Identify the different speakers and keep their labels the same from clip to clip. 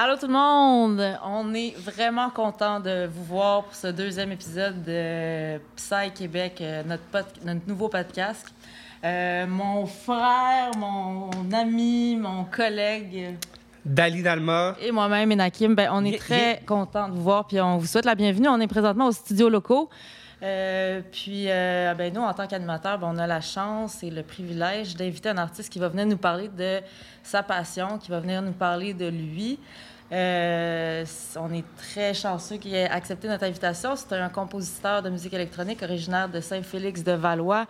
Speaker 1: Allô tout le monde! On est vraiment content de vous voir pour ce deuxième épisode de Psy Québec, euh, notre, notre nouveau podcast. Euh, mon frère, mon ami, mon collègue.
Speaker 2: Dali Dalma.
Speaker 1: Et moi-même, Enakim, ben, on est très content de vous voir puis on vous souhaite la bienvenue. On est présentement au studio locaux. Euh, puis, euh, ben, nous, en tant qu'animateurs, ben, on a la chance et le privilège d'inviter un artiste qui va venir nous parler de sa passion, qui va venir nous parler de lui. Euh, on est très chanceux qu'il ait accepté notre invitation. C'est un compositeur de musique électronique originaire de Saint-Félix-de-Valois.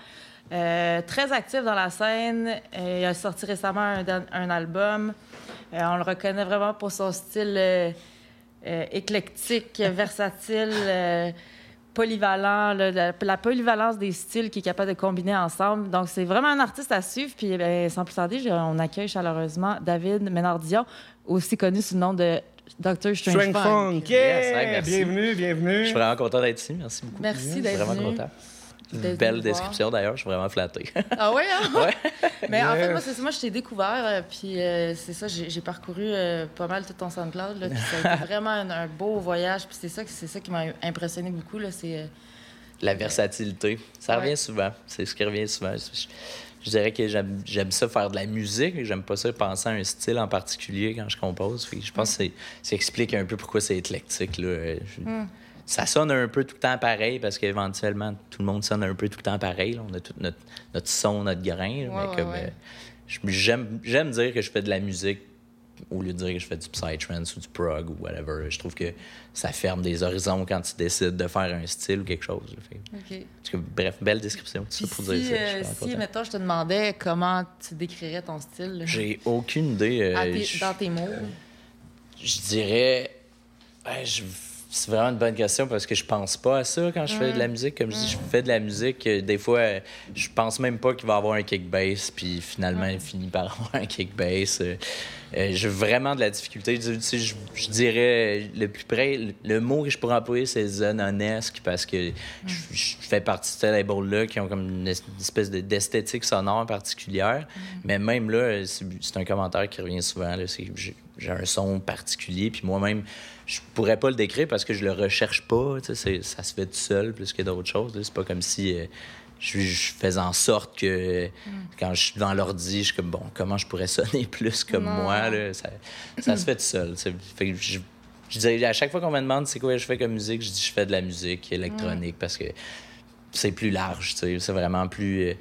Speaker 1: très actif dans la scène. il a sorti récemment un, un album. on le reconnaît vraiment pour son style éclectique, versatile polyvalent, la, polyvalence des styles qui est capable de combiner ensemble. Donc, c'est vraiment un artiste à suivre. Puis, bien, sans plus tarder, on accueille chaleureusement David Ménardion, aussi connu sous le nom de Dr. Strange,
Speaker 2: Funk. bienvenue, bienvenue. Je
Speaker 3: suis vraiment content d'être ici. Merci beaucoup.
Speaker 1: Merci d'être venu.
Speaker 3: Vraiment content. Une belle description d'ailleurs, je suis vraiment flatté.
Speaker 1: Ah oui, hein? ouais. Mais en fait, moi, c'est moi, je t'ai découvert, euh, puis euh, c'est ça, j'ai parcouru euh, pas mal tout ton SoundCloud. Là, ça a été vraiment un, beau voyage, puis c'est ça, ça qui m'a impressionné beaucoup. Là, c'est,
Speaker 3: La versatilité. Ça revient souvent. C'est ce qui revient souvent. Je, dirais que j'aime ça faire de la musique, j'aime pas ça penser à un style en particulier quand je compose. je pense que ça explique un peu pourquoi c'est éclectique. Là. Hmm ça sonne un peu tout le temps pareil parce qu'éventuellement, tout le monde sonne un peu tout le temps pareil. On a tout notre, notre son, notre grain. mais comme, euh, j'aime, j'aime dire que je fais de la musique au lieu de dire que je fais du psytrance ou du prog ou whatever. Je trouve que ça ferme des horizons quand tu décides de faire un style ou quelque chose. bref, belle description.
Speaker 1: si, pour dire ça, euh, si, mettons, je te demandais comment tu décrirais ton style.
Speaker 3: J'ai aucune idée.
Speaker 1: Euh, dans tes mots.
Speaker 3: je dirais... je c'est vraiment une bonne question parce que je pense pas à ça quand je fais de la musique. Comme je dis, je fais de la musique, euh, des fois, je pense même pas qu'il va y avoir un kick bass, puis finalement, il finit par avoir un kick bass. Euh, euh, j'ai vraiment de la difficulté. Je, dirais, le plus près, le mot que je pourrais employer, c'est zononesque parce que je, fais partie de ces labels-là qui ont comme une espèce d'esthétique sonore particulière. Mais même là, c'est un commentaire qui revient souvent. J'ai un son particulier, puis moi-même, je pourrais pas le décrire parce que je le recherche pas. Ça se fait tout seul plus que d'autres choses. C'est pas comme si euh, je, faisais en sorte que quand je suis devant l'ordi, je suis comme bon, comment je pourrais sonner plus comme moi. Ça, ça se fait tout seul. Fait je, je à chaque fois qu'on me demande c'est quoi je fais comme musique, je dis je fais de la musique électronique parce que c'est plus large. C'est vraiment plus. Euh,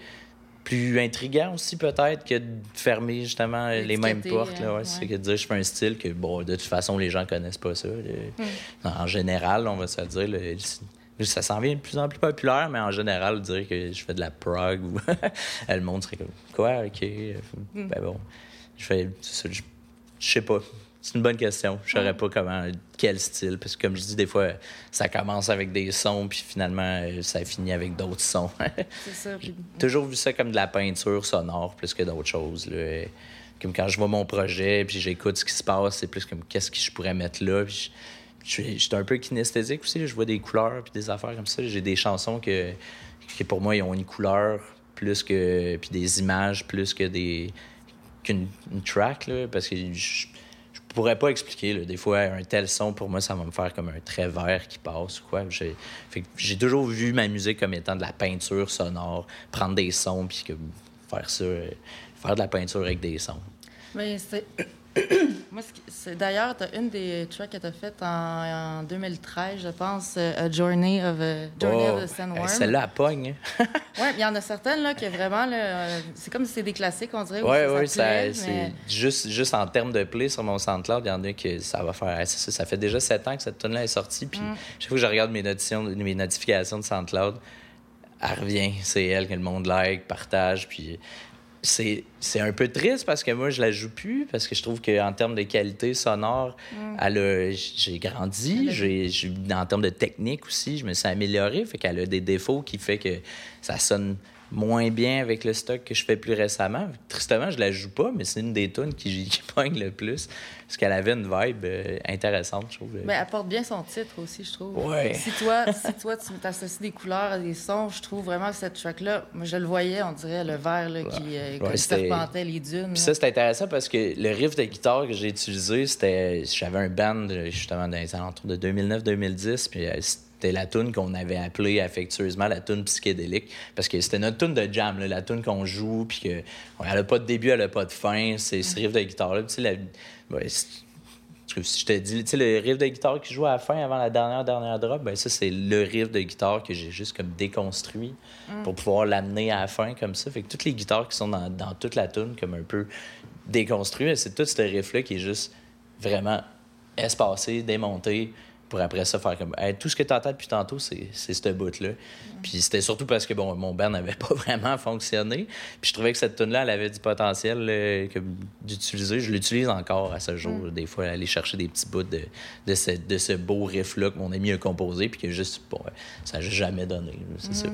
Speaker 3: plus intriguant aussi peut-être que de fermer justement les mêmes portes. Là, C'est que de dire je fais un style que bon de toute façon les gens connaissent pas ça. Hmm. En général, on va se dire ça s'en vient de plus en plus populaire, mais en général, dire que je fais de la prog ou le monde serait comme quoi, ok. Hmm. Ben bon. Je fais. Je sais pas. C'est une bonne question. Je saurais pas comment, quel style. Parce que, comme je dis, des fois, ça commence avec des sons, puis finalement, ça finit avec d'autres sons.
Speaker 1: c'est ça.
Speaker 3: J'ai toujours vu ça comme de la peinture sonore plus que d'autres choses. Comme quand je vois mon projet, puis j'écoute ce qui se passe, c'est plus comme qu'est-ce que je pourrais mettre là. Puis je, suis un peu kinesthésique aussi. Je vois des couleurs, puis des affaires comme ça. J'ai des chansons que, qui, pour moi, ils ont une couleur plus que. puis des images plus que des qu'une track, là, parce que je, pourrais pas expliquer. Des fois, un tel son, pour moi, ça va me faire comme un trait vert qui passe. quoi. J'ai toujours vu ma musique comme étant de la peinture sonore, prendre des sons, puis faire ça, euh, faire de la peinture avec des sons.
Speaker 1: Mais Moi, d'ailleurs, tu as une des tracks que tu as faites en, 2013, je pense, euh, A Journey of, a, Journey of the Sandworm.
Speaker 3: Celle-là, elle pogne.
Speaker 1: oui, il y en a certaines là, qui vraiment. c'est comme si c'est des classiques, on dirait.
Speaker 3: Oui, oui, c'est juste, juste en termes de play sur mon SoundCloud, il y en a que ça va faire. Ça, fait déjà sept ans que cette tune-là est sortie. Puis mm. chaque fois que je regarde mes, mes notifications de SoundCloud, elle revient. C'est elle que le monde like, partage. Puis c'est, un peu triste parce que moi, je la joue plus, parce que je trouve qu'en termes de qualité sonore, mm. j'ai grandi. J'ai, en termes de technique aussi, je me suis amélioré. Fait qu'elle a des défauts qui fait que ça sonne moins bien avec le stock que je fais plus récemment. Tristement, je la joue pas, mais c'est une des tunes qui, qui pogne le plus. Parce qu'elle avait une vibe euh, intéressante, je trouve.
Speaker 1: Mais elle porte bien son titre aussi, je trouve.
Speaker 3: Ouais.
Speaker 1: Si toi, si toi tu t'associes des couleurs à des sons, je trouve vraiment que cette track-là, je le voyais, on dirait le vert là, qui, euh,
Speaker 3: Ouais,
Speaker 1: serpentait les dunes.
Speaker 3: Puis ça, c'est intéressant parce que le riff de guitare que j'ai utilisé, c'était. J'avais un band justement dans les alentours de 2009-2010, puis euh, c'était la tune qu'on avait appelée affectueusement la tune psychédélique. Parce que c'était notre tune de jam, là, la tune qu'on joue, puis que. Elle a pas de début, elle a pas de fin. C'est ce riff de guitare-là. Puis Tu sais, la. si je te dis, tu sais, le riff de guitare qui joue à la fin avant la dernière, dernière drop, ben ça, c'est le riff de guitare que j'ai juste comme déconstruit pour pouvoir l'amener à la fin comme ça. Fait que toutes les guitares qui sont dans, dans toute la tune comme un peu déconstruites, c'est tout ce riff-là qui est juste vraiment espacé, démonté, pour après ça faire comme Hey, tout ce que tu entends depuis tantôt c'est c'est ce bout là puis c'était surtout parce que bon mon band n'avait pas vraiment fonctionné. Puis je trouvais que cette tune là elle avait du potentiel euh, d'utiliser. Je l'utilise encore à ce jour des fois aller chercher des petits bouts de, de, ce, de ce beau riff là que mon ami a composé puis que juste bon, ça n'a jamais donné c'est ça.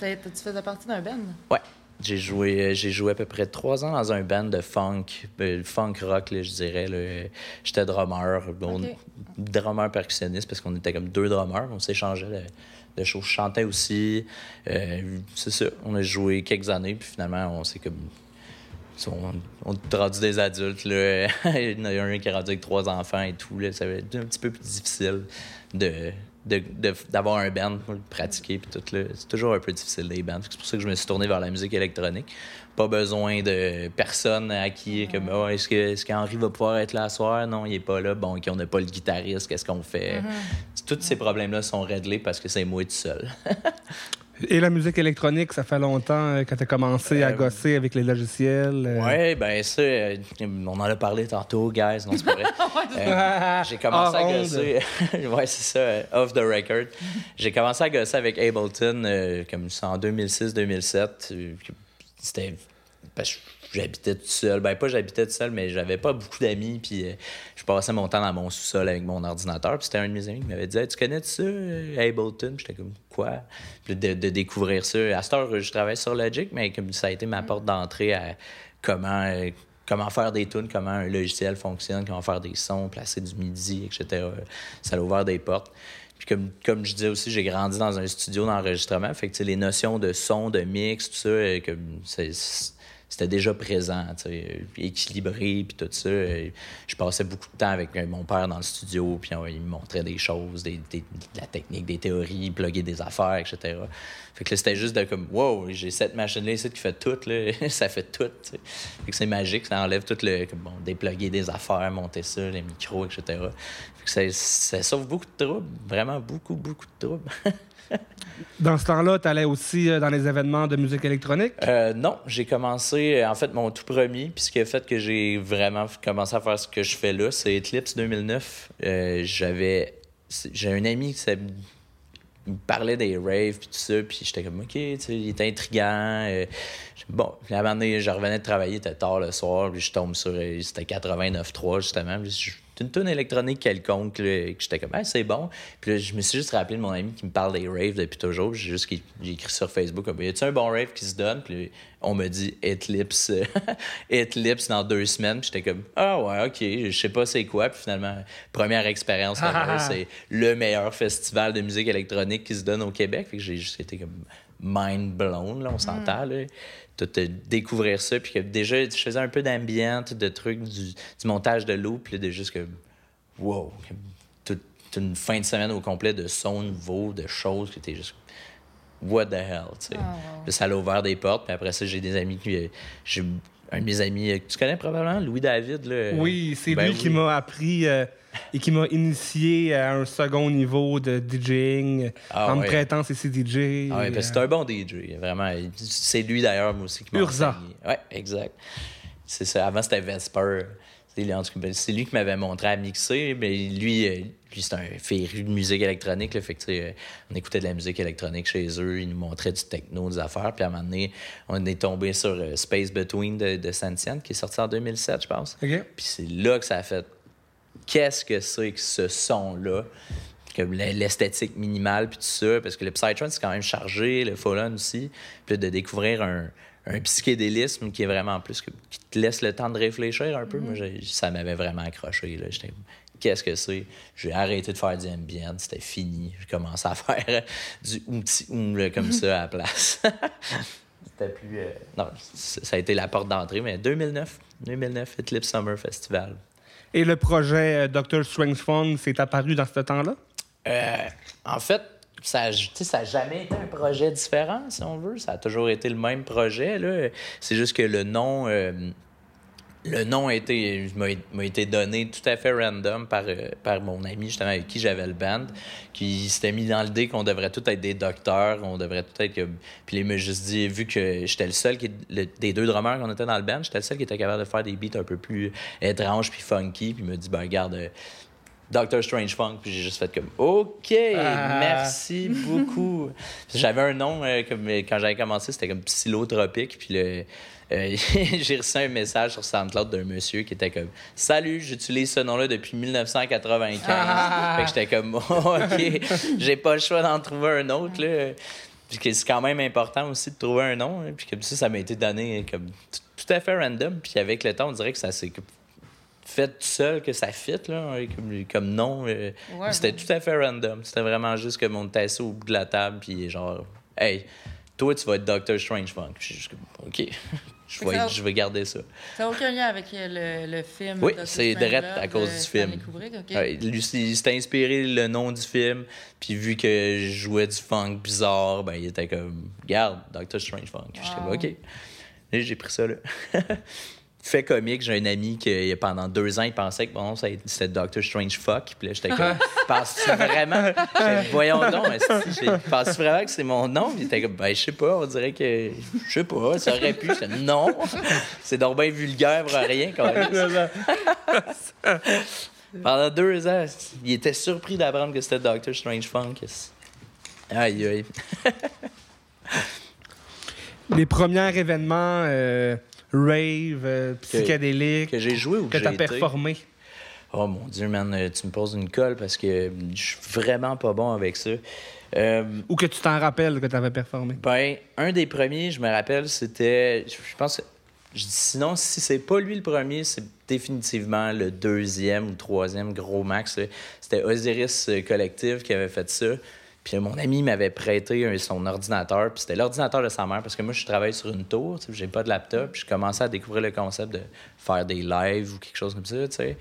Speaker 1: T'as- Tu faisais partie d'un band?
Speaker 3: Ouais. J'ai joué, euh, j'ai joué à peu près trois ans dans un band de funk, euh, funk rock, là, je dirais. J'étais drummer, bon, drummer percussionniste, parce qu'on était comme deux drummers. On s'échangeait de, de choses. Je chantais aussi. Euh, c'est ça. On a joué quelques années, puis finalement, on s'est comme. On, on est rendu des adultes. Là. Il y en a un qui est rendu avec trois enfants et tout. Là. Ça va être un petit peu plus difficile de, de- de- d'avoir un band pour le pratiquer. Puis tout, là. C'est toujours un peu difficile, les bands. C'est pour ça que je me suis tourné vers la musique électronique. Pas besoin de personne à qui, comme, Ah, est-ce, que, est-ce qu'Henri va pouvoir être là ce soir? Non, il est pas là. Bon, OK, on n'a pas le guitariste. Qu'est-ce qu'on fait? Tous ces problèmes-là sont réglés parce que c'est moi tout seul.
Speaker 2: Et la musique électronique, ça fait longtemps euh, que tu as commencé à
Speaker 3: Euh,
Speaker 2: gosser avec les logiciels. euh?
Speaker 3: Ouais, ben ça, euh, on en a parlé tantôt, guys. Non, c'est pas vrai. Euh, j'ai commencé à
Speaker 2: onde.
Speaker 3: gosser. ouais, c'est ça, euh, off the record. J'ai commencé à gosser avec Ableton euh, comme ça en 2006-2007. euh, C'était. Parce que j'habitais tout seul. Ben, pas j'habitais tout seul, mais j'avais pas beaucoup d'amis. Puis euh, je passais mon temps dans mon sous-sol avec mon ordinateur. Puis c'était un de mes amis qui m'avait dit Tu connais ça, euh, Ableton? J'étais comme Quoi? Puis de, découvrir ça. À cette heure, je travaille sur Logic, mais comme ça a été ma porte d'entrée à comment. euh, comment faire des tunes, comment un logiciel fonctionne, comment faire des sons, placer du MIDI, etc. Ça a ouvert des portes. Puis comme, comme je disais aussi, j'ai grandi dans un studio d'enregistrement. Fait que tu les notions de son, de mix, tout ça, c'est- c'était déjà présent, équilibré, puis tout ça. Je passais beaucoup de temps avec euh, mon père dans le studio, puis il me montrait des choses, des, de la technique, des théories, plugger des affaires, etc. Fait que c'était juste de comme, wow, j'ai cette machine-là ici qui fait tout, là. ça fait tout. Fait que c'est magique, ça enlève tout le, comme, bon, dépluguer des affaires, monter ça, les micros, etc. Fait que ça, ça sauve beaucoup de troubles, vraiment beaucoup, beaucoup de troubles.
Speaker 2: Dans ce temps-là, tu allais aussi euh, dans les événements de musique électronique?
Speaker 3: Euh, non, j'ai commencé, euh, en fait, mon tout premier, puis ce qui a fait que j'ai vraiment commencé à faire ce que je fais là, c'est Eclipse 2009. Euh, j'avais, j'ai un ami qui me parlait des raves puis tout ça, puis j'étais comme, OK, tu sais, il était intriguant. bon, puis à un moment donné, je revenais de travailler, il était tard le soir, puis je tombe sur, c'était 89.3 justement, une tune électronique quelconque, là, que j'étais comme, ah, c'est bon. Puis là, je me suis juste rappelé de mon ami qui me parle des raves depuis toujours, j'ai juste j'ai écrit sur Facebook, comme, y a-tu un bon rave qui se donne? Puis on me dit Eclipse, Eclipse dans deux semaines, puis j'étais comme, ah ouais, ok, je sais pas c'est quoi, puis finalement, première expérience, c'est le meilleur festival de musique électronique qui se donne au Québec, fait que j'ai juste été comme mind blown, là, on s'entend, là. Tout euh, découvrir ça, puis que déjà, je faisais un peu d'ambiance, de trucs, du, du montage de loop, puis là, de juste comme, wow, toute, toute une fin de semaine au complet de sons nouveaux, de choses qui étaient juste, what the hell, tu sais. Puis ça a ouvert des portes, puis après ça, j'ai des amis qui. euh, J'ai un de mes amis, euh, que tu connais probablement, Louis David, là?
Speaker 2: Oui, c'est
Speaker 3: Ben
Speaker 2: lui qui
Speaker 3: oui.
Speaker 2: m'a appris euh, et qui m'a initié à un second niveau de DJing
Speaker 3: Ah
Speaker 2: en me prêtant ses CDJ.
Speaker 3: Ah ouais, parce que c'est un bon DJ, vraiment. C'est lui d'ailleurs, moi aussi, qui m'a enseigné. Ouais, exact. C'est ça. Avant, c'était Vesper. C'est lui, ben, c'est lui qui m'avait montré à mixer. Mais lui, euh, lui c'est un féru de musique électronique. Là, fait que, euh, on écoutait de la musique électronique chez eux. Il nous montrait du techno, des affaires. Puis à un moment donné, on est tombé sur euh, Space Between de, de Sentient, qui est sorti en 2007, je pense.
Speaker 2: OK.
Speaker 3: Puis c'est là que ça a fait qu'est-ce que c'est que ce son-là? comme l'esthétique minimale, puis tout ça, parce que le Psytrance, c'est quand même chargé, le Fallen aussi. Puis de découvrir un, un psychédélisme qui est vraiment plus que, qui te laisse le temps de réfléchir un peu. Moi, ça m'avait vraiment accroché. Là. Qu'est-ce que c'est? J'ai arrêté de faire du ambient, c'était fini. J'ai commencé à faire du petit comme ça à la place. c'était plus. Euh, non, ça a été la porte d'entrée, mais 2009, 2009, Eclipse Summer Festival.
Speaker 2: Et le projet euh, Dr. Strange Funk s'est apparu dans ce temps-là?
Speaker 3: Euh, en fait, ça n'a jamais été un projet différent, si on veut. Ça a toujours été le même projet. C'est juste que le nom. Euh, le nom a été, m'a été donné tout à fait random par, euh, par mon ami, justement, avec qui j'avais le band, qui s'était mis dans l'idée qu'on devrait tous être des docteurs, on devrait tout être. Puis il m'a juste dit, vu que j'étais le seul qui, des deux drummers qu'on était dans le band, j'étais le seul qui était capable de faire des beats un peu plus étranges puis funky. Puis il m'a dit, ben regarde, Doctor Strange Funk, puis j'ai juste fait comme OK, ah. merci beaucoup. J'avais un nom euh, comme quand j'avais commencé, c'était comme Psylotropique, puis le euh, j'ai reçu un message sur SoundCloud d'un monsieur qui était comme Salut, j'utilise ce nom-là depuis 1995. Ah. Fait que j'étais comme OK, j'ai pas le choix d'en trouver un autre là. Puis c'est quand même important aussi de trouver un nom. Hein. puis comme ça, ça m'a été donné comme tout à fait random. Puis avec le temps, on dirait que ça s'est fait tout seul que ça fit, là, comme, comme nom. Euh, c'était tout à fait random. C'était vraiment juste que mon assis au bout de la table, puis genre, hey, toi, tu vas être Doctor Strange Funk. Je suis juste comme, OK. Je, vais, je vais garder ça.
Speaker 1: Ça n'a aucun lien avec le, le film.
Speaker 3: Oui, c'est direct à cause du film. il s'est inspiré le nom du film, puis vu que je jouais du funk bizarre, ben, il était comme, garde, Doctor Strange Funk. J'étais comme, OK. J'ai pris ça là. fait comique, j'ai un ami qui, pendant deux ans, il pensait que mon nom, c'était Doctor Strange Fuck. Puis là, j'étais comme, penses-tu vraiment? Voyons donc, penses-tu vraiment que c'est mon nom? Puis il était comme, ben, je sais pas, on dirait que, je sais pas, ça aurait pu. J'étais, non, c'est donc bien vulgaire pour rien, quand même. pendant deux ans, il était surpris d'apprendre que c'était Doctor Strange Funk. Aïe, aïe.
Speaker 2: Les premiers événements. Euh rave, euh, psychédélique.
Speaker 3: Que, j'ai joué ou
Speaker 2: que, que tu as performé?
Speaker 3: Oh mon Dieu, man, euh, tu me poses une colle parce que je suis vraiment pas bon avec ça.
Speaker 2: Euh, ou que tu t'en rappelles que tu avais performé?
Speaker 3: Ben, un des premiers, je me rappelle, c'était. Je pense Je dis sinon, si c'est pas lui le premier, c'est définitivement le deuxième ou troisième gros max. C'était Osiris Collective qui avait fait ça. Puis mon ami m'avait prêté son ordinateur, puis c'était l'ordinateur de sa mère, parce que moi, je travaille sur une tour, tu sais, j'ai pas de laptop, puis je commençais à découvrir le concept de faire des lives ou quelque chose comme ça, tu sais.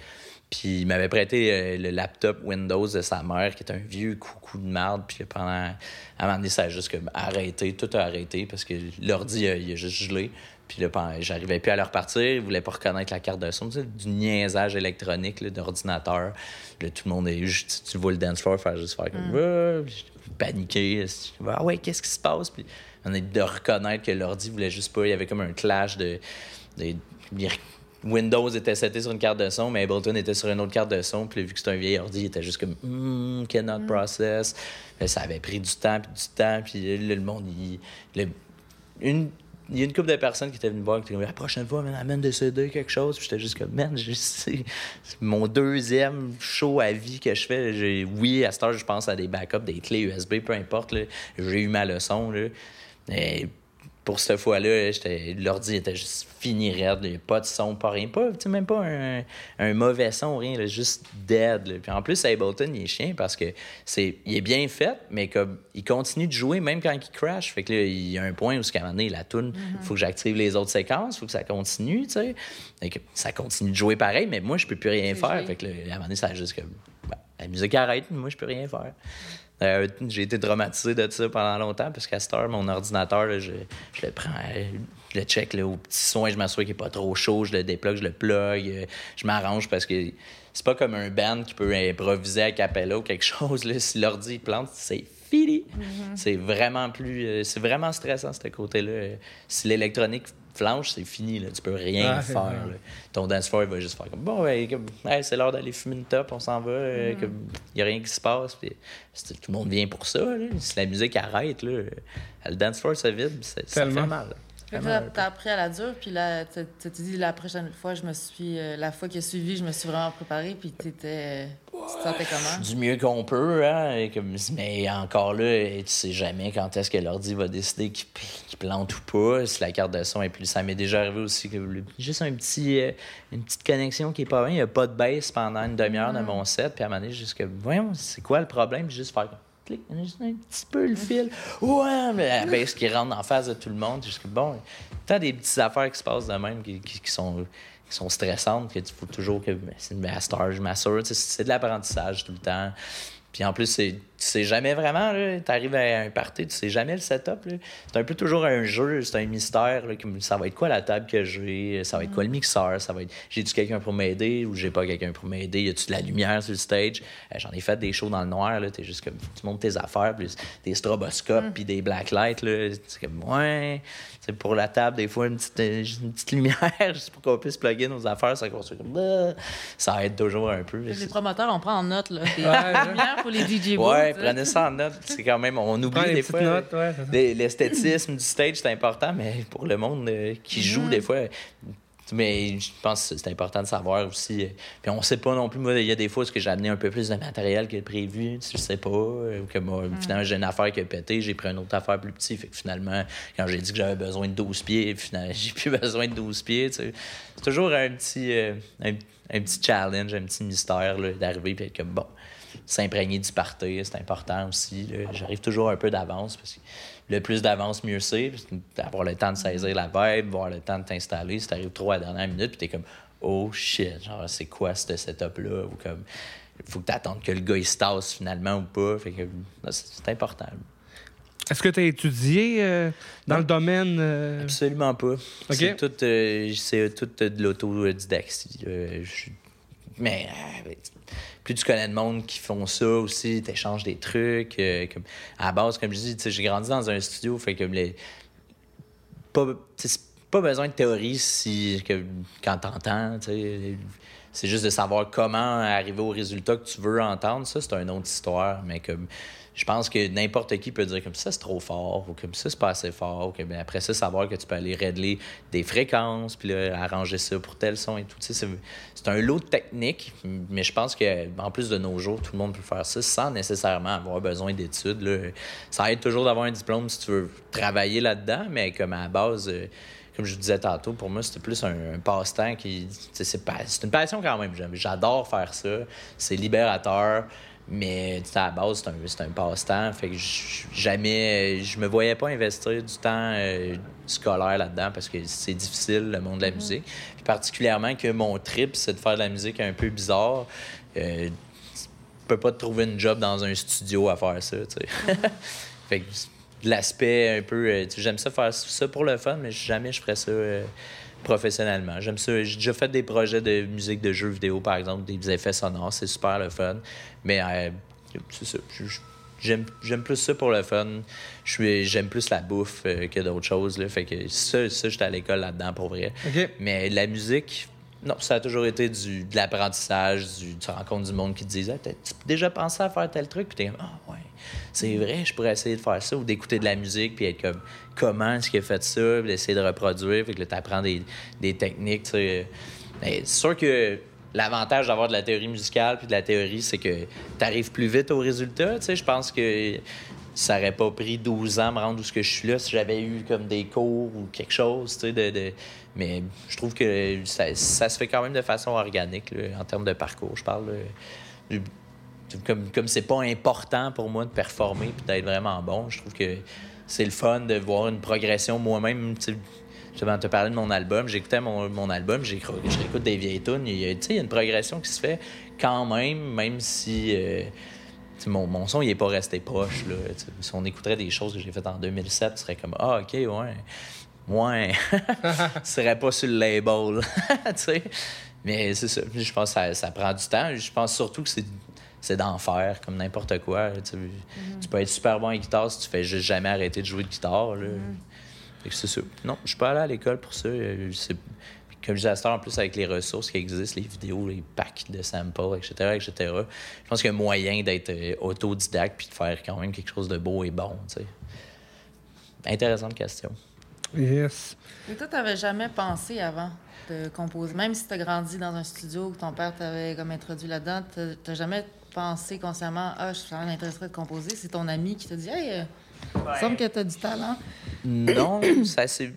Speaker 3: Puis il m'avait prêté euh, le laptop Windows de sa mère, qui est un vieux coucou de merde. Puis pendant. À un moment donné, ça a juste comme arrêté, tout a arrêté parce que l'ordi, il a juste gelé. Puis là, j'arrivais plus à leur repartir. Ils voulaient pas reconnaître la carte de son. Tu sais, du niaisage électronique d'ordinateur. Là, tout le monde est juste. Tu vois le dance floor faire juste faire comme. Mm. Paniquer. Ah ouais, qu'est-ce qui se passe? Puis on est de reconnaître que l'ordi voulait juste pas. Il y avait comme un clash de. de Windows était seté sur une carte de son, mais Ableton était sur une autre carte de son. Puis vu que c'était un vieil ordi, il était juste comme mm, cannot mm. process. ça avait pris du temps, puis du temps. Puis le monde, il, une, il y a une couple de personnes qui étaient venues me voir qui étaient comme la prochaine fois, man, amène des CD, quelque chose. Puis j'étais juste comme, man, c'est mon deuxième show à vie que je fais. Oui, à cette heure, je pense à des backups, des clés USB, peu importe. J'ai eu ma leçon. Là pour cette fois-là, l'ordi était juste fini raide. Il n'y a pas de son, pas rien. Pas, même pas un, un mauvais son, rien. juste dead. Puis en plus, Ableton, il est chien parce que c'est il est bien fait, mais comme il continue de jouer même quand il crash. Fait que là, il y a un point où, à un moment donné, la tune, il mm-hmm. faut que j'active les autres séquences, il faut que ça continue, tu sais. ça continue de jouer pareil, mais moi, je peux plus rien faire. Fait que là, à un moment donné, ça a juste que ben, la musique arrête, mais moi, je peux rien faire. Euh, j'ai été traumatisé de ça pendant longtemps parce qu'à cette heure, mon ordinateur, je, le prends, je le check au petit soin, je m'assure qu'il n'est pas trop chaud, je le déplogue, je le plug, euh, je m'arrange parce que c'est pas comme un band qui peut improviser à capella ou quelque chose. Là. Si l'ordi plante, c'est fini. Mm-hmm. C'est vraiment plus. Euh, c'est vraiment stressant, ce côté-là. Si l'électronique flanche, c'est fini. Là. Tu peux rien faire. Ton dance floor, il va juste faire comme bon, c'est l'heure d'aller fumer une top, on s'en va. Il mm-hmm. n'y a rien qui se passe. Puis, tout le monde vient pour ça. Si la musique arrête, là, le dance floor se vide, ça fait mal.
Speaker 1: Tu as appris à la dure, puis là, tu t'es dit la prochaine fois, je me suis. Euh, la fois qui a suivi, je me suis vraiment préparé, puis t'étais. Tu te sentais comment?
Speaker 3: Du mieux qu'on peut, hein. Comme, mais encore là, tu sais jamais quand est-ce que l'ordi va décider qu'il plante ou pas. Si la carte de son est plus. Ça m'est déjà arrivé aussi que juste un petit, euh, une petite connexion qui est pas bien. Il n'y a pas de baisse pendant une demi-heure de mm. mon set. Puis à un moment donné, juste que, voyons, c'est quoi le problème? juste faire juste un petit peu le fil. Ouais, mais la baisse qui rentre en face de tout le monde. Juste bon, t'as des petites affaires qui se passent de même qui, qui sont sont stressantes, que tu faut toujours que c'est une master, je m'assure. C'est de l'apprentissage tout le temps. Puis en plus, tu sais jamais vraiment, tu arrives à un party, tu sais jamais le setup. C'est un peu toujours un jeu, c'est un mystère. Là, ça va être quoi la table que j'ai, ça va être quoi le mixeur, ça va être j'ai-tu quelqu'un pour m'aider ou j'ai pas quelqu'un pour m'aider, y a-tu de la lumière sur le stage? Euh, j'en ai fait des shows dans le noir, là, t'es juste comme, tu montes tes affaires, puis des stroboscopes, mm. puis des blacklights, là, c'est comme, ouais, c'est pour la table, des fois, une petite, euh, une petite lumière, juste pour qu'on puisse plugger nos affaires, ça construit comme, bah, ça aide toujours un peu.
Speaker 1: Les promoteurs, on prend en note, là, des lumières pour les DJ
Speaker 3: Ouais, prenez ça en note. C'est quand même, on oublie des fois. L'esthétisme du stage, c'est important, mais pour le monde euh, qui joue, mm-hmm. des fois, mais je pense que c'est important de savoir aussi. Euh, puis on sait pas non plus. Moi, il y a des fois où j'ai amené un peu plus de matériel que prévu? Je sais pas. Euh, ou que moi, mm. finalement, j'ai une affaire qui a pété. J'ai pris une autre affaire plus petite. Fait que finalement, quand j'ai dit que j'avais besoin de 12 pieds, finalement, j'ai plus besoin de 12 pieds. C'est toujours un petit, un, petit challenge, un petit mystère d'arriver et être comme bon s'imprégner du party, c'est important aussi. J'arrive toujours un peu d'avance parce que le plus d'avance, mieux c'est. Avoir le temps de saisir la vibe, avoir le temps de t'installer. Si t'arrives trop à la dernière minute, puis t'es comme Oh shit, genre c'est quoi ce setup-là? Ou comme il faut que t'attendes que le gars il se tasse finalement ou pas. Fait que c'est important.
Speaker 2: Est-ce que tu as étudié euh, dans le domaine? Euh?
Speaker 3: Absolument pas. C'est tout, euh, tout de l'autodidactie. Mais plus tu connais de monde qui font ça aussi, tu échanges des trucs. Euh, à la base, comme je dis, j'ai grandi dans un studio, fait que les. Pas, pas besoin de théorie si, que, quand t'entends, c'est juste de savoir comment arriver au résultat que tu veux entendre. Ça, c'est une autre histoire. Mais comme je pense que n'importe qui peut dire comme ça, c'est trop fort, ou comme ça, c'est pas assez fort, ou que, ben, après ça, savoir que tu peux aller régler des fréquences, puis là, arranger ça pour tel son et tout. C'est un lot de techniques, mais je pense qu'en plus de nos jours, tout le monde peut faire ça sans nécessairement avoir besoin d'études. Ça aide toujours d'avoir un diplôme si tu veux travailler là-dedans, mais comme à la base. Euh, comme je disais tantôt, pour moi, c'était plus un, passe-temps qui. C'est une passion quand même. J'adore faire ça. C'est libérateur. Mais à la base, c'est un, un passe-temps. Fait que jamais. Je me voyais pas investir du temps euh, scolaire là-dedans parce que c'est difficile, le monde de la mm-hmm. musique. Puis particulièrement que mon trip, c'est de faire de la musique un peu bizarre. Euh, tu peux pas te trouver une job dans un studio à faire ça, tu sais. Mm-hmm. fait que l'aspect un peu. Euh, j'aime ça faire ça pour le fun, mais jamais je ferais ça. Professionnellement. J'aime ça. J'ai déjà fait des projets de musique de jeux vidéo, par exemple, des effets sonores. C'est super le fun. Mais euh, c'est ça. J'aime plus ça pour le fun. J'aime plus la bouffe euh, que d'autres choses. Là. Fait que ça, ça j'étais à l'école là-dedans pour vrai. Mais la musique, non, ça a toujours été du, de l'apprentissage, du, tu rencontres du monde qui te disent ah, Tu déjà pensé à faire tel truc? Puis t'es comme Ah, ouais, c'est vrai, je pourrais essayer de faire ça. Ou d'écouter de la musique, puis être comme Comment est-ce qu'il a fait ça? Puis d'essayer de reproduire. Puis que tu apprends des, des techniques. C'est sûr que l'avantage d'avoir de la théorie musicale puis de la théorie, c'est que tu arrives plus vite au résultat. Je pense que ça aurait pas pris 12 ans à me rendre où je suis là si j'avais eu comme des cours ou quelque chose. De, de... Mais je trouve que ça, se fait quand même de façon organique en termes de parcours. Je parle comme comme c'est pas important pour moi de performer puis d'être vraiment bon. Je trouve que c'est le fun de voir une progression moi-même. Je vais te parler de mon album. J'écoutais mon, mon album, j'écoute des vieilles tunes. Il y, a, il y a une progression qui se fait quand même, même si euh, mon, mon, son il pas resté proche. Là, si on écouterait des choses que j'ai faites en 2007, ce serait comme Ah, OK, ouais. Ouais. ce serait pas sur le label. Mais c'est ça. Je pense que ça, ça, prend du temps. Je pense surtout que c'est c'est d'enfer, comme n'importe quoi. Tu, tu, peux être super bon en guitare si tu fais juste jamais arrêter de jouer de guitare. Là. Mm c'est ça. Non, je suis pas allé à l'école pour ça. Comme je disais, en plus, avec les ressources qui existent, les vidéos, les packs de samples, etc., etc., je pense qu'il y a moyen d'être euh, autodidacte puis de faire quand même quelque chose de beau et bon, tu sais. Intéressante question.
Speaker 2: Yes.
Speaker 1: Et toi, t'avais jamais pensé avant de composer, même si tu as grandi dans un studio que ton père t'avait comme introduit là-dedans, t'as- t'as jamais pensé consciemment, ah, je suis vraiment intéressé de composer. C'est ton ami qui t'a dit, hey, euh, il me semble que t'as du talent.
Speaker 3: Non, ça c'est.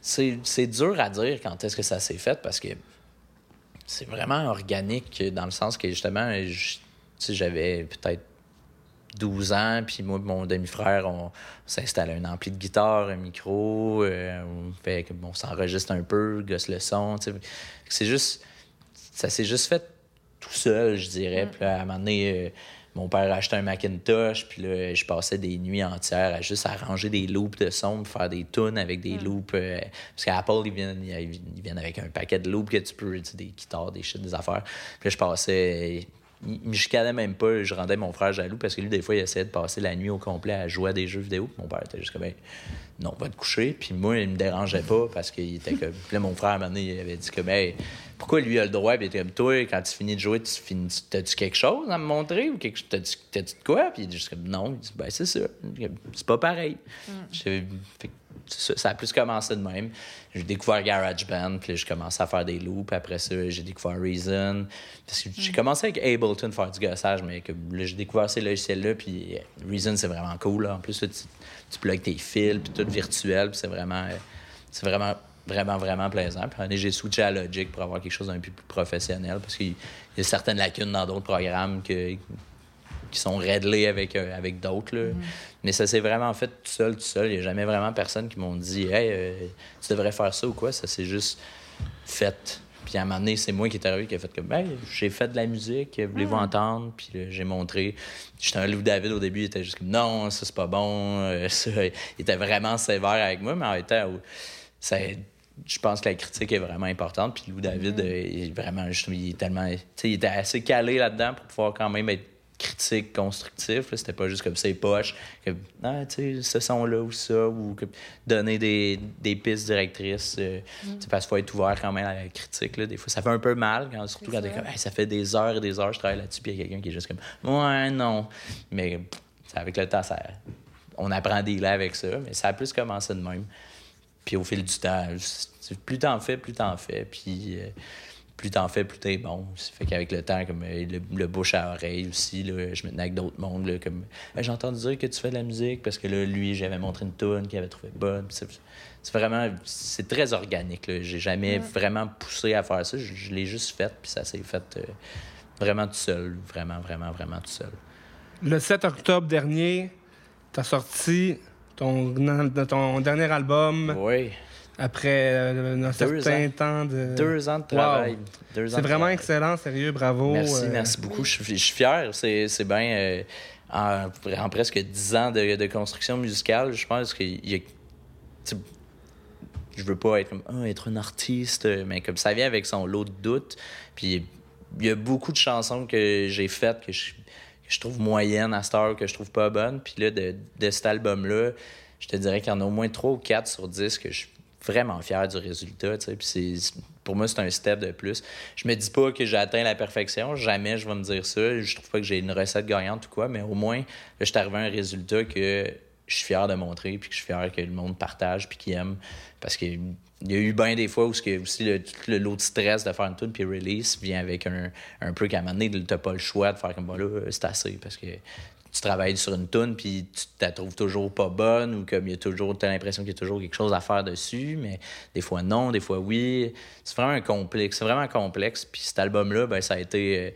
Speaker 3: C'est c'est dur à dire quand est-ce que ça s'est fait parce que c'est vraiment organique dans le sens que justement, je- tu sais, j'avais peut-être 12 ans, puis moi et mon demi-frère, on, s'installe un ampli de guitare, un micro, euh, on fait que bon, on s'enregistre un peu, gosse le son. C'est juste. Ça s'est juste fait tout seul, je dirais. Puis là, à un moment donné, euh, mon père a acheté un Macintosh, puis là, je passais des nuits entières à juste arranger des loops de son, faire des tunes avec des loops. euh, parce qu'Apple, ils viennent, ils viennent avec un paquet de loops que tu peux, tu sais, des guitares, des shit, des affaires. Puis là, je passais. Il me chicanait même pas, je rendais mon frère jaloux parce que lui, des fois, il essayait de passer la nuit au complet à jouer à des jeux vidéo. Mon père était juste comme, Ben, non, va te coucher. Puis moi, il me dérangeait pas parce qu'il était comme. Puis là, mon frère, à un moment donné, il avait dit comme, hey, pourquoi lui a le droit? Puis il était comme, toi, quand tu finis de jouer, tu finis, t'as-tu quelque chose à me montrer ou quelque, t'as-tu, t'as-tu de quoi? Puis il dit juste comme, non. Il dit, ben, c'est ça. C'est pas pareil. Fait que ça, a plus commencé de même. J'ai découvert GarageBand, puis je commençais à faire des loops. Après ça, j'ai découvert Reason. J'ai commencé avec Ableton faire du gossage, mais que, là, j'ai découvert ces logiciels-là, puis euh, Reason, c'est vraiment cool. là. En plus, là, tu, tu plugues tes fils, puis tout virtuel, puis c'est vraiment, euh, c'est vraiment, vraiment, vraiment plaisant. Puis j'ai switché à Logic pour avoir quelque chose d'un peu plus professionnel, parce qu'il y a certaines lacunes dans d'autres programmes que, qui sont réglés avec, euh, avec d'autres. là. Mais ça s'est vraiment fait tout seul, tout seul. Il n'y a jamais vraiment personne qui m'ont dit Hey, euh, tu devrais faire ça ou quoi. Ça s'est juste fait. Puis à un moment donné, c'est moi qui est arrivé qui a fait comme Hey, j'ai fait de la musique, voulez-vous entendre? Puis j'ai montré. J'étais un Lou David au début, il était juste comme Non, ça c'est pas bon. Euh, ça, il était vraiment sévère avec moi, mais en même temps, ça, je pense que la critique est vraiment importante. Puis Lou David, euh, il est vraiment, juste- il est tellement, il était assez calé là-dedans pour pouvoir quand même être critique, constructif. C'était pas juste comme ses poches, que, ah, tu sais, ce son-là ou ça, ou que- donner des, des pistes directrices. euh, sais, Parce qu'il faut être ouvert quand même à la critique. Là. Des fois, ça fait un peu mal, quand, surtout
Speaker 1: C'est
Speaker 3: quand comme, Hey, ça fait des heures et des heures que je travaille là-dessus, puis il y a quelqu'un qui est juste comme, ouais, non. Mais avec le temps, ça, on apprend des là avec ça, mais ça a plus commencé de même. Puis au fil du temps, c'est- plus t'en fais, plus t'en fais. Puis euh, plus t'en fais, plus t'es bon. Ça fait qu'avec le temps, comme euh, le, le bouche à oreille aussi, là, je me tenais avec d'autres mondes. Là, comme Hey, j'ai entendu dire que tu fais de la musique parce que là, lui, j'avais montré une tune qu'il avait trouvé bonne. C'est c'est vraiment, c'est très organique. là. J'ai jamais vraiment poussé à faire ça. Je, je l'ai juste fait, puis ça s'est fait euh, vraiment tout seul. Vraiment, vraiment, vraiment tout seul.
Speaker 2: Le 7 octobre dernier, tu as sorti ton, ton dernier album
Speaker 3: Oui.
Speaker 2: Après euh, un certain
Speaker 3: ans.
Speaker 2: temps de.
Speaker 3: Deux ans de
Speaker 2: Wow.
Speaker 3: travail. Deux ans
Speaker 2: C'est
Speaker 3: de
Speaker 2: vraiment
Speaker 3: travail.
Speaker 2: excellent, sérieux, bravo.
Speaker 3: Merci,
Speaker 2: euh,
Speaker 3: merci beaucoup. Je, suis- je suis fier. C'est, c'est bien. euh, en, en presque dix ans de, de construction musicale, je pense qu'il y a. Je veux pas être comme Ah, être un artiste, mais comme ça vient avec son lot de doutes. Puis il y a beaucoup de chansons que j'ai faites que je, que je trouve moyennes à cette heure, que je trouve pas bonnes. Puis là, de, de cet album-là, je te dirais qu'il y en a au moins trois ou quatre sur 10 que je suis vraiment fier du résultat. pour moi, c'est un step de plus. Je me dis pas que j'ai atteint la perfection. Jamais je vais me dire ça. Je trouve pas que j'ai une recette gagnante ou quoi, mais au moins, je suis arrivé à un résultat que je suis fier de montrer, puis que je suis fier que le monde partage, puis qu'il aime. Parce qu'il y a eu bien des fois où ce que, aussi le, le lot de stress de faire une tune puis release vient avec un, un peu qu'à un moment donné, t'as pas le choix de faire comme bon là, c'est assez. Parce que tu travailles sur une tune puis tu la trouves toujours pas bonne ou comme il y a toujours t'as l'impression qu'il y a toujours quelque chose à faire dessus mais des fois non des fois oui. C'est vraiment un complexe c'est vraiment complexe puis cet album là ben ça a été euh,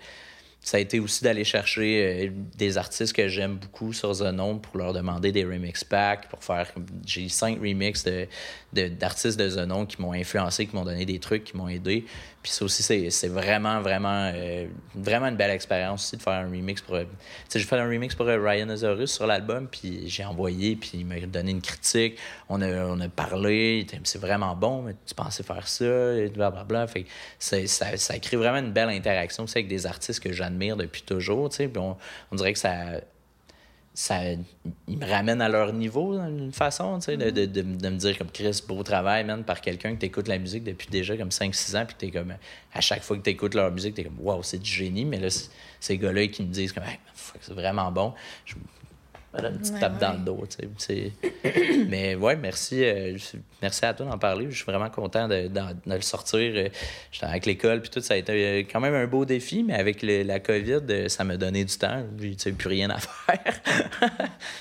Speaker 3: ça a été aussi d'aller chercher euh, des artistes que j'aime beaucoup sur Zenon pour leur demander des remix packs, pour faire... J'ai cinq remixes de, de- d'artistes de, Zenon qui m'ont influencé, qui m'ont donné des trucs, qui m'ont aidé. Puis ça aussi, c'est, vraiment, vraiment, euh, vraiment une belle expérience aussi de faire un remix pour... euh, Tu sais, j'ai fait un remix pour Ryan Azorus sur l'album, puis j'ai envoyé, puis il m'a donné une critique. On a, on a parlé, c'est vraiment bon, mais tu pensais faire ça, et blablabla. Fait c'est- ça, ça crée vraiment une belle interaction aussi avec des artistes que j'admire depuis toujours, on, dirait que ça ça ils me ramènent à leur niveau d'une façon, de, de, de, me dire comme Chris, beau travail, man, par quelqu'un que t'écoutes la musique depuis déjà comme 5-6 ans, puis t'es comme, à chaque fois que t'écoutes leur musique, t'es comme, waouh, c'est du génie, mais là, ces gars-là qui me disent comme, c'est vraiment bon. Une petite tape dans le dos. Mais ouais, merci, euh, merci à toi d'en parler. Je suis vraiment content de, de, le sortir. Euh, j'étais avec l'école, puis tout, ça a été euh, quand même un beau défi, mais avec la COVID, ça m'a donné du temps. J'ai plus rien à faire.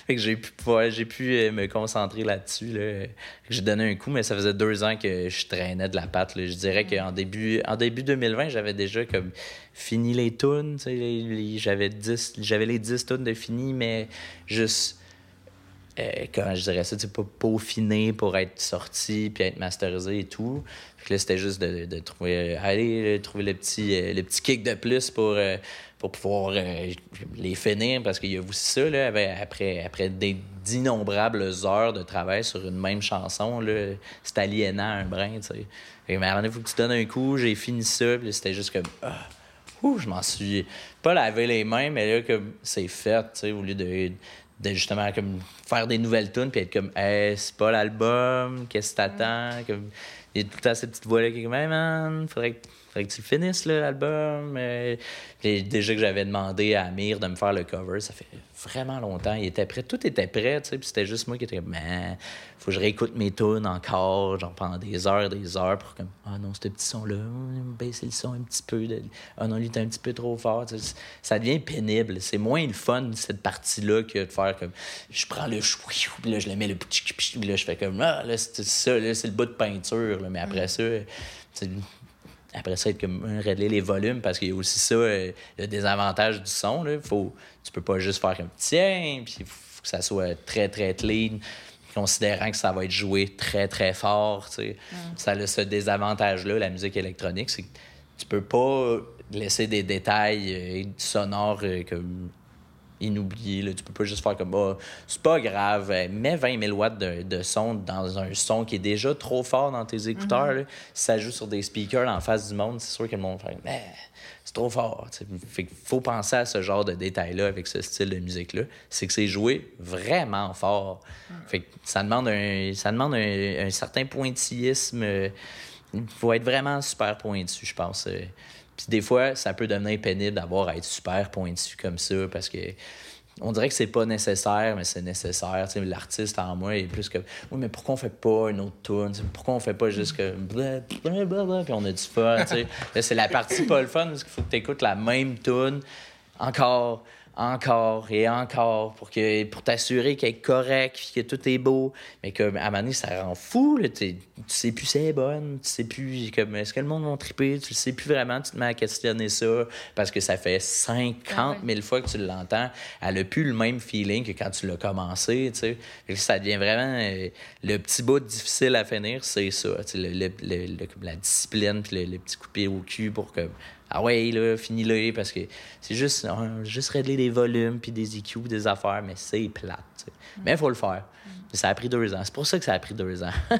Speaker 3: fait que j'ai pu, j'ai pu me concentrer là-dessus. Là. J'ai donné un coup, mais ça faisait deux ans que je traînais de la patte. Je dirais qu'en début, en début 2020, j'avais déjà comme fini les tunes. J'avais, les 10 tunes de fini, mais juste, euh, comment je dirais ça, pas peaufiner pour être sorti puis être masterisé et tout. là, c'était juste de, trouver, aller trouver le petit, euh, le petit kick de plus pour, euh, pour pouvoir les finir parce qu'il y a aussi ça, là, après, après d'innombrables heures de travail sur une même chanson, c'est aliénant un brin. Mais il faut que tu donnes un coup, j'ai fini ça, puis c'était juste comme. Ah, je m'en suis pas lavé les mains, mais là, comme c'est fait, tu sais, au lieu de, de, justement comme faire des nouvelles tunes puis être comme, hey, c'est pas l'album, qu'est-ce que t'attends? Comme, il y a tout le temps cette petite voix-là qui est comme, hey man, faudrait que faudrait que tu finisses l'album. Euh, déjà que j'avais demandé à Amir de me faire le cover, ça fait vraiment longtemps. Il était prêt, tout était prêt, tu sais, puis c'était juste moi qui était comme, man, faut que je réécoute mes tunes encore, genre pendant des heures et des heures pour comme, ah non, ce petit son-là, baisser le son un petit peu. Ah non, lui, était un petit peu trop fort. ça devient pénible. C'est moins le fun, cette partie-là, que de faire comme, je prends le chou, puis là, je le mets le puis là, je fais comme, ah, là, c'est ça, là, c'est le bout de peinture, mais après ça, après ça, être comme régler les volumes parce qu'il y a aussi ça, euh, le désavantage du son. Là. Faut, tu peux pas juste faire comme tiens, puis il faut que ça soit très, très clean, considérant que ça va être joué très, très fort. Tu Ça a ce désavantage-là, la musique électronique, c'est que tu peux pas laisser des détails euh, sonores euh, comme inoublié. Là. Tu peux pas juste faire comme, bah, c'est pas grave, euh, mets 20 000 watts de, de, son dans un son qui est déjà trop fort dans tes écouteurs. Mhm. Si ça joue sur des speakers en face du monde, c'est sûr que le monde fait, mais c'est trop fort. Fait faut penser à ce genre de détails-là avec ce style de musique-là. C'est que c'est joué vraiment fort. Fait que ça demande un, ça demande un, certain pointillisme. Il faut être vraiment super pointu, je pense. Euh. Puis des fois, ça peut devenir pénible d'avoir à être super pointu comme ça parce que on dirait que c'est pas nécessaire, mais c'est nécessaire. L'artiste en moi est plus que Oui, mais pourquoi on fait pas une autre tune? Pourquoi on fait pas juste que blablabla, puis on a du fun? c'est la partie pas le fun parce qu'il faut que tu écoutes la même tune encore encore et encore pour que pour t'assurer qu'elle est correcte, que tout est beau. Mais que à un moment donné, ça rend fou. Tu sais plus si elle est bonne, tu sais plus comme est-ce que le monde va triper, tu le sais plus vraiment, tu te mets à questionner ça parce que ça fait 50 000 fois que tu l'entends. Elle a plus le même feeling que quand tu l'as commencé. Tu sais. Ça devient vraiment euh, le petit bout difficile à finir, c'est ça. Le, la discipline puis le, petit coupé au cul pour que ah ouais, là, finis-le, parce que c'est juste, juste régler des volumes, puis des EQ, des affaires, mais c'est plate. Mais il faut le faire. Ça a pris deux ans. C'est pour ça que ça a pris deux ans.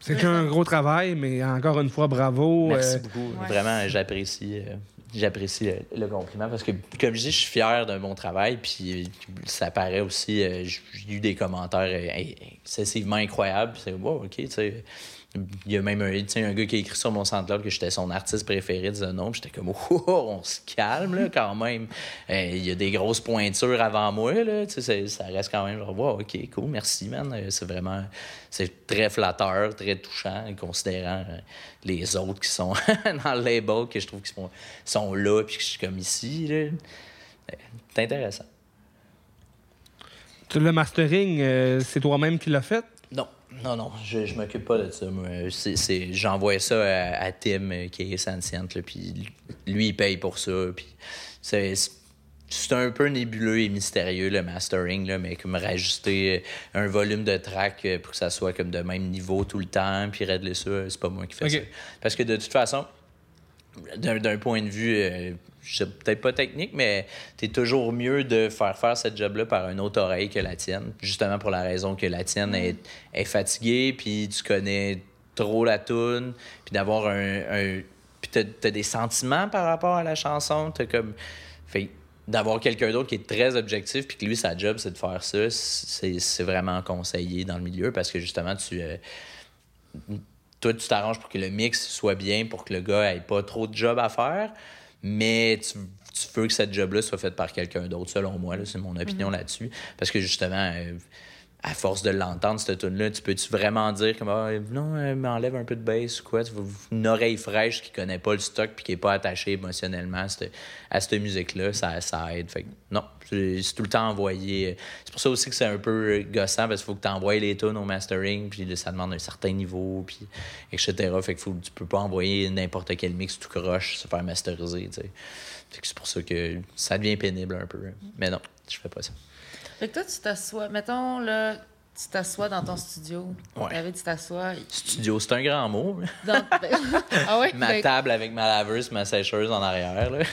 Speaker 2: c'est un gros travail, mais encore une fois, bravo.
Speaker 3: Merci euh, beaucoup. Vraiment, j'apprécie. Euh, j'apprécie le, compliment parce que, comme je dis, je suis fier de mon travail. Puis ça paraît aussi, euh, j'ai eu des commentaires excessivement incroyables. C'est, wow, OK, tu sais il y a même un, un gars qui a écrit sur mon SoundCloud que j'étais son artiste préféré de nom. J'étais comme, oh, on se calme là, quand même. Euh, il y a des grosses pointures avant moi. Là, ça reste quand même genre, wow, ok, cool, merci, man. Euh, c'est vraiment c'est très flatteur, très touchant, considérant euh, les autres qui sont dans le label, que je trouve qu'ils sont, sont là, puis que je suis comme ici. C'est intéressant.
Speaker 2: Le mastering, c'est toi-même qui l'as fait?
Speaker 3: Non. Non, non, je, je m'occupe pas de ça. j'envoie ça à, Tim, euh, qui est Sentient, puis lui, il paye pour ça. Puis c'est, un peu nébuleux et mystérieux, le mastering, là, mais comme rajouter euh, un volume de track euh, pour que ça soit comme de même niveau tout le temps, puis régler ça, c'est pas moi qui fais ça. Parce que de toute façon, d'un point de vue, euh, peut-être pas technique, mais tu es toujours mieux de faire faire cette job-là par une autre oreille que la tienne, justement pour la raison que la tienne est, est fatiguée, puis tu connais trop la tune, puis d'avoir un, puis t'as, as des sentiments par rapport à la chanson, t'as comme... Fait, d'avoir quelqu'un d'autre qui est très objectif puis que lui sa job c'est de faire ça c'est, vraiment conseillé dans le milieu parce que justement tu euh, toi, tu t'arranges pour que le mix soit bien, pour que le gars ait pas trop de job à faire. Mais tu veux que cette job-là soit faite par quelqu'un d'autre, selon moi. C'est mon opinion là-dessus. Parce que justement, euh, à force de l'entendre, cette tune-là, tu peux-tu vraiment dire comme ah, non, euh, m'enlève un peu de bass ou quoi? Une oreille fraîche qui connaît pas le stock puis qui est pas attachée émotionnellement à cette, musique-là, ça, ça aide. Fait non, c'est tout le temps envoyé. C'est pour ça aussi que c'est un peu gossant parce qu'il faut que tu envoies les tunes au mastering, puis ça demande un certain niveau, puis etc. Fait que faut, tu peux pas envoyer n'importe quel mix tout croche se faire masteriser. C'est pour ça que ça devient pénible un peu. Mais non, je fais pas ça.
Speaker 1: Fait que toi, tu t'assois, mettons, là, tu t'assois dans ton studio.
Speaker 3: Ouais.
Speaker 1: tu t'assois.
Speaker 3: Studio, c'est un grand mot.
Speaker 1: Ben, ah ouais?
Speaker 3: Ma ben, table avec ma laveuse, ma sécheuse en arrière. Là.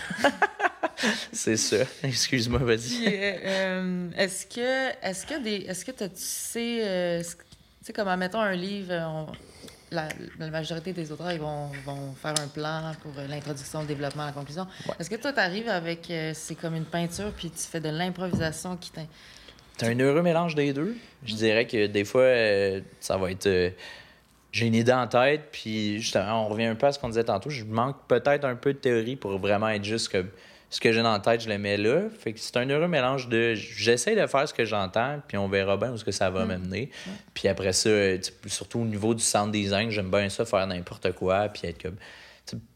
Speaker 3: c'est ça. Excuse-moi, vas-y.
Speaker 1: Euh, euh, est-ce que, est-ce que des, est-ce que tu sais, euh, tu sais, comme, mettons un livre, la, majorité des auteurs, ils vont, vont, faire un plan pour l'introduction, le développement, la conclusion. Est-ce que toi, tu arrives avec, c'est comme une peinture, puis tu fais de l'improvisation qui t'in...
Speaker 3: C'est un heureux mélange des deux. Je dirais que des fois, ça va être j'ai une idée en tête, puis justement, on revient un peu à ce qu'on disait tantôt. Je manque peut-être un peu de théorie pour vraiment être juste que ce que j'ai dans la tête, je le mets là. Fait que c'est un heureux mélange de j'essaie de faire ce que j'entends, puis on verra bien où ce que ça va mm. m'amener. Puis après ça, surtout au niveau du sound design, j'aime bien ça, faire n'importe quoi, puis être comme.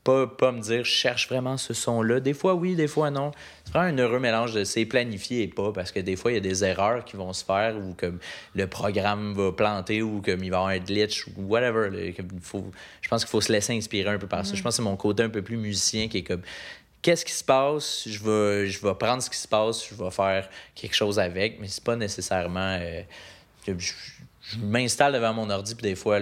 Speaker 3: Pas, pas me dire, je cherche vraiment ce son-là. Des fois, oui, des fois, non. C'est vraiment un heureux mélange de c'est planifié et pas, parce que des fois, il y a des erreurs qui vont se faire ou comme le programme va planter ou comme il va y avoir un glitch ou whatever. faut, je pense qu'il faut se laisser inspirer un peu par ça. Mm. Je pense que c'est mon côté un peu plus musicien qui est comme qu'est-ce qui se passe, je vais, je prendre ce qui se passe, je vais faire quelque chose avec, mais c'est pas nécessairement. Euh, m'installe devant mon ordi, puis des fois,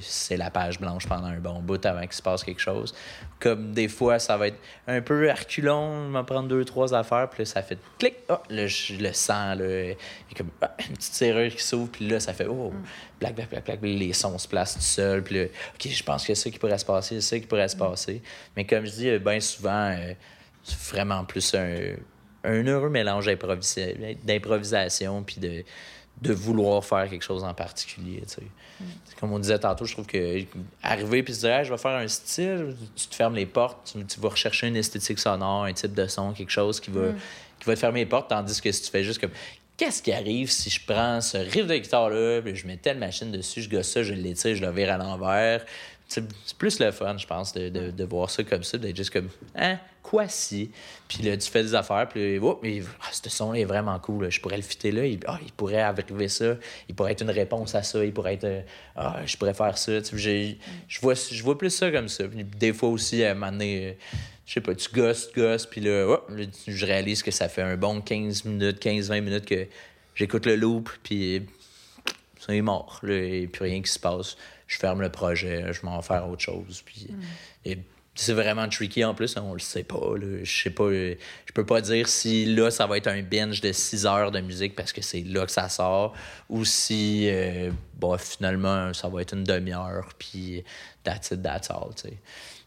Speaker 3: c'est la page blanche pendant un bon bout avant qu'il se passe quelque chose. Comme des fois, ça va être un peu reculon, me prendre deux, trois affaires, puis là, ça fait clic, oh, là, je le sens, là, a comme ah, une petite serrure qui s'ouvre, puis là, ça fait oh, black, black, black, black, les sons se placent tout seuls, puis là, OK, je pense que c'est ça qui pourrait se passer, c'est ça qui pourrait se passer. Mais comme je dis, bien souvent, euh, c'est vraiment plus un, un heureux mélange d'improvisation, puis de de vouloir faire quelque chose en particulier. Mm. Comme on disait tantôt, je trouve que arriver puis se dire je vais faire un style, tu te fermes les portes, tu, vas rechercher une esthétique sonore, un type de son, quelque chose qui va, mm. qui va te fermer les portes, tandis que si tu fais juste comme qu'est-ce qui arrive si je prends ce riff de guitare-là, je mets telle machine dessus, je gosse ça, je l'étire, je le vire à l'envers, c'est plus le fun, je pense, de, de, de voir ça comme ça, d'être juste comme, hein, quoi si? Puis là, tu fais des affaires, puis oh, mais, ah, ce son est vraiment cool, je pourrais le fitter là, il, ah, il pourrait arriver ça, il pourrait être une réponse à ça, il pourrait être, euh, ah, je pourrais faire ça. Tu sais, je vois, je vois plus ça comme ça. Puis des fois aussi, à un moment donné, euh, je sais pas, tu gosses, tu gosses, puis là, je réalise que ça fait un bon 15 minutes, 15-20 minutes que j'écoute le loop, puis ça est mort, là, et puis rien qui se passe je ferme le projet, je m'en faire autre chose. Puis, mm. C'est vraiment tricky en plus, on le sait pas. Je sais pas. Je peux pas dire si là, ça va être un binge de 6 heures de musique parce que c'est là que ça sort, ou si euh, bon, finalement, ça va être une demi-heure, puis that's it, that's all.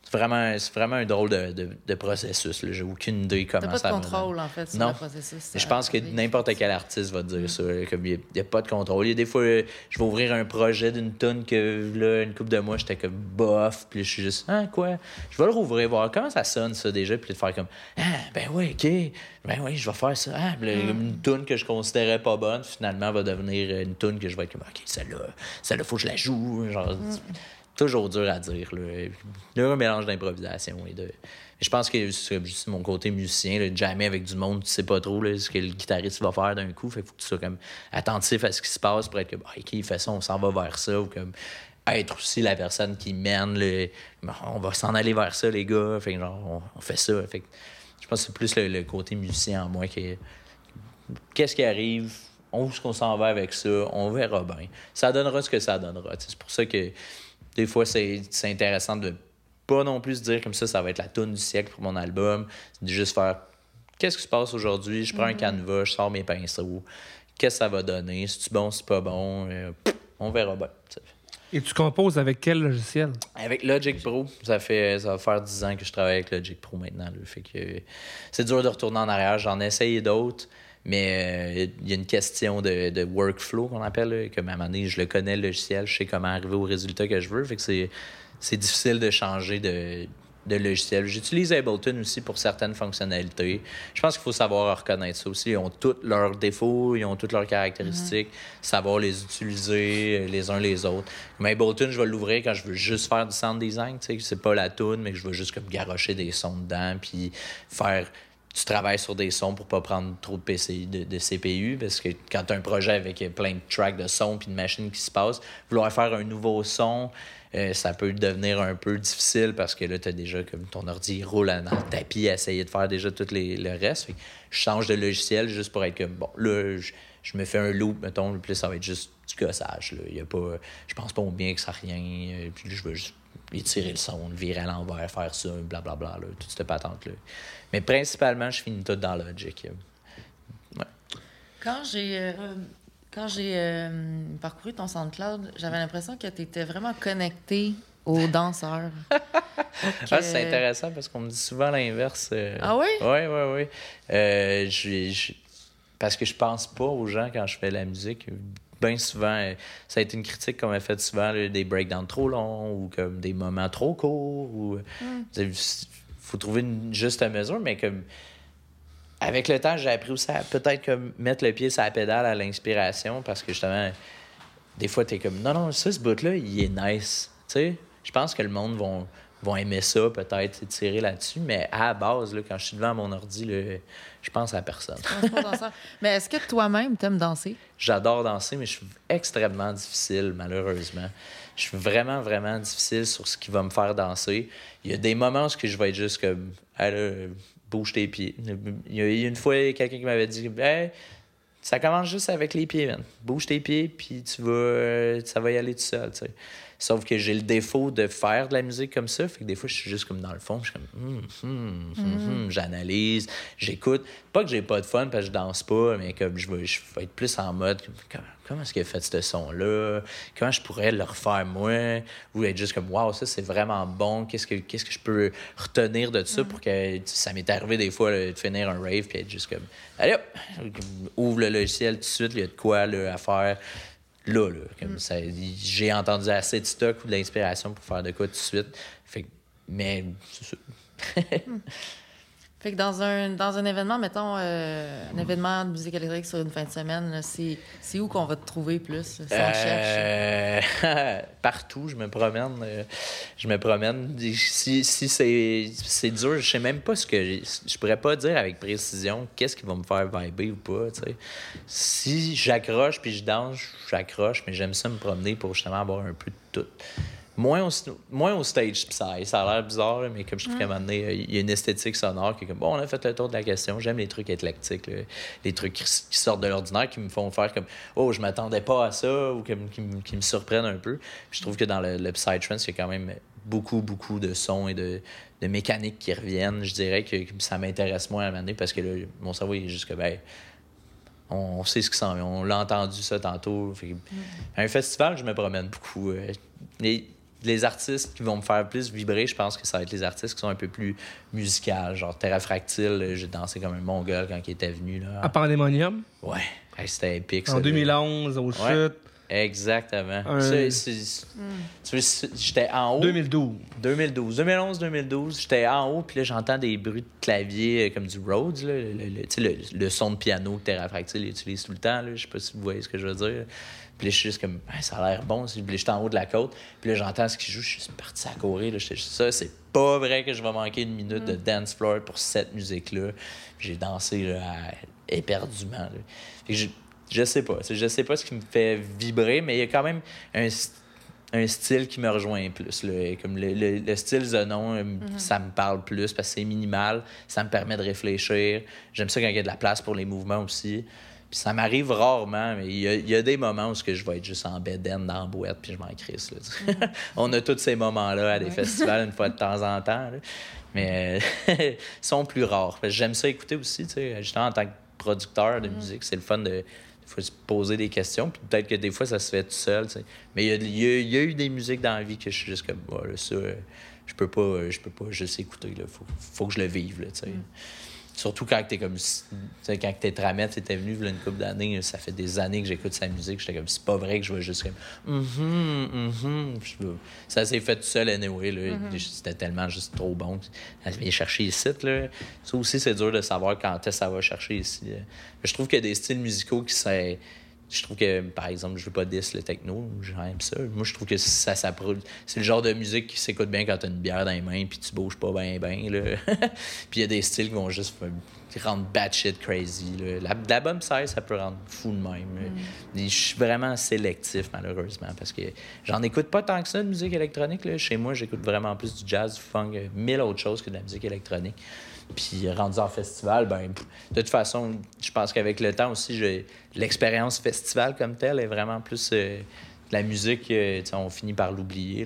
Speaker 3: C'est vraiment, vraiment un drôle de, de, de processus. J'ai aucune idée comment
Speaker 1: ça
Speaker 3: pas
Speaker 1: de contrôle, en fait, sur
Speaker 3: non.
Speaker 1: le processus.
Speaker 3: Je pense que n'importe quel artiste va dire ça. Comme il n'y a, pas de contrôle. Il y a des fois, je vais ouvrir un projet d'une tonne que, là, une couple de mois, j'étais comme bof. Puis je suis juste, ah, quoi? Je vais le rouvrir, voir comment ça sonne, ça, déjà. Puis de faire comme, ah, ben oui, OK. Ben oui, je vais faire ça. Ah, mm. Une tonne que je considérais pas bonne, finalement, va devenir une tonne que je vais être comme, OK, celle-là, celle-là, faut que je la joue. Genre, mm toujours dur à dire. Il y a un mélange d'improvisation et de. Je pense que c'est mon côté musicien, jamais avec du monde, tu sais pas trop là, ce que le guitariste va faire d'un coup. Fait faut que tu sois comme attentif à ce qui se passe pour être comme OK, il fait ça, on s'en va vers ça. Ou comme être aussi la personne qui mène le. On va s'en aller vers ça, les gars. Fait genre, on, fait ça. Fait je pense que c'est plus le, côté musicien en moi qui Qu'est-ce qui arrive? On ce qu'on s'en va avec ça, on verra bien. Ça donnera ce que ça donnera. C'est pour ça que des fois, c'est intéressant de pas non plus dire comme ça, ça va être la tune du siècle pour mon album. C'est de juste faire qu'est-ce qui se passe aujourd'hui, je prends un mm-hmm. canevas, je sors mes pinceaux, qu'est-ce que ça va donner, si c'est bon, si c'est pas bon, euh, on verra bien.
Speaker 2: Et tu composes avec quel logiciel?
Speaker 3: Avec Logic Pro. Ça fait ça va faire 10 ans que je travaille avec Logic Pro maintenant. Fait que c'est dur de retourner en arrière. J'en ai essayé d'autres. Mais il euh, y a une question de, de workflow qu'on appelle. Comme à un moment donné, je le connais, le logiciel, je sais comment arriver au résultat que je veux. Fait que c'est, difficile de changer de, de logiciels. J'utilise Ableton aussi pour certaines fonctionnalités. Je pense qu'il faut savoir reconnaître ça aussi. Ils ont tous leurs défauts, ils ont toutes leurs caractéristiques, savoir les utiliser les uns les autres. Mais Ableton, je vais l'ouvrir quand je veux juste faire du sound design, tu sais, c'est pas la tune, mais que je veux juste comme garocher des sons dedans, puis faire tu travailles sur des sons pour pas prendre trop de PCI, de, CPU, parce que quand tu as un projet avec plein de tracks de sons puis de machines qui se passent, vouloir faire un nouveau son, euh, ça peut devenir un peu difficile parce que là, tu as déjà comme ton ordi roule dans le tapis à essayer de faire déjà tout le reste. je change de logiciel juste pour être comme bon, là, je, me fais un loop, mettons, puis ça va être juste du gossage. Là. Y a pas, je pense pas au bien que ça rien. Euh, puis je veux juste étirer le son, le virer à l'envers, faire ça, blablabla, bla, bla, toute cette patente-là. Mais principalement, je finis tout dans Logic. Ouais.
Speaker 1: Quand j'ai. Euh, quand j'ai euh, parcouru ton SoundCloud, j'avais l'impression que tu étais vraiment connecté aux danseurs.
Speaker 3: Ah, c'est intéressant parce qu'on me dit souvent l'inverse.
Speaker 1: Euh. Ah oui?
Speaker 3: Oui, oui, oui. Parce que je pense pas aux gens quand je fais la musique. Bien souvent, ça a été une critique qu'on m'a faite souvent, des breakdowns trop longs ou comme des moments trop courts. Ou... Hmm. Faut trouver une juste mesure, mais comme avec le temps, j'ai appris aussi à peut-être mettre le pied sur la pédale à l'inspiration parce que justement, des fois, tu es comme non, non, ça, ce bout-là, il est nice. Tu sais, je pense que le monde va vont aimer ça, peut-être, tirer là-dessus, mais à la base, là, quand je suis devant mon ordi, là, je pense à personne.
Speaker 1: mais est-ce que toi-même, tu aimes danser?
Speaker 3: J'adore danser, mais je suis extrêmement difficile, malheureusement. Je suis vraiment, vraiment difficile sur ce qui va me faire danser. Il y a des moments où je vais être juste comme bouge tes pieds. Il y a une fois quelqu'un qui m'avait dit ça commence juste avec les pieds, man. Bouge tes pieds, puis tu vas, ça va y aller tout seul, tu sais. Sauf que j'ai le défaut de faire de la musique comme ça. Fait que des fois, je suis juste comme dans le fond. Je suis comme, hum, hum, hum, j'analyse, j'écoute. Pas que j'ai pas de fun parce que je danse pas, mais comme je vais, je vais être plus en mode, comment, est-ce qu'il a fait ce son-là? Comment je pourrais le refaire moi? Ou être juste comme, waouh, ça c'est vraiment bon. Qu'est-ce que, qu'est-ce que je peux retenir de ça pour que ça m'est arrivé des fois de finir un rave puis être juste comme, allez hop, ouvre le logiciel tout de suite, il y a de quoi là, à faire là, là. Comme mm. ça, j'ai entendu assez de stock ou de l'inspiration pour faire de quoi tout de suite. Fait, mais c'est ça.
Speaker 1: Mm. Fait que dans un, dans un événement, mettons, euh, un événement de musique électrique sur une fin de semaine, c'est où qu'on va te trouver plus, si on
Speaker 3: euh, cherche? Partout, je me promène. Euh, je me promène. Si, si c'est dur, je sais même pas ce que... Je pourrais pas dire avec précision qu'est-ce qui va me faire vibrer ou pas. Si j'accroche puis je danse, j'accroche, mais j'aime ça me promener pour justement avoir un peu de tout. Moins au, moins au stage psy. Ça a l'air bizarre, mais comme je trouve qu'à un moment donné, il y a une esthétique sonore qui est comme bon, on a fait le tour de la question. J'aime les trucs éclectiques, les trucs qui, sortent de l'ordinaire, qui me font faire comme oh, je m'attendais pas à ça, ou qui, me surprennent un peu. je trouve que dans le, le Psytrance, il y a quand même beaucoup, beaucoup de sons et de, de mécaniques qui reviennent. Je dirais que, ça m'intéresse moins à un moment donné parce que mon cerveau est juste que ben, on sait ce qui s'en vient. On l'a entendu ça tantôt. un festival, je me promène beaucoup. Euh, les artistes qui vont me faire plus vibrer, je pense que ça va être les artistes qui sont un peu plus musicales. Genre Terra Fractile, j'ai dansé comme un mongol quand il était venu. Là.
Speaker 2: À Pandemonium?
Speaker 3: Ouais, c'était épique.
Speaker 2: En 2011, au chute.
Speaker 3: Exactement. J'étais en haut.
Speaker 2: 2012.
Speaker 3: 2012. 2011, 2012. J'étais en haut, puis là, j'entends des bruits de clavier euh, comme du Rhodes, là, le, le, son de piano que Terra Fractile utilise tout le temps. Je sais pas si vous voyez ce que je veux dire. Puis là, je suis juste comme, ça a l'air bon. Puis j'étais en haut de la côte. Puis là, j'entends ce qu'il joue. Je suis parti à courir. Là. ça, c'est pas vrai que je vais manquer une minute de mm. dance floor pour cette musique-là. J'ai dansé là, éperdument. je, je sais pas. Je sais pas ce qui me fait vibrer, mais il y a quand même un, un style qui me rejoint plus. Là. Comme le, le, style Zenon, mm-hmm. ça me parle plus parce que c'est minimal. Ça me permet de réfléchir. J'aime ça quand il y a de la place pour les mouvements aussi. Puis ça m'arrive rarement, mais il y, a, des moments où que je vais être juste en bed dans la boîte, puis je m'en crisse. Mm-hmm. On a tous ces moments-là à des festivals une fois de temps en temps. Mais ils sont plus rares. J'aime ça écouter aussi, justement, en tant que producteur de mm-hmm. musique. C'est le fun de, se poser des questions. Puis peut-être que des fois, ça se fait tout seul. Mais il y, a, eu des musiques dans la vie que je suis juste comme, ça, je peux pas, je peux pas juste écouter. Il faut, faut que je le vive. Là, mm. Surtout quand t'es comme. Tu sais, quand t'es tramette, t'étais venu a une couple d'années, ça fait des années que j'écoute sa musique. J'étais comme, c'est pas vrai que je vais juste comme. Mhm, mhm. Puis je- Ça s'est fait tout seul, anyway. Là. C'était tellement juste trop bon. Elle vient chercher ici. Là. Ça aussi, c'est dur de savoir quand est-ce que ça va chercher ici. là. Je trouve qu'il y a des styles musicaux qui sont. Je trouve que, par exemple, je veux pas dire le techno, j'aime ça. Moi, je trouve que ça s'approche. C'est le genre de musique qui s'écoute bien quand t'as une bière dans les mains puis tu bouges pas bien, bien. Puis il y a des styles qui vont juste qui rendent batshit crazy. Là. La, size, ça peut rendre fou de même. Et Je suis vraiment sélectif, malheureusement, parce que j'en écoute pas tant que ça de musique électronique. Là. Chez moi, j'écoute vraiment plus du jazz, du funk, mille autres choses que de la musique électronique. Puis rendu en festival, ben, de toute façon, je pense qu'avec le temps aussi, j'ai- l'expérience festival comme telle est vraiment plus euh, la musique. euh, on finit par l'oublier.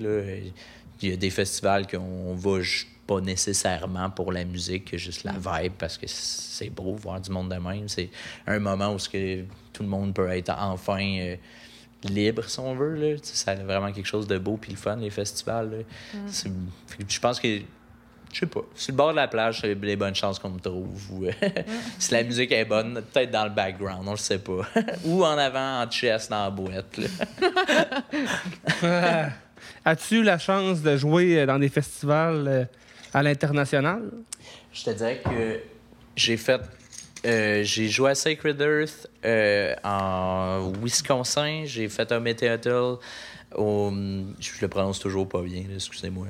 Speaker 3: Il y a des festivals qu'on va pas nécessairement pour la musique, que juste la vibe, parce que c'est beau voir du monde de même. C'est un moment où que tout le monde peut être enfin euh, libre, si on veut. Là. Ça a vraiment quelque chose de beau puis le fun, les festivals. que Je pense que je sais pas. Sur le bord de la plage, c'est les bonnes chances qu'on me trouve. Ou, euh, si la musique est bonne, peut-être dans le background, on le sait pas. ou en avant, en chest, dans la boîte. là.
Speaker 2: As-tu eu la chance de jouer euh, dans des festivals euh, à l'international?
Speaker 3: Je te dirais que j'ai fait. euh, j'ai joué à Sacred Earth euh, en Wisconsin. J'ai fait un Meteotel au. Je le prononce toujours pas bien, excusez-moi.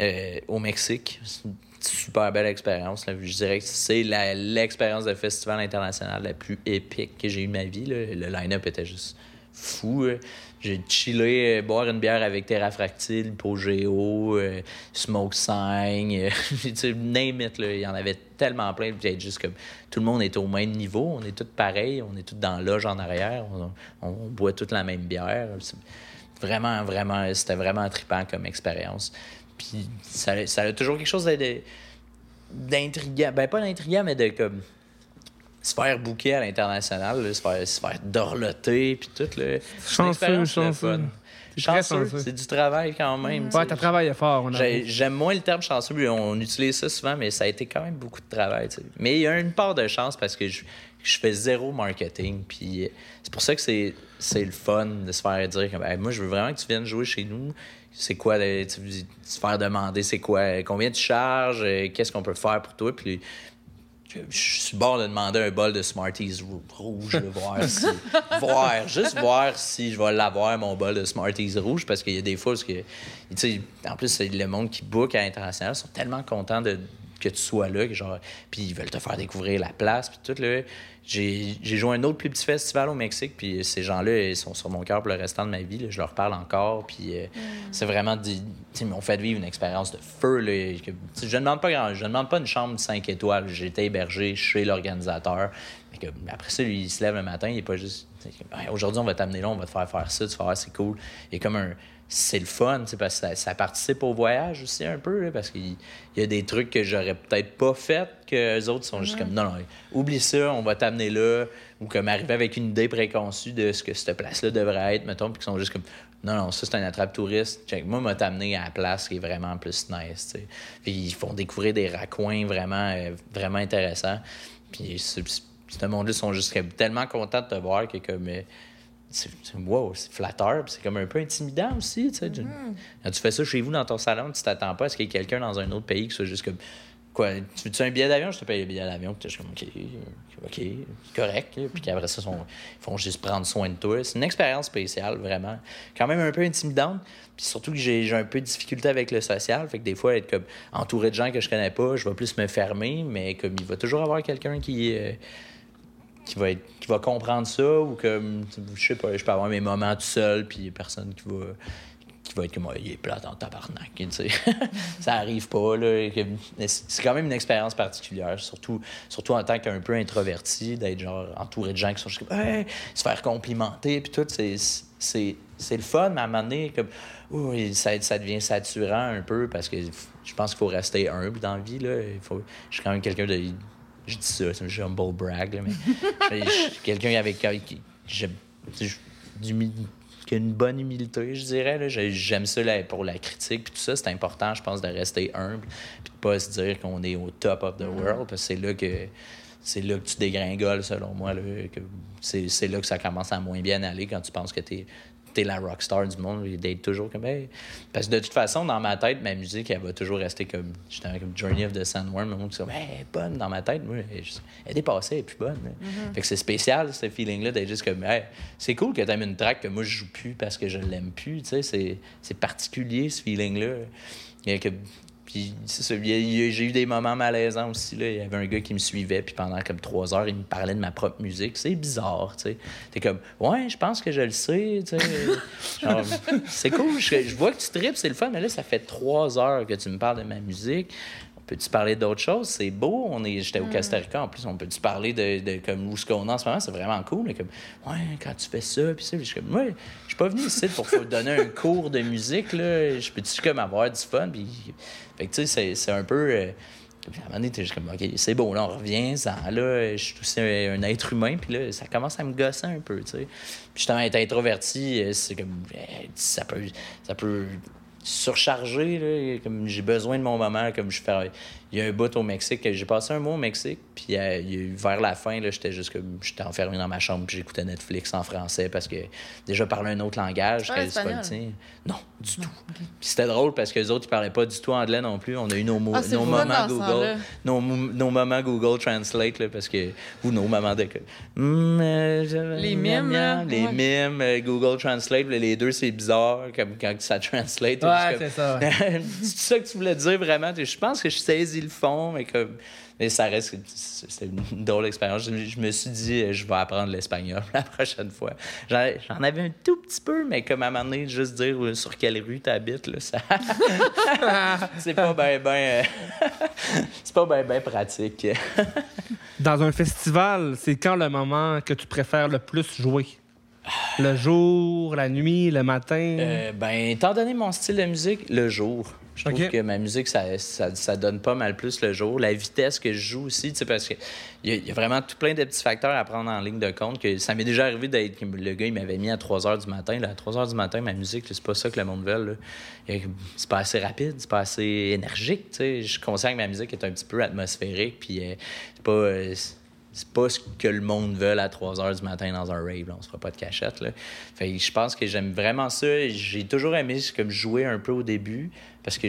Speaker 3: Euh, au Mexique. C'est une super belle expérience. Je dirais que c'est l'expérience de festival international la plus épique que j'ai eue de ma vie. Le line-up était juste fou. là. J'ai chillé, euh, boire une bière avec Terrafractile, Pogeo, euh, Smoke Sign, euh, name it, il y en avait tellement plein. Puis juste comme tout le monde est au même niveau, on est tous pareils, on est tous dans loge en arrière, on, on boit toute la même bière. Vraiment, vraiment, c'était vraiment trippant comme expérience. Puis ça, ça a toujours quelque chose d'intriguant. Ben, pas d'intriguant, mais de comme se faire bouquer à l'international, se faire, se faire dorloter, puis tout. Le
Speaker 2: chanceux.
Speaker 3: Chanceux,
Speaker 2: chanceux.
Speaker 3: c'est du travail quand même.
Speaker 2: Ouais, t'as travaillé fort.
Speaker 3: J'aime moins le terme chanceux, puis on utilise ça souvent, mais ça a été quand même beaucoup de travail. Mais il y a une part de chance parce que je, je fais zéro marketing, puis c'est pour ça que c'est c'est le fun de se faire dire comme, Hey, moi, je veux vraiment que tu viennes jouer chez nous. C'est quoi, le- tu se faire demander c'est quoi, combien tu charges, euh, qu'est-ce qu'on peut faire pour toi, puis je je suis bord de demander un bol de Smarties rou- rouge, voir si. voir, juste voir si je vais l'avoir, mon bol de Smarties rouge, parce qu'il y a des fois, parce que, en plus, c'est le monde qui book à l'international sont tellement contents de, que tu sois là, genre, puis ils veulent te faire découvrir la place, puis tout, là. J'ai j'ai joué un autre plus petit festival au Mexique, puis ces gens-là, ils sont sur mon cœur pour le restant de ma vie, là. Je leur parle encore, puis euh, c'est vraiment m'ont fait vivre une expérience de feu, là. que- je ne demande pas grand je demande pas une chambre de 5 étoiles. J'ai été hébergé chez l'organisateur. Que- Après ça, lui, il se lève le matin, il est pas juste. Hey, Aujourd'hui, on va t'amener là, on va te faire faire ça, tu vas voir, c'est cool. Il y a comme un. C'est le fun, parce que ça, ça participe au voyage aussi un peu, là, parce qu'il il y a des trucs que j'aurais peut-être pas fait, que les autres sont juste comme non, non, oublie ça, on va t'amener là, ou comme arriver avec une idée préconçue de ce que cette place-là devrait être, mettons, puis qu'ils sont juste comme non, non, ça c'est un attrape-touriste. Check, moi, m'a t'amener à la place qui est vraiment plus nice, tu ils font découvrir des raccoins vraiment, euh, vraiment intéressants. Puis ce monde-là sont juste comme tellement contents de te voir que comme. euh, c'est wow, c'est flatteur, c'est comme un peu intimidant aussi. Tu sais. Quand tu fais ça chez vous dans ton salon, tu t'attends pas à ce qu'il y ait quelqu'un dans un autre pays qui soit juste comme. Quoi, tu veux-tu un billet d'avion? Je te paye le billet d'avion. Puis t'es juste comme, OK, OK, correct. Puis qu'après ça, ils font juste prendre soin de toi. C'est une expérience spéciale, vraiment. Quand même un peu intimidante. Puis surtout que j'ai j'ai un peu de difficulté avec le social. Fait que des fois, être comme entouré de gens que je connais pas, je vais plus me fermer. Mais comme il va toujours avoir quelqu'un qui. euh, qui va être qui va comprendre ça ou comme je sais pas je peux avoir mes moments tout seul puis personne qui va qui va être comme Ah, il est plate en tabarnak ça arrive pas là que- c'est quand même une expérience particulière surtout surtout en tant qu'un peu introverti d'être genre entouré de gens qui sont juste comme hey! se faire complimenter puis tout c'est c'est c'est le fun mais à un moment donné comme oh, ça, ça devient saturant un peu parce que je pense qu'il faut rester humble dans la vie là il faut je suis quand même quelqu'un de je dis ça, c'est un humble brag, là, mais je- je suis quelqu'un avec qui tu a une bonne humilité, je dirais. J'ai- J'aime ça là, pour la critique, puis tout ça, c'est important, je pense, de rester humble, puis de pas se dire qu'on est au top of the world, parce que c'est là que c'est là que tu dégringoles, selon moi. C'est là que ça commence à moins bien aller quand tu penses que t'es es la rockstar du monde, et d'être toujours comme hey. Parce que de toute façon, dans ma tête, ma musique, elle va toujours rester comme. J'étais comme Journey of the Sandworm, le monde qui hey, bonne dans ma tête. Moi, elle, est- elle est dépassée, elle est plus bonne. là. Fait que c'est spécial, ce feeling-là, d'être juste comme hey, c'est cool que t'aimes une track que moi je joue plus parce que je l'aime plus. Tu sais, c'est- c'est particulier ce feeling-là. Il y a que puis j'ai eu des moments malaisants aussi. Là. Il y avait un gars qui me suivait, puis pendant comme trois heures, il me parlait de ma propre musique. C'est bizarre, tu sais. T'es comme, ouais, je pense que je le sais, tu sais. C'est cool, je, je vois que tu tripes, c'est le fun, mais là, ça fait trois heures que tu me parles de ma musique. On peut-tu parler d'autre chose? C'est beau. On est, j'étais au Costa Rica en plus. On peut-tu parler de, de comme où ce qu'on est en ce moment? C'est vraiment cool. comme, ouais, quand tu fais ça, puis ça, puis je suis comme, ouais, je suis pas venu ici pour donner un cours de musique, là. Je peux-tu comme avoir du fun? Puis, fait que tu sais, c'est, un peu. euh, puis à un moment donné, t'es juste comme, OK, c'est bon, là, on revient, ça, là, je suis aussi un, un être humain, puis là, ça commence à me gosser un peu, tu sais. Puis justement, être introverti, euh, c'est comme, euh, ça peut, ça peut surcharger, là, comme j'ai besoin de mon moment, comme je fais, il y a un bout au Mexique, que j'ai passé un mois au Mexique, puis euh, vers la fin, j'étais juste comme, j'étais enfermé dans ma chambre, puis j'écoutais Netflix en français, parce que déjà parler un autre langage,
Speaker 1: Ah,
Speaker 3: c'est pas le
Speaker 1: espagnol.
Speaker 3: tien. Non, du tout. Puis c'était drôle parce que les autres, ils parlaient pas du tout anglais non plus. On a eu nos,
Speaker 1: Ah,
Speaker 3: nos moments. Google. Nos, mo- nos moments Google Translate, là, parce que. Ou nos moments de. que- Hum, euh,
Speaker 1: Les mimes, là.
Speaker 3: Les
Speaker 1: Ouais.
Speaker 3: mimes, euh, Google Translate, les deux, c'est bizarre, comme quand ça translate.
Speaker 2: Ouais, c'est ça.
Speaker 3: c'est ça que tu voulais dire vraiment? Je pense que je saisis le fond, mais comme. Mais ça reste. C'était une drôle expérience. Je, je me suis dit, je vais apprendre l'espagnol la prochaine fois. J'en avais un tout petit peu, mais comme à un moment donné, juste dire euh, sur quelle rue tu habites, là, ça. c'est pas bien, ben. c'est pas bien, ben pratique.
Speaker 2: Dans un festival, c'est quand le moment que tu préfères le plus jouer? Le jour, la nuit, le matin?
Speaker 3: Euh, ben, étant donné mon style de musique, le jour. Je trouve
Speaker 2: Ok.
Speaker 3: que ma musique, ça, ça, ça donne pas mal plus le jour. La vitesse que je joue aussi, tu sais, parce qu'il y, y a vraiment tout plein de petits facteurs à prendre en ligne de compte. que Ça m'est déjà arrivé d'être. Le gars, il m'avait mis à 3 h du matin. Là, à 3 h du matin, ma musique, c'est pas ça que le monde veut. C'est pas assez rapide, c'est pas assez énergique. tu sais. Je suis conscient que ma musique est un petit peu atmosphérique, puis euh, c'est pas. euh, c'est pas ce que le monde veut à 3 h du matin dans un rave. Là. On se fera pas de cachette. Là. Fait je pense que j'aime vraiment ça. J'ai toujours aimé comme jouer un peu au début parce que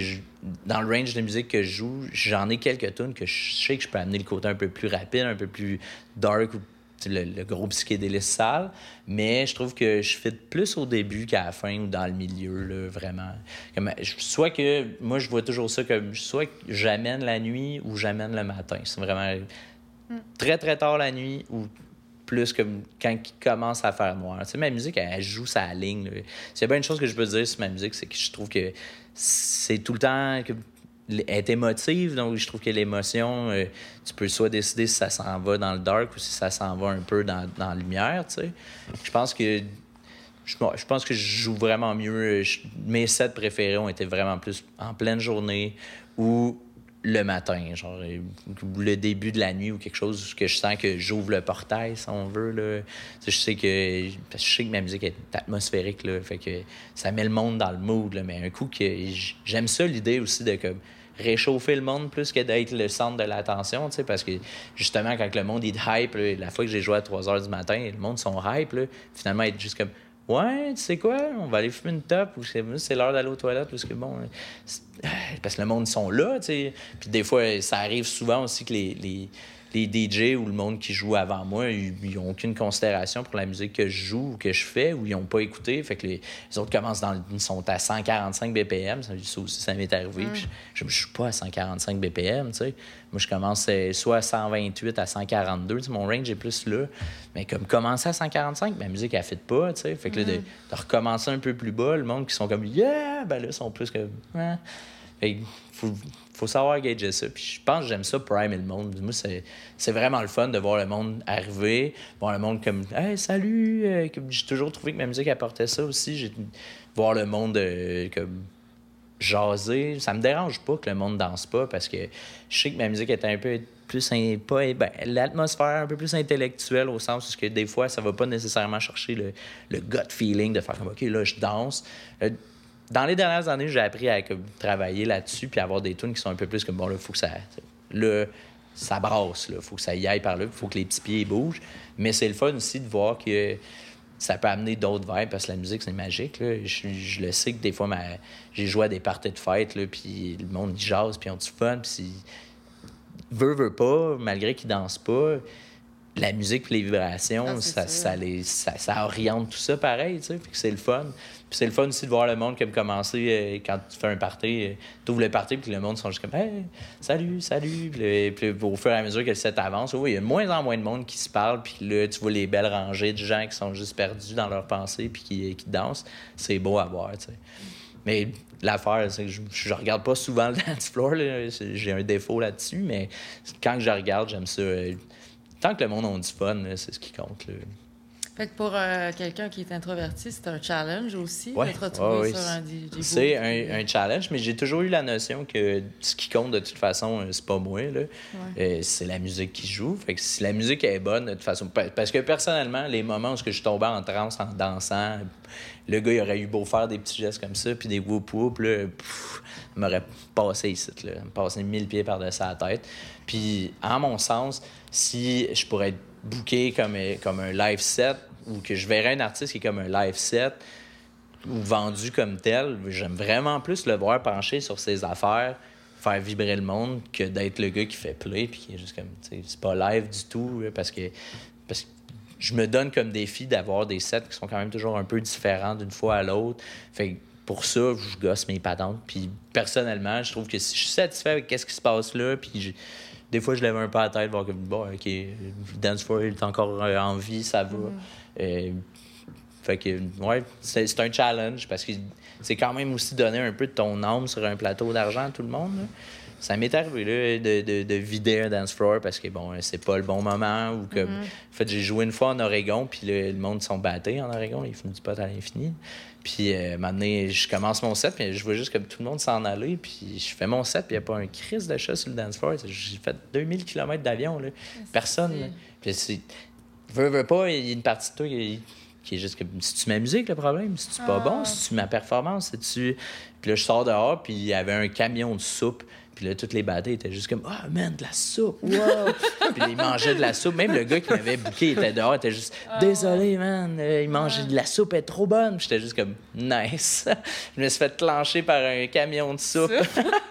Speaker 3: dans le range de musique que je joue, j'en ai quelques tunes que je sais que je peux amener le côté un peu plus rapide, un peu plus dark ou le, le gros psychédélisme sale. Mais je trouve que je fit plus au début qu'à la fin ou dans le milieu, là, vraiment. Comme, soit que moi, je vois toujours ça comme soit que j'amène la nuit ou j'amène le matin. C'est vraiment très très tard la nuit ou plus comme quand il commence à faire noir. Tu sais, ma musique, elle, joue sa ligne. a bien une chose que je peux dire sur ma musique, c'est que je trouve que c'est tout le temps que elle est émotive, donc je trouve que l'émotion, euh, tu peux soit décider si ça s'en va dans le dark ou si ça s'en va un peu dans, dans la lumière, tu sais. Je pense que je, pense que je joue vraiment mieux. Je- mes sets préférés ont été vraiment plus en pleine journée ou le matin, genre le début de la nuit ou quelque chose que je sens que j'ouvre le portail, si on veut. Là. Je sais que je sais que ma musique est atmosphérique, là, fait que ça met le monde dans le mood. Là, mais un coup que j'aime ça l'idée aussi de comme réchauffer le monde plus que d'être le centre de l'attention, parce que justement, quand le monde est hype, là, la fois que j'ai joué à 3 h du matin, le monde sont hype, là, finalement, être juste comme Ouais, tu sais quoi, on va aller fumer une top ou c'est c'est l'heure d'aller aux toilettes parce que bon, c'est- parce que le monde sont là, tu sais. Puis des fois, ça arrive souvent aussi que les, les DJ ou le monde qui joue avant moi, ils ils ont aucune considération pour la musique que je joue ou que je fais ou ils n'ont pas écouté. Fait que les, les autres commencent dans le- sont à 145 BPM. Ça, ça aussi, ça m'est arrivé. Puis je ne suis pas à 145 BPM, tu sais. Moi, je commence euh, soit à 128 à 142. Tu sais, mon range est plus là. Mais comme commencer à 145, ma musique, elle ne fit pas, tu sais. Fait que là, de, de recommencer un peu plus bas, le monde qui sont comme « Yeah! » Ben là, ils sont plus comme « Ouais. » Que faut, savoir gager ça. Puis je pense que j'aime ça, primer le monde. Moi, c'est, vraiment le fun de voir le monde arriver, voir le monde comme Hey, salut! Euh, J'ai toujours trouvé que ma musique apportait ça aussi. Voir le monde euh, comme jaser. Ça me dérange pas que le monde danse pas parce que je sais que ma musique est un peu plus pas ben, l'atmosphère un peu plus intellectuelle au sens où que des fois ça va pas nécessairement chercher le, le gut feeling de faire comme ok là je danse euh, dans les dernières années j'ai appris à travailler là-dessus puis avoir des tunes qui sont un peu plus comme bon là faut que ça le ça brasse là faut que ça y aille par là faut que les petits pieds bougent mais c'est le fun aussi de voir que ça peut amener d'autres vibes parce que la musique, c'est magique. Là. Je, le sais que des fois, j'ai joué à des parties de fête, là, puis le monde, il jase, puis on du fun. Puis veut, veut pas, malgré qu'ils dansent pas, la musique et les vibrations, ah, ça, ça, les, ça, ça, oriente tout ça pareil, tu sais. c'est le fun. Puis c'est le fun aussi de voir le monde comme commencer euh, quand tu fais un party. Euh, tu ouvres le party, puis le monde sont juste comme Hey, salut, salut. Puis, au fur et à mesure que le set avance, il y a de moins en moins de monde qui se parle, puis là, tu vois les belles rangées de gens qui sont juste perdus dans leurs pensées, puis qui, qui dansent. C'est beau à voir, tu sais. Mais l'affaire, c'est que je, je, regarde pas souvent le dance floor. J'ai un défaut là-dessus, mais quand je regarde, j'aime ça. Euh, tant que le monde a du fun, c'est ce qui compte. Là.
Speaker 1: Fait que pour euh, quelqu'un qui est introverti, c'est un challenge aussi de
Speaker 3: te retrouver sur un DJ C'est un, un, challenge, mais j'ai toujours eu la notion que ce qui compte de toute façon, euh, c'est pas moi. Euh, c'est la musique qui joue. Fait que si la musique est bonne, de toute façon. Parce que personnellement, les moments où je suis tombé en transe en dansant, le gars il aurait eu beau faire des petits gestes comme ça, puis des whoop whoop, là, il m'aurait passé ici, là, passé mille pieds par-dessus la tête. Puis, en mon sens, si je pourrais être booké comme, comme un live set, ou que je verrais un artiste qui est comme un live set ou vendu comme tel, j'aime vraiment plus le voir pencher sur ses affaires, faire vibrer le monde que d'être le gars qui fait play puis qui est juste comme c'est pas live du tout parce que parce que je me donne comme défi d'avoir des sets qui sont quand même toujours un peu différents d'une fois à l'autre. Fait pour ça, je gosse mes patentes. Puis personnellement, je trouve que si je suis satisfait avec ce qui se passe là, puis des fois, je lève un peu la tête, voir que bon, OK, Dance for il est encore en vie, ça va. Mm-hmm. Euh, fait que, ouais, c'est un challenge parce que c'est quand même aussi donner un peu de ton âme sur un plateau d'argent à tout le monde. Ça m'est arrivé là, de, de, de, vider un dance floor parce que bon, c'est pas le bon moment. Ou que, mm-hmm. En fait, j'ai joué une fois en Oregon, puis le, monde sont battés en Oregon, ils font du pot à l'infini. Puis euh, maintenant, je commence mon set, puis je vois juste comme tout le monde s'en aller, puis je fais mon set, puis il n'y a pas un crise de chat sur le dance floor. J'ai fait 2000 km d'avion, là. Personne. Puis c'est veux, veux pas, il y a une partie de toi qui, est juste que si tu ma musique le problème, si tu pas bon, si tu ma performance, si tu. Puis là, je sors dehors, puis il y avait un camion de soupe. Puis là, toutes les battés étaient juste comme Ah, oh, man, de la soupe, wow! puis ils mangeaient de la soupe. Même le gars qui m'avait bouqué était dehors, était juste ah, Désolé, man, euh, il mangeait de la soupe, elle est trop bonne. J'étais juste comme Nice. je me suis fait clencher par un camion de soupe.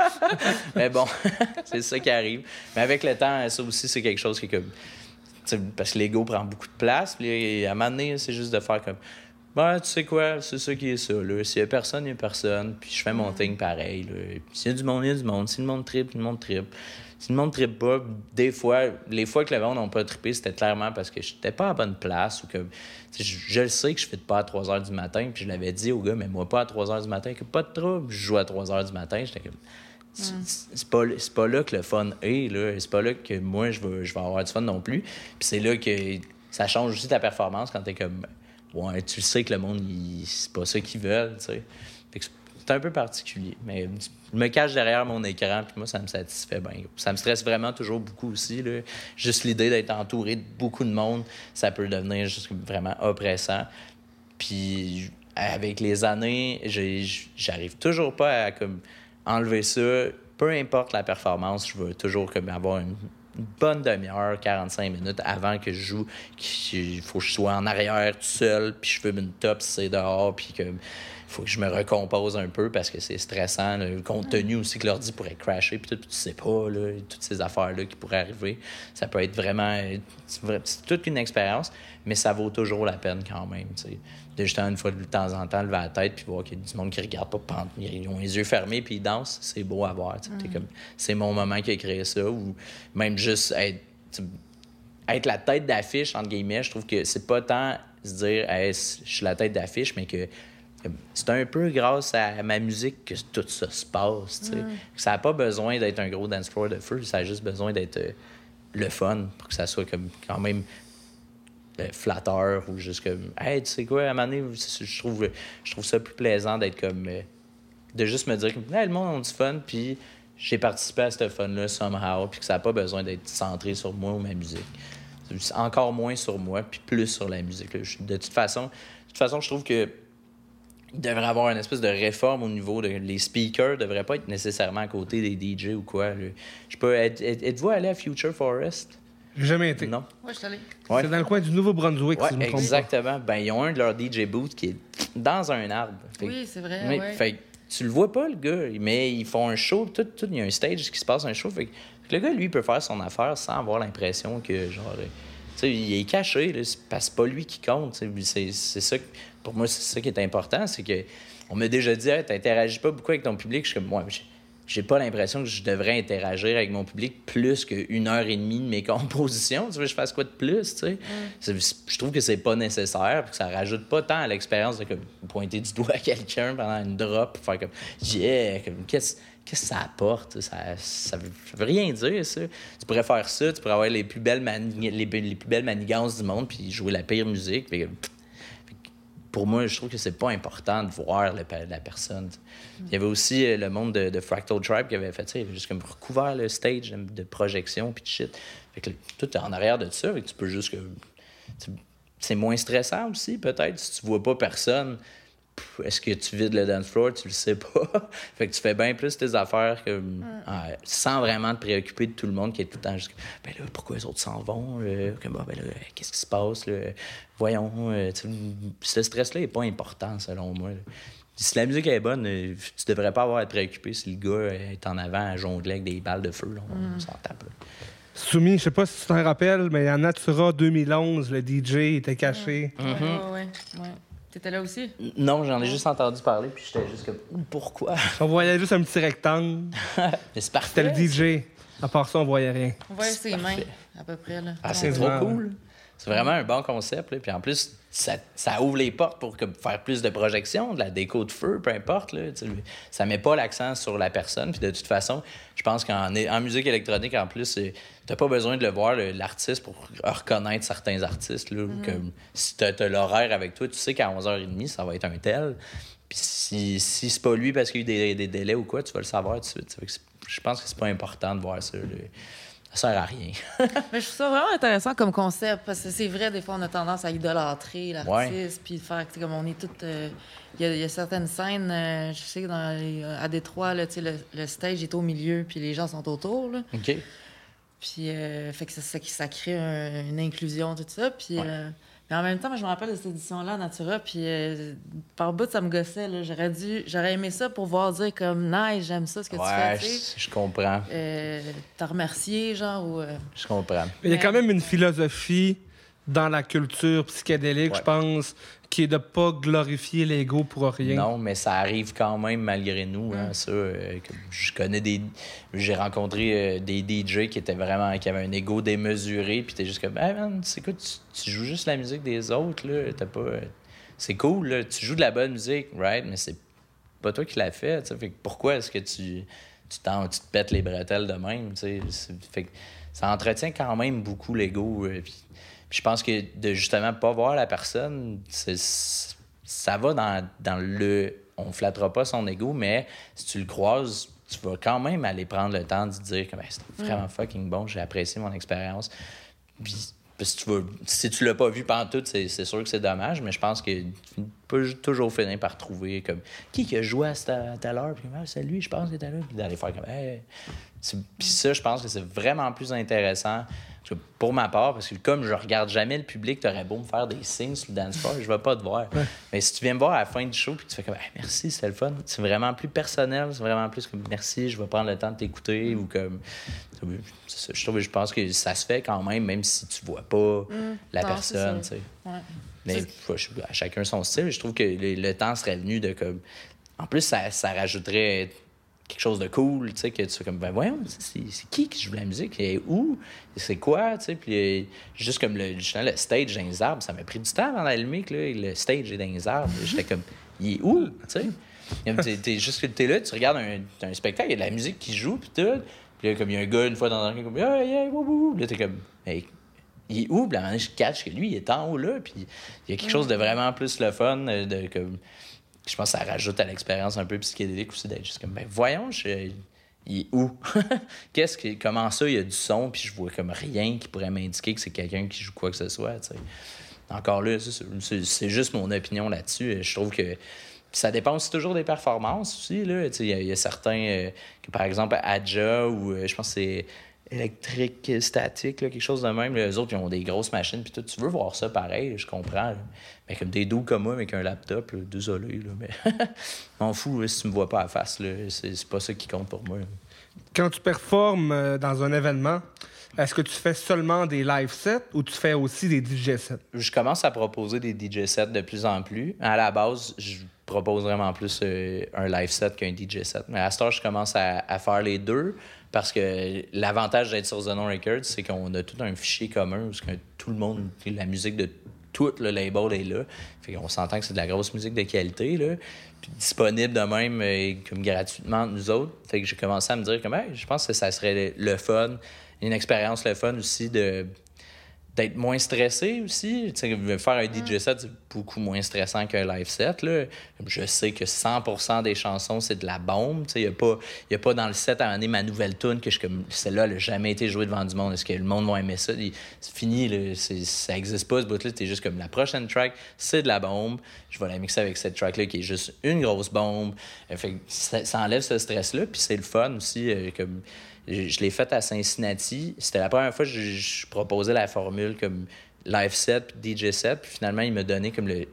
Speaker 3: Mais bon, c'est ça qui arrive. Mais avec le temps, ça aussi, c'est quelque chose qui est comme parce que l'ego prend beaucoup de place. Puis à un moment donné, c'est juste de faire comme ben, tu sais quoi, c'est ça qui est ça. S'il y a personne, il y a personne. Puis je fais mon thing pareil. S'il y a du monde, il y a du monde. Si le monde tripe, le monde tripe. Si le monde tripe pas, des fois, les fois que le monde n'a pas trippé, c'était clairement parce que j'étais pas à bonne place ou que je, je le sais que je fais pas à 3 h du matin. Puis je l'avais dit au gars, mais moi pas à 3 h du matin, que pas de trouble. Je joue à 3 h du matin. J'étais comme c'est pas, pas là que le fun est. Là. C'est pas là que moi, je vais, je vais avoir du fun non plus. Puis c'est là que ça change aussi ta performance quand t'es comme... Ouais, tu sais que le monde, c'est pas ça qu'ils veulent, tu sais. c'est un peu particulier. Mais je me cache derrière mon écran, puis moi, ça me satisfait bien. Ça me stresse vraiment toujours beaucoup aussi. Là. Juste l'idée d'être entouré de beaucoup de monde, ça peut devenir juste vraiment oppressant. Puis avec les années, j'arrive toujours pas à comme enlever ça, peu importe la performance, je veux toujours comme avoir une, bonne demi-heure, 45 minutes avant que je joue. Il faut que je sois en arrière tout seul, puis je fume une top si c'est dehors, puis que faut que je me recompose un peu parce que c'est stressant. Le contenu aussi que l'ordi pourrait crasher, puis tout, tu sais pas, là, toutes ces affaires-là qui pourraient arriver. Ça peut être vraiment. C'est toute une expérience, mais ça vaut toujours la peine quand même. De juste une fois de temps en temps lever la tête puis voir qu'il y a du monde qui regarde pas, ils ont les yeux fermés puis ils dansent, c'est beau à voir. Mm. c'est mon moment qui a créé ça. Ou même juste être, être la tête d'affiche, entre guillemets, je trouve que c'est pas tant se dire je suis la tête d'affiche, mais que c'est un peu grâce à ma musique que tout ça se passe. Mm. Ça n'a pas besoin d'être un gros dance floor de feu, ça a juste besoin d'être euh, le fun pour que ça soit comme quand même ben, flatteur ou juste comme Hey, tu sais quoi, à un moment donné, je trouve, je trouve ça plus plaisant d'être comme. Euh, de juste me dire que le monde a du fun, puis j'ai participé à ce fun-là somehow, puis que ça n'a pas besoin d'être centré sur moi ou ma musique. Encore moins sur moi, puis plus sur la musique. De toute façon, de toute façon, je trouve que il devrait avoir une espèce de réforme au niveau de les speakers devraient pas être nécessairement à côté des DJ ou quoi. Je peux êtes- êtes- êtes-vous allé à Future Forest?
Speaker 2: J'ai jamais été.
Speaker 3: Non.
Speaker 1: Ouais, je suis.
Speaker 3: Ouais.
Speaker 2: C'est dans le coin du Nouveau-Brunswick,
Speaker 3: Ouais,
Speaker 2: si je me trompe pas.
Speaker 3: exactement. Ben ils ont un de leurs DJ booths qui est dans un arbre. Fait
Speaker 1: Oui, c'est vrai.
Speaker 3: oui,
Speaker 1: ouais.
Speaker 3: fait que tu le vois pas, le gars, mais ils font un show, tout, tout, il y a un stage qui se passe un show. Fait que le gars, lui, il peut faire son affaire sans avoir l'impression que, genre, euh, tu sais, il est caché, là, c'est parce que c'est pas lui qui compte. C'est c'est ça, que- pour moi, c'est ça qui est important, c'est que on m'a déjà dit, hey, t'interagis pas beaucoup avec ton public. Je suis comme, moi, j'ai pas l'impression que je devrais interagir avec mon public plus qu'une heure et demie de mes compositions. Tu veux que je fasse quoi de plus, tu sais? Je trouve que c'est pas nécessaire, puis que ça rajoute pas tant à l'expérience de comme, pointer du doigt à quelqu'un pendant une drop, faire comme, yeah, comme, qu'est-ce qu'est-ce que ça apporte? Ça, ça, veut, ça veut rien dire, ça. Tu pourrais faire ça, tu pourrais avoir les plus belles, mani- les, les plus belles manigances du monde, puis jouer la pire musique. Puis, pour moi, je trouve que c'est pas important de voir la personne. Il y avait aussi euh, le monde de, Fractal Tribe qui avait fait ça. Il avait juste comme recouvert le stage de, projection puis de shit. Fait que tout est en arrière de ça. Fait que tu peux juste que. C'est moins stressant aussi, peut-être, si tu vois pas personne. Est-ce que tu vides le dance floor? Tu le sais pas. fait que tu fais bien plus tes affaires que, sans vraiment te préoccuper de tout le monde qui est tout le temps juste ben là, pourquoi les autres s'en vont? là? Comme, ah, ben là, qu'est-ce qui se passe? là? Voyons. euh, ce stress-là n'est pas important, selon moi. là. Si la musique est bonne, euh, tu devrais pas avoir à te préoccuper si le gars est en avant à jongler avec des balles de feu. là. On s'en tape. là.
Speaker 2: Soumis, je sais pas si tu t'en rappelles, mais en Natura 2011, le DJ était caché.
Speaker 1: Ouais, ouais, ouais. T'étais là aussi?
Speaker 3: Non, j'en ai juste entendu parler, puis j'étais juste comme, pourquoi?
Speaker 2: On voyait juste un petit rectangle.
Speaker 3: Mais c'est parfait.
Speaker 2: C'était le DJ. À part ça, on voyait rien.
Speaker 1: On voit ses mains, à peu près. Là.
Speaker 3: Ah, c'est trop cool. C'est vraiment un bon concept. Là. Puis en plus, ça, ça ouvre les portes pour faire plus de projections, de la déco de feu, peu importe. Là. Ça met pas l'accent sur la personne. Puis de toute façon, je pense qu'en en musique électronique, en plus, tu n'as pas besoin de le voir, l'artiste, pour reconnaître certains artistes. Là, Comme, si tu as, l'horaire avec toi, tu sais qu'à 11h30, ça va être un tel. Puis si, si c'est pas lui parce qu'il y a eu des, des délais ou quoi, tu vas le savoir tout de suite. Je pense que c'est pas important de voir ça. là. Ça sert à rien.
Speaker 1: Mais je trouve ça vraiment intéressant comme concept parce que c'est vrai, des fois, on a tendance à idolâtrer l'artiste puis faire, tu sais, comme on est toutes. euh, Il y, a- il y a certaines scènes, euh, je sais que dans les- à Détroit, là, le, le stage est au milieu puis les gens sont autour. Là.
Speaker 3: OK?
Speaker 1: Puis, euh, fait que ça, ça, ça crée un- une inclusion, tout ça. Puis,
Speaker 3: Ouais.
Speaker 1: Mais en même temps, moi, je me rappelle de cette édition-là, Natura, puis euh, par bout, ça me gossait. là. J'aurais dû, j'aurais aimé ça pour voir dire comme, nice, j'aime ça, ce que tu
Speaker 3: Ouais,
Speaker 1: fais, tu sais.
Speaker 3: je, je comprends.
Speaker 1: Euh, T'as remercié, genre, ou. euh,
Speaker 3: Je comprends.
Speaker 2: Mais il y a quand même une philosophie dans la culture psychédélique,
Speaker 3: Ouais.
Speaker 2: je pense, qui est de pas glorifier l'ego pour rien.
Speaker 3: Non, mais ça arrive quand même malgré nous. hein, ça, euh, je connais des. J'ai rencontré euh, des DJ qui étaient vraiment. qui avaient un ego démesuré. Puis t'es juste comme, hey man, c'est quoi, tu, tu joues juste la musique des autres, là. T'as pas. euh, C'est cool, là. Tu joues de la bonne musique, right? Mais c'est pas toi qui l'as fait. Fait que pourquoi est-ce que tu. Tu, tu te pètes les bretelles de même, tu sais. C'est- Fait que ça entretient quand même beaucoup l'ego. euh, puis- puis je pense que de justement pas voir la personne, c'est- ça va dans, dans le. On flattera pas son ego, mais si tu le croises, tu vas quand même aller prendre le temps de dire que c'était vraiment fucking bon, j'ai apprécié mon expérience. Puis, que tu vas, si tu l'as pas vu pendant tout, c'est c'est sûr que c'est dommage, mais je pense que tu peux toujours finir par trouver comme qui qui a joué à telle heure, puis Ah, c'est lui, je pense, qui était là, puis d'aller faire comme hey. Puis ça, je pense que c'est vraiment plus intéressant que pour ma part, parce que comme je regarde jamais le public, tu aurais beau me faire des signes sur le dance floor, je vais pas te voir. Mais si tu viens me voir à la fin du show puis tu fais comme Hey, merci, c'était le fun, c'est vraiment plus personnel, c'est vraiment plus comme merci, je vais prendre le temps de t'écouter ou comme. c'est ça, Je, trouve, je pense que ça se fait quand même, même si tu vois pas la
Speaker 1: Non,
Speaker 3: personne.
Speaker 1: c'est
Speaker 3: tu sais.
Speaker 1: ouais.
Speaker 3: Mais
Speaker 1: C'est-
Speaker 3: je- à chacun son style. Je trouve que le, le temps serait venu de comme. En plus, ça, ça rajouterait quelque chose de cool, tu sais, que tu fais comme, ben voyons, c'est c'est qui qui joue de la musique? Et où? C'est quoi? Tu sais, puis euh, juste comme le, justement, le stage dans les arbres, ça m'a pris du temps avant d'allumer que là, le stage est dans les arbres. J'étais comme, il est où? Tu sais? T'es juste que t'es là, tu regardes un, un spectacle, il y a de la musique qui joue, puis tout. Puis là, comme il y a un gars, une fois dans un comme, yeah, yeah, wouh. Puis Là, t'es comme, hey, il est où? Puis là, à un moment donné, je catch que lui, il est en haut là. Puis il y a quelque chose de vraiment plus le fun. euh, De, comme, je pense que ça rajoute à l'expérience un peu psychédélique aussi d'être juste comme, ben voyons, je- il est où? Qu'est-ce que, comment ça, il y a du son, puis je vois comme rien qui pourrait m'indiquer que c'est quelqu'un qui joue quoi que ce soit. Encore là, c'est juste mon opinion là-dessus. Je trouve que ça dépend aussi toujours des performances aussi. Il y, a certains, euh, que, par exemple, Adja ou euh, je pense que c'est électrique, statique, quelque chose de même. Les autres, ils ont des grosses machines. Puis tu veux voir ça pareil, je comprends. Mais comme des doux comme moi avec un laptop, désolé. Là, mais m'en fous si tu me vois pas à face. C'est pas ça qui compte pour moi.
Speaker 2: Quand tu performes euh, dans un événement, est-ce que tu fais seulement des live sets ou tu fais aussi des DJ sets?
Speaker 3: Je commence à proposer des DJ sets de plus en plus. À la base, je propose vraiment plus euh, un live set qu'un DJ set. Mais à ce temps, je commence à, faire les deux parce que l'avantage d'être sur Zenon Records, c'est qu'on a tout un fichier commun où que tout le monde, la musique de tout le label est là. Fait qu'on s'entend que c'est de la grosse musique de qualité, là. Puis disponible de même, euh, comme gratuitement, nous autres. Fait que j'ai commencé à me dire que je pense que ça serait le fun, une expérience le fun aussi de d'être moins stressé aussi. Faire un DJ set, c'est beaucoup moins stressant qu'un live set. Là. Je sais que 100% des chansons, c'est de la bombe. Il n'y a, pas, y a pas dans le set à amener ma nouvelle tune que je comme celle-là, elle n'a jamais été jouée devant du monde. Est-ce que le monde va aimer ça? C'est fini, là. ça n'existe pas ce bout-là. C'est juste comme la prochaine track, c'est de la bombe. Je vais la mixer avec cette track-là qui est juste une grosse bombe. Fait ça, enlève ce stress-là. Puis c'est le fun aussi. Euh, comme je, l'ai fait à Cincinnati. C'était la première fois que je, proposais la formule comme live set puis DJ set. Puis finalement, il m'a donné comme le,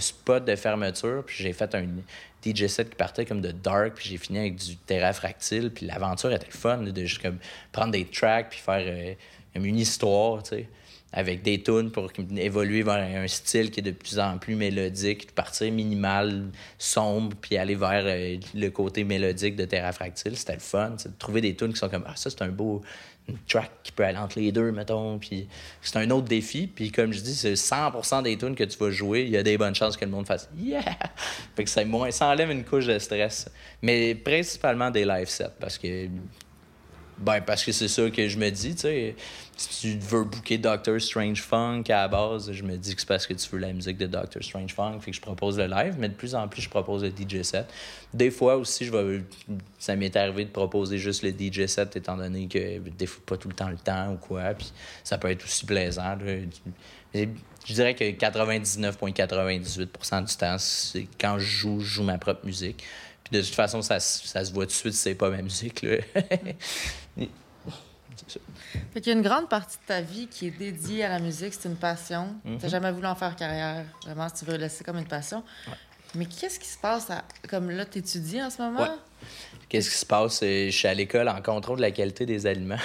Speaker 3: spot de fermeture. Puis j'ai fait un DJ set qui partait comme de dark. Puis j'ai fini avec du fractile. Puis l'aventure était fun de juste comme prendre des tracks puis faire euh, une histoire, tu sais avec des tunes pour évoluer vers un style qui est de plus en plus mélodique, partir minimal, sombre, puis aller vers euh, le côté mélodique de Terra Fractile. C'était le fun, de trouver des tunes qui sont comme Ah, ça, c'est un beau track qui peut aller entre les deux, mettons. Puis c'est un autre défi. Puis comme je dis, c'est 100% des tunes que tu vas jouer, il y a des bonnes chances que le monde fasse Yeah! Fait que ça, moins, ça enlève une couche de stress. Mais principalement des live sets parce que ben, parce que c'est ça que je me dis, tu sais. Si tu veux booker Doctor Strange Funk à la base, je me dis que c'est parce que tu veux la musique de Doctor Strange Funk, fait que je propose le live, mais de plus en plus, je propose le DJ set. Des fois aussi, je vais, ça m'est arrivé de proposer juste le DJ set, étant donné que des fois, pas tout le temps le temps ou quoi, puis ça peut être aussi plaisant. Je dirais que 99,98% du temps, c'est quand je joue, je joue ma propre musique de toute façon, ça, ça se voit tout de suite c'est pas ma musique. Là.
Speaker 1: Fait qu'il y a une grande partie de ta vie qui est dédiée à la musique, c'est une passion. Tu n'as jamais voulu en faire carrière, vraiment, si tu veux le laisser comme une passion. Mais qu'est-ce qui se passe, comme là, tu étudies en ce moment?
Speaker 3: Qu'est-ce qui se passe? Je suis à l'école en contrôle de la qualité des aliments.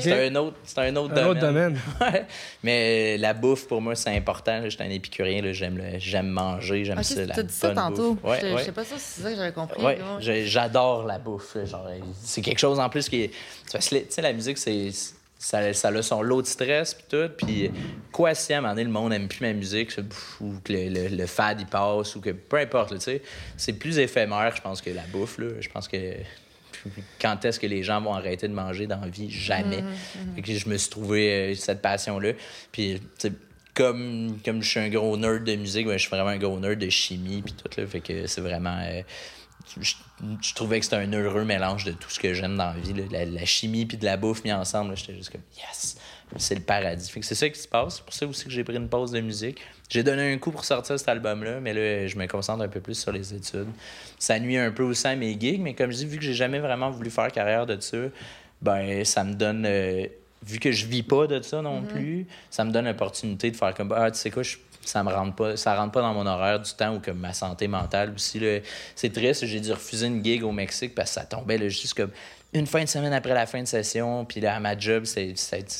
Speaker 3: c'est un autre, c'est un autre domaine. Mais la bouffe, pour moi, c'est important. Je suis un épicurien. J'aime, j'aime manger. J'aime ça, la dit ça tantôt.
Speaker 1: je, sais pas ça, c'est ça que j'avais compris.
Speaker 3: j'adore la bouffe. Genre, c'est quelque chose en plus qui est... Tu sais, la musique, c'est ça, ça a son lot de stress puis tout. Puis quoi si à un moment donné, le monde aime plus ma musique ou que le, le, fad il passe ou que peu importe, tu sais, c'est plus éphémère, je pense, que la bouffe. Là. Je pense que quand est-ce que les gens vont arrêter de manger dans la vie? Jamais. Mm-hmm, mm-hmm. je me suis trouvé euh, cette passion-là. Puis, comme, comme je suis un gros nerd de musique, ben, je suis vraiment un gros nerd de chimie puis tout. Là, fait que c'est vraiment... Euh, je, trouvais que c'était un heureux mélange de tout ce que j'aime dans la vie. La, chimie puis de la bouffe mis ensemble. J'étais juste comme, yes, c'est le paradis. Fait que c'est ça qui se passe. C'est pour ça aussi que j'ai pris une pause de musique. J'ai donné un coup pour sortir cet album-là, mais là, je me concentre un peu plus sur les études. Ça nuit un peu aussi à mes gigs, mais comme je dis, vu que j'ai jamais vraiment voulu faire carrière de ça, ben, ça me donne. Euh, vu que je vis pas de ça non mm-hmm. plus, ça me donne l'opportunité de faire comme, ah, tu sais quoi, je ça me rentre pas ça rentre pas dans mon horaire du temps ou comme ma santé mentale aussi c'est triste. J'ai dû refuser une gig au Mexique parce que ça tombait là, juste comme une fin de semaine après la fin de session puis là à ma job c'est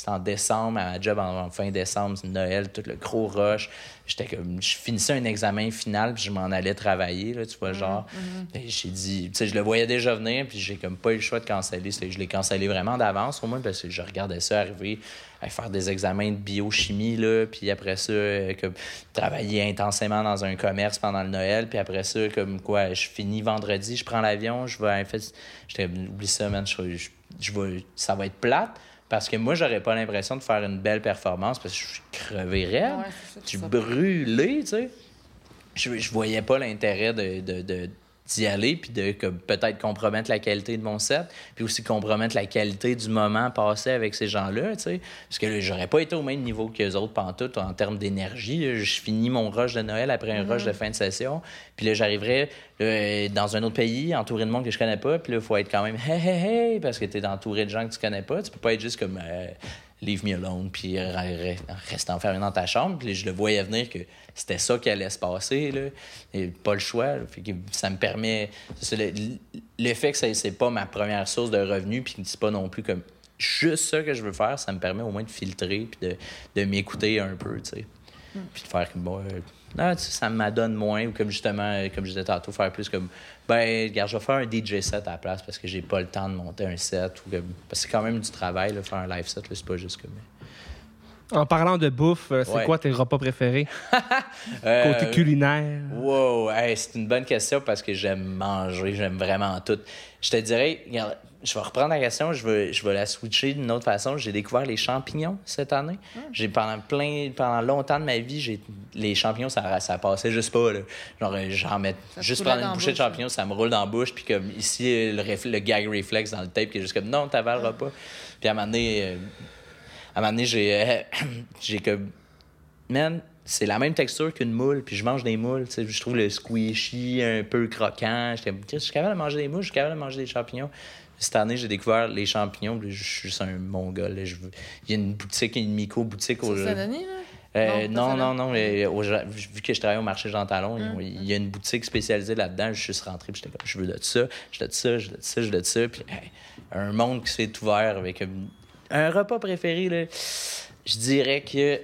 Speaker 3: en décembre à ma job en, fin décembre c'est Noël tout le gros rush. J'étais comme je finissais un examen final puis je m'en allais travailler là tu vois genre. mm-hmm, mm-hmm. j'ai dit tu sais je le voyais déjà venir puis j'ai comme pas eu le choix de canceller. Je l'ai cancellé vraiment d'avance au moins parce que je regardais ça arriver faire des examens de biochimie, là, puis après ça, euh, comme, travailler intensément dans un commerce pendant le Noël, puis après ça, comme quoi, je finis vendredi, je prends l'avion, je vais en fait, je oublie ça, man, je, je, ça va être plate, parce que moi, j'aurais pas l'impression de faire une belle performance parce que je suis crevé raide, je suis brûlé, tu sais. Je, je voyais pas l'intérêt de, de, de d'y aller, puis de peut-être compromettre la qualité de mon set, puis aussi compromettre la qualité du moment passé avec ces gens-là, tu sais. Parce que là, j'aurais pas été au même niveau que les autres pantoute en termes d'énergie. Je finis mon rush de Noël après un rush de fin de session, puis là, j'arriverais dans un autre pays, entouré de monde que je connais pas, puis là, il faut être quand même hey, hey, hey, parce que tu es entouré de gens que tu connais pas. Tu peux pas être juste comme euh, leave me alone, puis rester enfermé dans ta chambre. Puis je le voyais venir que c'était ça qui allait se passer, là. Et pas le choix. Fait que ça me permet. Le, le, fait que c'est pas ma première source de revenus, puis que c'est pas non plus comme juste ça que je veux faire, ça me permet au moins de filtrer, puis de, de m'écouter un peu, tu sais. Hmm. Puis de faire comme, bon, euh, ça m'adonne moins, ou comme justement, comme je disais tantôt, faire plus comme, ben, regarde, je vais faire un DJ set à la place parce que j'ai pas le temps de monter un set, ou parce que c'est quand même du travail, là, faire un live set, c'est pas juste comme.
Speaker 2: En parlant de bouffe, euh, c'est quoi tes repas préférés? Euh, Côté culinaire.
Speaker 3: Wow, c'est une bonne question parce que j'aime manger, j'aime vraiment tout. Je te dirais, je vais reprendre la question, je vais, je vais la switcher d'une autre façon. J'ai découvert les champignons cette année. Ah. J'ai pendant plein pendant longtemps de ma vie, j'ai les champignons ça ça passait juste pas là. Genre euh, j'en mets juste prendre une bouchée de champignons, ça me roule dans la bouche puis comme ici le, le gag reflex dans le tape qui est juste comme non, t'avaleras pas. Puis à un moment donné euh, à un moment donné j'ai euh, j'ai comme man, c'est la même texture qu'une moule, puis je mange des moules. Je trouve le squishy un peu croquant. Je suis capable de manger des moules, je suis capable de manger des champignons. Cette année, j'ai découvert les champignons. Je suis juste un mongol. Il y a une boutique, une micro-boutique
Speaker 1: au. C'est là?
Speaker 3: Euh, non, non, non, vu que je travaille au marché Jean Talon, il y a une boutique spécialisée là-dedans. Je suis rentré, j'étais comme, je veux de ça, je veux de ça, je veux de ça, je veux de ça. Puis, un monde qui s'est ouvert avec un, repas préféré, là, je dirais que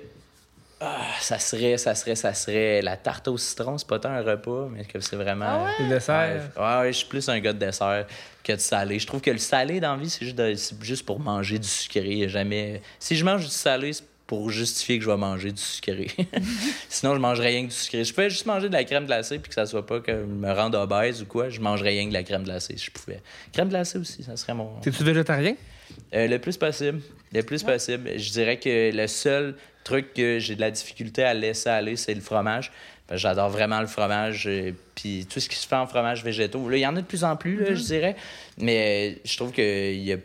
Speaker 3: ah, ça serait, ça serait, ça serait la tarte au citron. C'est pas tant un repas, mais que c'est vraiment. Ah
Speaker 2: ouais? Le dessert.
Speaker 3: Ouais, je suis plus un gars de dessert que de salé. Je trouve que le salé dans la vie, c'est juste, juste pour manger du sucré. Jamais... Si je mange du salé, c'est pour justifier que je vais manger du sucré. Sinon, je mangerais rien que du sucré. Je pouvais juste manger de la crème glacée puis que ça soit pas que me rende obèse ou quoi. Je mangerais rien que de la crème glacée si je pouvais. Crème glacée aussi, ça serait mon.
Speaker 2: T'es-tu végétarien?
Speaker 3: Euh, le plus possible. Le plus possible. Je dirais que le seul truc que j'ai de la difficulté à laisser aller, c'est le fromage. J'adore vraiment le fromage, euh, puis tout ce qui se fait en fromage végétaux. Là, il y en a de plus en plus, là, je mm-hmm. dirais, mais je trouve que y a...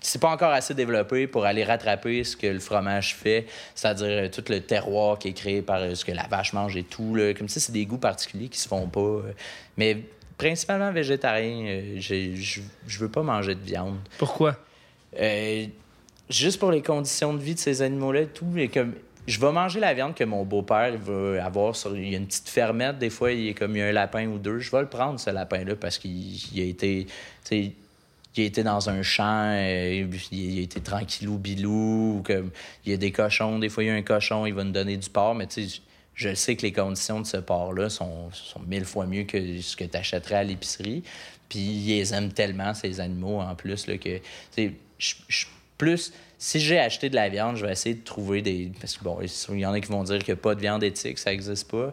Speaker 3: c'est pas encore assez développé pour aller rattraper ce que le fromage fait, c'est-à-dire euh, tout le terroir qui est créé par euh, ce que la vache mange et tout. Là. Comme ça, c'est des goûts particuliers qui se font pas. Mais principalement végétarien, je veux pas manger de viande.
Speaker 2: Pourquoi?
Speaker 3: juste pour les conditions de vie de ces animaux-là et tout, et comme je vais manger la viande que mon beau-père va avoir sur. Il y a une petite fermette, des fois, il est comme il y a un lapin ou deux. Je vais le prendre, ce lapin-là, parce qu'il a été. Il a été dans un champ, euh, il a été tranquillou bilou, comme il y a des cochons, des fois il y a un cochon, il va nous donner du porc, mais tu sais, je sais que les conditions de ce porc-là sont, sont mille fois mieux que ce que tu achèterais à l'épicerie. Puis ils aiment tellement, ces animaux, en plus, là, que je plus si j'ai acheté de la viande, je vais essayer de trouver des. Parce que bon, il y en a qui vont dire qu'il n'y a pas de viande éthique, ça n'existe pas.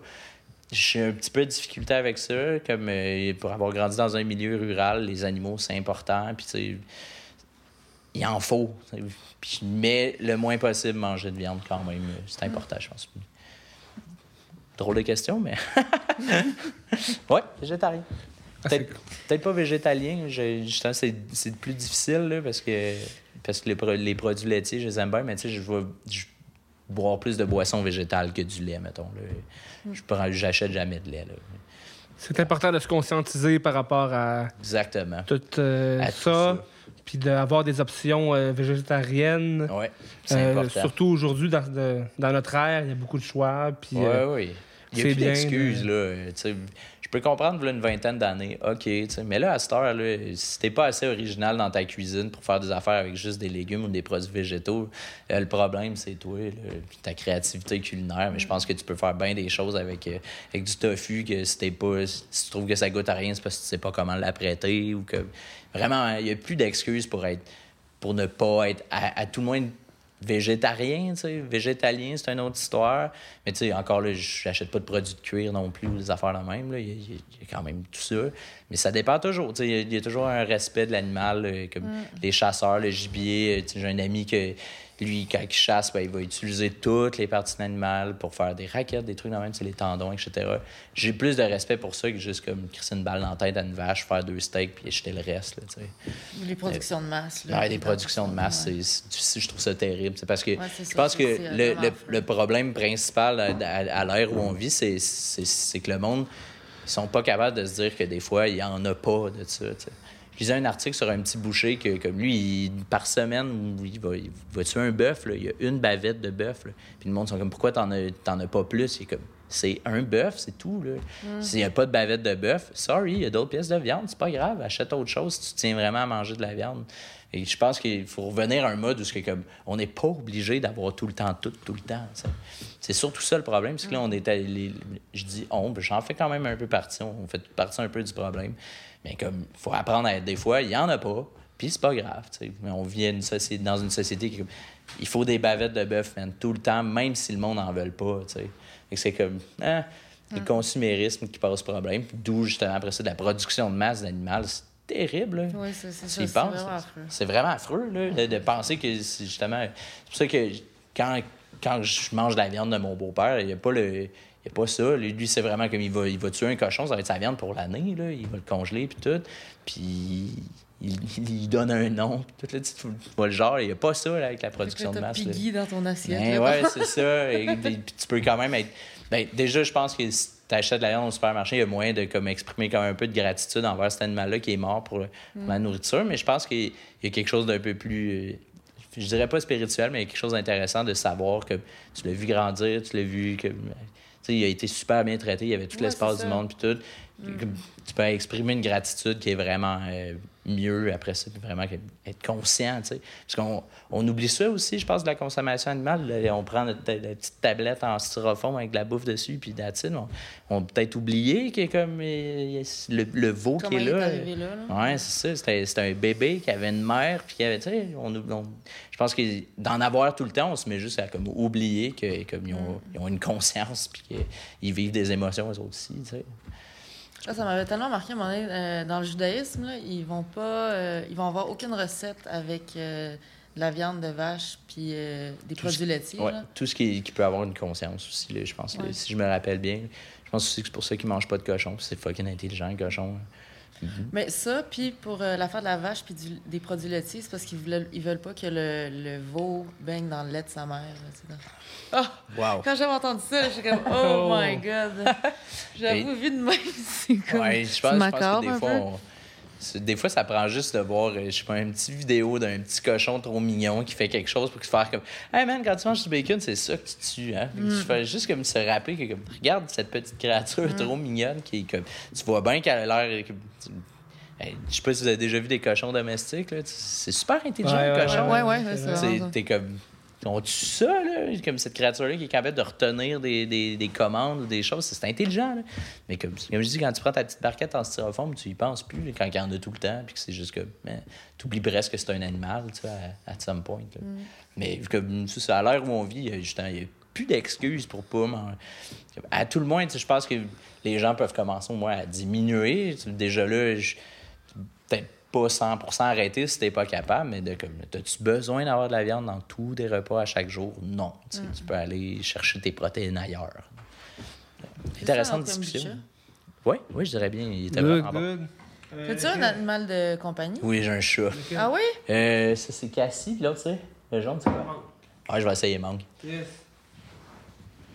Speaker 3: J'ai un petit peu de difficulté avec ça, comme euh, pour avoir grandi dans un milieu rural, les animaux, c'est important. Puis, tu il en faut. mais le moins possible, manger de viande quand même, c'est important, je pense. Drôle de question, mais. ouais, végétarien. Ah, peut-être pas végétalien, c'est plus difficile là, parce que parce que les, les, produits laitiers, je les aime bien, mais tu sais, je vais boire plus de boissons végétales que du lait, mettons. Je J'achète jamais de lait.
Speaker 2: C'est important de se conscientiser par rapport à
Speaker 3: Exactement.
Speaker 2: tout, euh, ça, puis d'avoir des options euh, végétariennes.
Speaker 3: Oui, c'est euh,
Speaker 2: important. Surtout aujourd'hui, dans, dans, notre ère, il y a beaucoup de choix.
Speaker 3: Oui, oui. Il y a plus d'excuses. là peux comprendre, une vingtaine d'années, OK, mais là, à cette heure, là, si t'es pas assez original dans ta cuisine pour faire des affaires avec juste des légumes ou des produits végétaux, euh, le problème, c'est toi, ta créativité culinaire. Mais je pense que tu peux faire bien des choses avec, euh, avec du tofu, que si, pas, si tu trouves que ça goûte à rien, c'est parce que tu sais pas comment l'apprêter ou que. Vraiment, il n'y a plus d'excuses pour être pour ne pas être à, à tout le moins végétarien, tu sais. Végétalien, c'est une autre histoire. Mais tu sais, encore là, j'achète pas de produits de cuir non plus, des affaires la même. Il, y a, quand même tout ça. Mais ça dépend toujours. Tu sais, il y, a toujours un respect de l'animal, euh, comme mm. les chasseurs, le gibier. Euh, j'ai un ami que Lui, quand il chasse, ben, il va utiliser toutes les parties animales pour faire des raquettes, des trucs dans même, c'est les tendons, etc. J'ai plus de respect pour ça que juste comme crisser une balle dans la tête à une vache, faire deux steaks puis jeter le reste. Là.
Speaker 1: Les productions de masse. Là,
Speaker 3: Ouais, les productions de masse,
Speaker 1: Ouais.
Speaker 3: c'est- c'est- je trouve ça terrible. C'est parce que
Speaker 1: Ouais,
Speaker 3: je pense que le, le- le problème principal à, à- à l'ère où on vit, c'est- que le monde, ils sont pas capables de se dire que des fois, il y en a pas de ça. Je lisais un article sur un petit boucher que, comme lui, il- par semaine, il va, il va tuer un bœuf. Il y a une bavette de bœuf. Puis le monde sont comme, pourquoi t'en as, t'en as pas plus? Il est comme, c'est un bœuf, c'est tout.
Speaker 1: Mm.
Speaker 3: S'il n'y a pas de bavette de bœuf, sorry, il y a d'autres pièces de viande, c'est pas grave. Achète autre chose si tu tiens vraiment à manger de la viande. Et je pense qu'il faut revenir à un mode où comme, on n'est pas obligé d'avoir tout le temps tout, tout le temps. C'est surtout ça le problème. C'est que là, on est allé- Je dis on, j'en fais quand même un peu partie. On fait partie un peu du problème. Mais comme, il faut apprendre à être des fois, il n'y en a pas. Puis c'est pas grave. on vit une société, dans une société qui il faut des bavettes de bœuf, tout le temps, même si le monde n'en veut pas. c'est comme, hein, le consumérisme qui pose problème. D'où, justement, après ça, de la production de masse d'animal. C'est terrible.
Speaker 1: Oui, c'est c'est vraiment affreux.
Speaker 3: C'est vraiment affreux là, de, de penser que c'est justement. C'est pour ça que quand, quand je mange de la viande de mon beau-père, il n'y a pas le. Il y a pas ça. Lui, c'est vraiment comme il va, il va tuer un cochon, ça va être sa viande pour l'année. là. Il va le congeler, puis tout. Puis il, donne un nom. Puis tout, là, tu, vois le genre, il n'y a pas ça là, avec la production de masse. là.
Speaker 1: Piggy dans ton assiette.
Speaker 3: Ben ouais, c'est ça. Et, puis tu peux quand même être. Ben, déjà, je pense que si tu achètes de la viande au supermarché, il y a moyen de comme, exprimer quand même un peu de gratitude envers cet animal-là qui est mort pour, pour la nourriture. Mais je pense qu'il y a quelque chose d'un peu plus. Je dirais pas spirituel, mais il y a quelque chose d'intéressant de savoir que tu l'as vu grandir, tu l'as vu. que il a été super bien traité, il y avait tout
Speaker 1: Ouais,
Speaker 3: l'espace du monde, puis tout. Comme Tu peux exprimer une gratitude qui est vraiment euh, mieux après ça, puis vraiment être conscient, tu sais. Parce qu'on on oublie ça aussi, je pense, de la consommation animale. Là, on prend notre, la petite tablette en styrofoam avec de la bouffe dessus, puis it. On, on peut-être oublié que comme le, le veau qui
Speaker 1: Comment
Speaker 3: est là.
Speaker 1: arrivé là, là?
Speaker 3: Ouais, c'est ça. C'était, un bébé qui avait une mère, puis qui avait, tu sais, on, on- je pense que d'en avoir tout le temps, on se met juste à comme oublier que comme ils, ont, ils ont une conscience, puis qu'ils vivent des émotions eux aussi, tu sais.
Speaker 1: Ça, ça m'avait tellement marqué à un moment donné, euh, dans le judaïsme, là, ils vont pas, euh, ils vont avoir aucune recette avec euh, de la viande de vache puis des produits laitiers.
Speaker 3: Ouais, tout ce qui, qui peut avoir une conscience aussi, là, je pense.
Speaker 1: Ouais.
Speaker 3: si je me rappelle bien, je pense aussi que c'est pour ça qu'ils mangent pas de cochon. C'est fucking intelligent, le cochon.
Speaker 1: Mais ça, puis pour euh, l'affaire de la vache puis des produits laitiers, c'est parce qu'ils veulent, ils veulent pas que le, le veau baigne dans le lait de sa mère. là, Ah!
Speaker 3: Wow.
Speaker 1: Quand j'avais entendu ça, j'étais comme « Oh
Speaker 2: Oh.
Speaker 1: my God! » J'avoue, vu de même, c'est comme...
Speaker 3: Ouais, je pense, je pense
Speaker 1: macabre
Speaker 3: que des
Speaker 1: un
Speaker 3: fois,
Speaker 1: peu.
Speaker 3: on- c'est- des fois, ça prend juste de voir, euh, je sais pas, une petite vidéo d'un petit cochon trop mignon qui fait quelque chose pour se faire comme Hey man, quand tu manges du bacon, c'est ça que tu tues, hein? Que
Speaker 1: Mm.
Speaker 3: Tu fais juste comme se rappeler que, comme, regarde cette petite créature
Speaker 1: Mm.
Speaker 3: trop mignonne qui est comme. Tu vois bien qu'elle a l'air. que- Hey, je sais pas si vous avez déjà vu des cochons domestiques, là. C'est super intelligent,
Speaker 2: Ouais,
Speaker 3: le
Speaker 2: ouais,
Speaker 3: cochon.
Speaker 1: Ouais, ouais, ouais,
Speaker 2: C'est.
Speaker 3: T'es comme. On tue ça, là, comme cette créature-là qui est capable de retenir des, des, des commandes ou des choses. C'est intelligent, là. Mais comme, comme je dis, quand tu prends ta petite barquette en styrofoam, tu y penses plus, là, quand il y en a tout le temps, puis que c'est juste que. Tu oublies presque que c'est un animal, tu vois, à, à some point. là. Mais comme ça, c'est à l'heure où on vit, il y a justement, il y a plus d'excuses pour pas. À tout le moins, je pense que les gens peuvent commencer au moins à diminuer. Déjà là, je- pas 100% arrêter si t'es pas capable, mais de comme, as-tu besoin d'avoir de la viande dans tous tes repas à chaque jour? Non. Tu Tu peux aller chercher tes protéines ailleurs. Intéressante discussion. Oui, oui, je dirais bien. Il était
Speaker 2: Good,
Speaker 3: vraiment bon.
Speaker 2: good. Euh,
Speaker 1: T'as-tu un animal de compagnie?
Speaker 3: Oui, j'ai un chat.
Speaker 1: Ah oui?
Speaker 3: Euh, ça, c'est Cassie, puis l'autre, c'est? Le jaune, c'est quoi? Ah, je vais essayer mangue.
Speaker 2: Yes.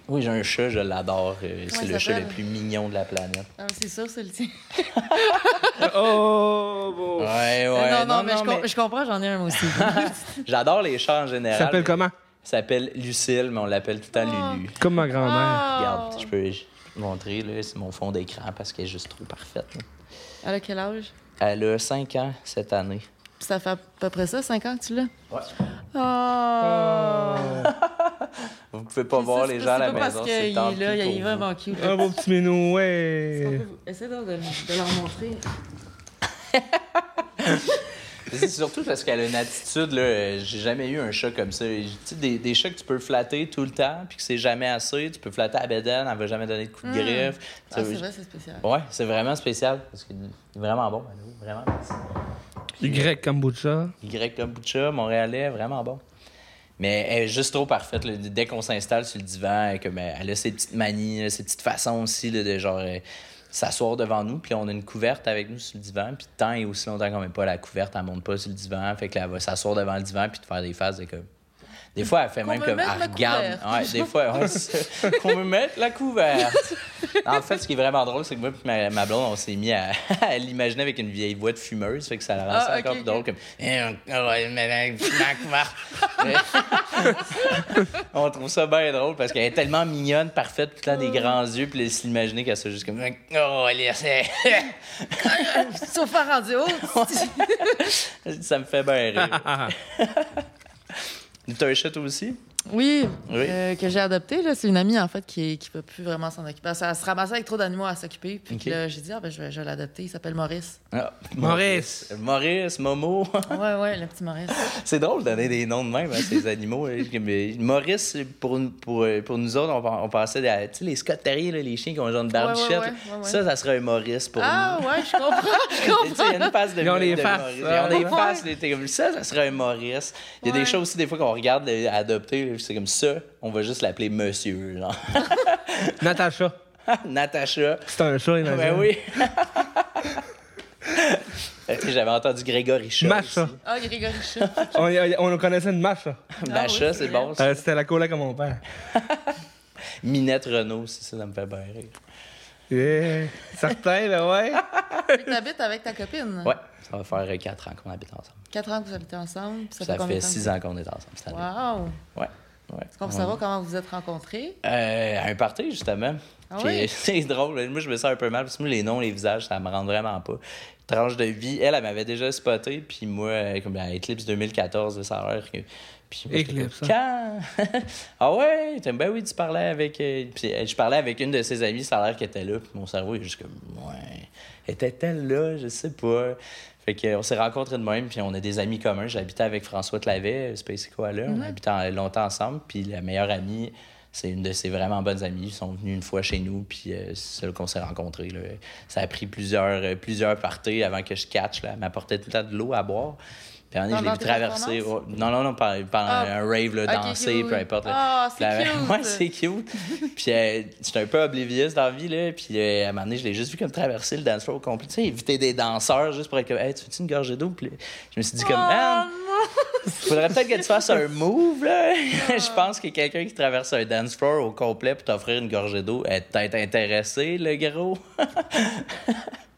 Speaker 3: Oui, j'ai un chat, je l'adore. Euh, c'est le chat le plus mignon de la planète.
Speaker 1: Ah, c'est sûr, c'est le tien.
Speaker 2: Oh, bon.
Speaker 3: Ouais, ouais.
Speaker 1: Euh, non, non, mais, je, com- je comprends, j'en ai un aussi.
Speaker 3: J'adore les chats en général.
Speaker 2: s'appelle comment?
Speaker 3: Il s'appelle Lucille, mais on l'appelle tout le temps
Speaker 1: Oh.
Speaker 3: Lulu.
Speaker 2: Comme ma grand-mère.
Speaker 1: Ah!
Speaker 3: Regarde, je peux je peux montrer, là, c'est mon fond d'écran parce qu'elle est juste trop parfaite. là.
Speaker 1: Elle a quel âge?
Speaker 3: Elle a 5 ans cette année.
Speaker 1: Ça fait à peu près ça, 5 ans que tu l'as?
Speaker 3: Ouais.
Speaker 1: Oh!
Speaker 3: Vous pouvez pas voir les gens à la maison, c'est
Speaker 1: parce qu'il est là, il est
Speaker 3: vous.
Speaker 1: vraiment cute.
Speaker 2: Ah, vos petits minous, ouais.
Speaker 1: Essaye donc de, de leur montrer?
Speaker 3: C'est surtout parce qu'elle a une attitude, là, j'ai jamais eu un chat comme ça. Tu sais, des, des chats que tu peux flatter tout le temps, puis que c'est jamais assez. Tu peux flatter à Bédane, elle va jamais donner de coup de
Speaker 1: Mm.
Speaker 3: griffe.
Speaker 1: Ah, c'est vrai, c'est spécial.
Speaker 3: Ouais, c'est vraiment spécial, parce qu'il est vraiment bon, vraiment.
Speaker 2: Y kombucha.
Speaker 3: Y kombucha, montréalais, vraiment bon. Mais elle est juste trop parfaite. Dès qu'on s'installe sur le divan, elle, comme, elle a ses petites manies, ses petites façons aussi de genre euh, s'asseoir devant nous. Puis on a une couverte avec nous sur le divan. Puis tant et aussi longtemps qu'on met pas la couverte, elle monte pas sur le divan. Fait que là, elle va s'asseoir devant le divan puis te faire des faces de comme. Des fois, elle fait
Speaker 1: Qu'on
Speaker 3: même
Speaker 1: me
Speaker 3: comme. Elle
Speaker 1: la
Speaker 3: regarde. Ouais, des fois, ouais. Qu'on me mette la couverte. En fait, ce qui est vraiment drôle, c'est que moi et ma, ma blonde, on s'est mis à, à l'imaginer avec une vieille voix de fumeuse. Fait que ça la rend
Speaker 1: Ah,
Speaker 3: ça
Speaker 1: ok,
Speaker 3: encore
Speaker 1: ok.
Speaker 3: drôle. Comme. Eh, on- la couverte. on trouve ça bien drôle parce qu'elle est tellement mignonne, parfaite, tout le temps des grands yeux. Puis s'imaginer qu'elle soit juste comme. Oh, allez, c'est.
Speaker 1: Sauf en radio.
Speaker 3: ça me fait bien rire. T'as un chat aussi?
Speaker 1: Oui,
Speaker 3: Oui.
Speaker 1: euh, que j'ai adopté. là. C'est une amie, en fait, qui ne peut plus vraiment s'en occuper. Elle, se- ramassait avec trop d'animaux à s'occuper. Puis là, j'ai dit, ah, ben, je vais, je vais l'adopter. Il s'appelle Maurice.
Speaker 3: Ah,
Speaker 2: Maurice.
Speaker 3: Maurice, Momo.
Speaker 1: ouais, ouais, le petit Maurice.
Speaker 3: C'est drôle de donner des noms de même à ces animaux. Comme, euh, Maurice, pour, pour, pour nous autres, on, on pensait à tu sais, les Scott Terrier, là, les chiens qui ont genre une barbichette.
Speaker 1: Ouais, ouais,
Speaker 3: là.
Speaker 1: ouais, ouais, ouais.
Speaker 3: Ça, ça serait un Maurice pour
Speaker 1: Ah,
Speaker 3: nous.
Speaker 1: ouais, je comprends. Je
Speaker 3: sais, Il y
Speaker 1: comprends.
Speaker 3: a une face de,
Speaker 2: Ils ont des
Speaker 3: de
Speaker 2: faces,
Speaker 3: Maurice.
Speaker 2: ah,
Speaker 3: Ils ont des faces. ça, ça serait un Maurice. Il y a
Speaker 1: Ouais.
Speaker 3: des choses aussi, des fois, qu'on regarde euh, adopter. C'est comme ça, on va juste l'appeler monsieur. Genre.
Speaker 2: Natacha.
Speaker 3: Natacha.
Speaker 2: C'est un chat, imagine.
Speaker 3: Ben oui. Euh, J'avais entendu Grégory Chat.
Speaker 2: Macha.
Speaker 1: Ah, Grégory Chat.
Speaker 2: On, on connaissait une Macha.
Speaker 3: Macha,
Speaker 1: oui,
Speaker 3: c'est bon.
Speaker 2: Euh, C'était la collègue à mon père.
Speaker 3: Minette Renault, c'est ça, ça me fait bien rire.
Speaker 2: Yeah. Certain, là, ouais.
Speaker 1: Fait que t'habites avec ta copine?
Speaker 3: Ouais, ça va faire 4 ans qu'on habite ensemble.
Speaker 1: Quatre ans que vous habitez ensemble. Ça,
Speaker 3: Ça,
Speaker 1: fait
Speaker 3: fait
Speaker 1: de temps?
Speaker 3: 6 ans qu'on est ensemble cette année.
Speaker 1: Wow.
Speaker 3: Ouais. Ouais.
Speaker 1: Est-ce qu'on peut savoir comment vous vous êtes rencontrés?
Speaker 3: Euh, à un party, justement.
Speaker 1: Ah oui?
Speaker 3: C'est drôle. Moi, je me sens un peu mal parce que moi, les noms, les visages, ça me rend vraiment pas. Tranche de vie. Elle, elle m'avait déjà spoté. Puis moi, euh, comme à Eclipse 2014, ça a l'air que. Puis moi,
Speaker 2: Eclipse,
Speaker 3: Quand? ah ouais? T'aimes ben oui, tu parlais avec. euh, Puis je parlais avec une de ses amies, ça a l'air qu'elle était là. Puis mon cerveau est juste comme. Ouais. Était-elle là? Je sais pas. Fait qu'on s'est rencontrés de même, puis on a des amis communs. J'habitais avec François Clavet, Space Koala. On habitait longtemps ensemble. Puis la meilleure amie, c'est une de ses vraiment bonnes amies. Ils sont venus une fois chez nous, puis euh, c'est là qu'on s'est rencontrés. là. Ça a pris plusieurs, euh, plusieurs parties avant que je catch. Là. Elle m'apportait tout le temps de l'eau à boire. Puis un moment donné, je l'ai vu traverser. Non, non, non, pendant
Speaker 1: Ah.
Speaker 3: un rave, là, danser,
Speaker 1: cute.
Speaker 3: peu importe.
Speaker 1: Ah, c'est cute.
Speaker 3: Ouais, c'est cute. puis euh, j'étais un peu oblivious dans la vie, là. Puis euh, à un moment donné, je l'ai juste vu comme traverser le dance floor au complet. Tu sais, éviter des danseurs juste pour être comme, hey, tu veux-tu une gorgée d'eau? Puis je me suis dit, comme,
Speaker 1: Ah,
Speaker 3: man, faudrait peut-être que tu fasses un move, là. je pense que quelqu'un qui traverse un dance floor au complet pour t'offrir une gorgée d'eau est peut-être intéressé, le gros.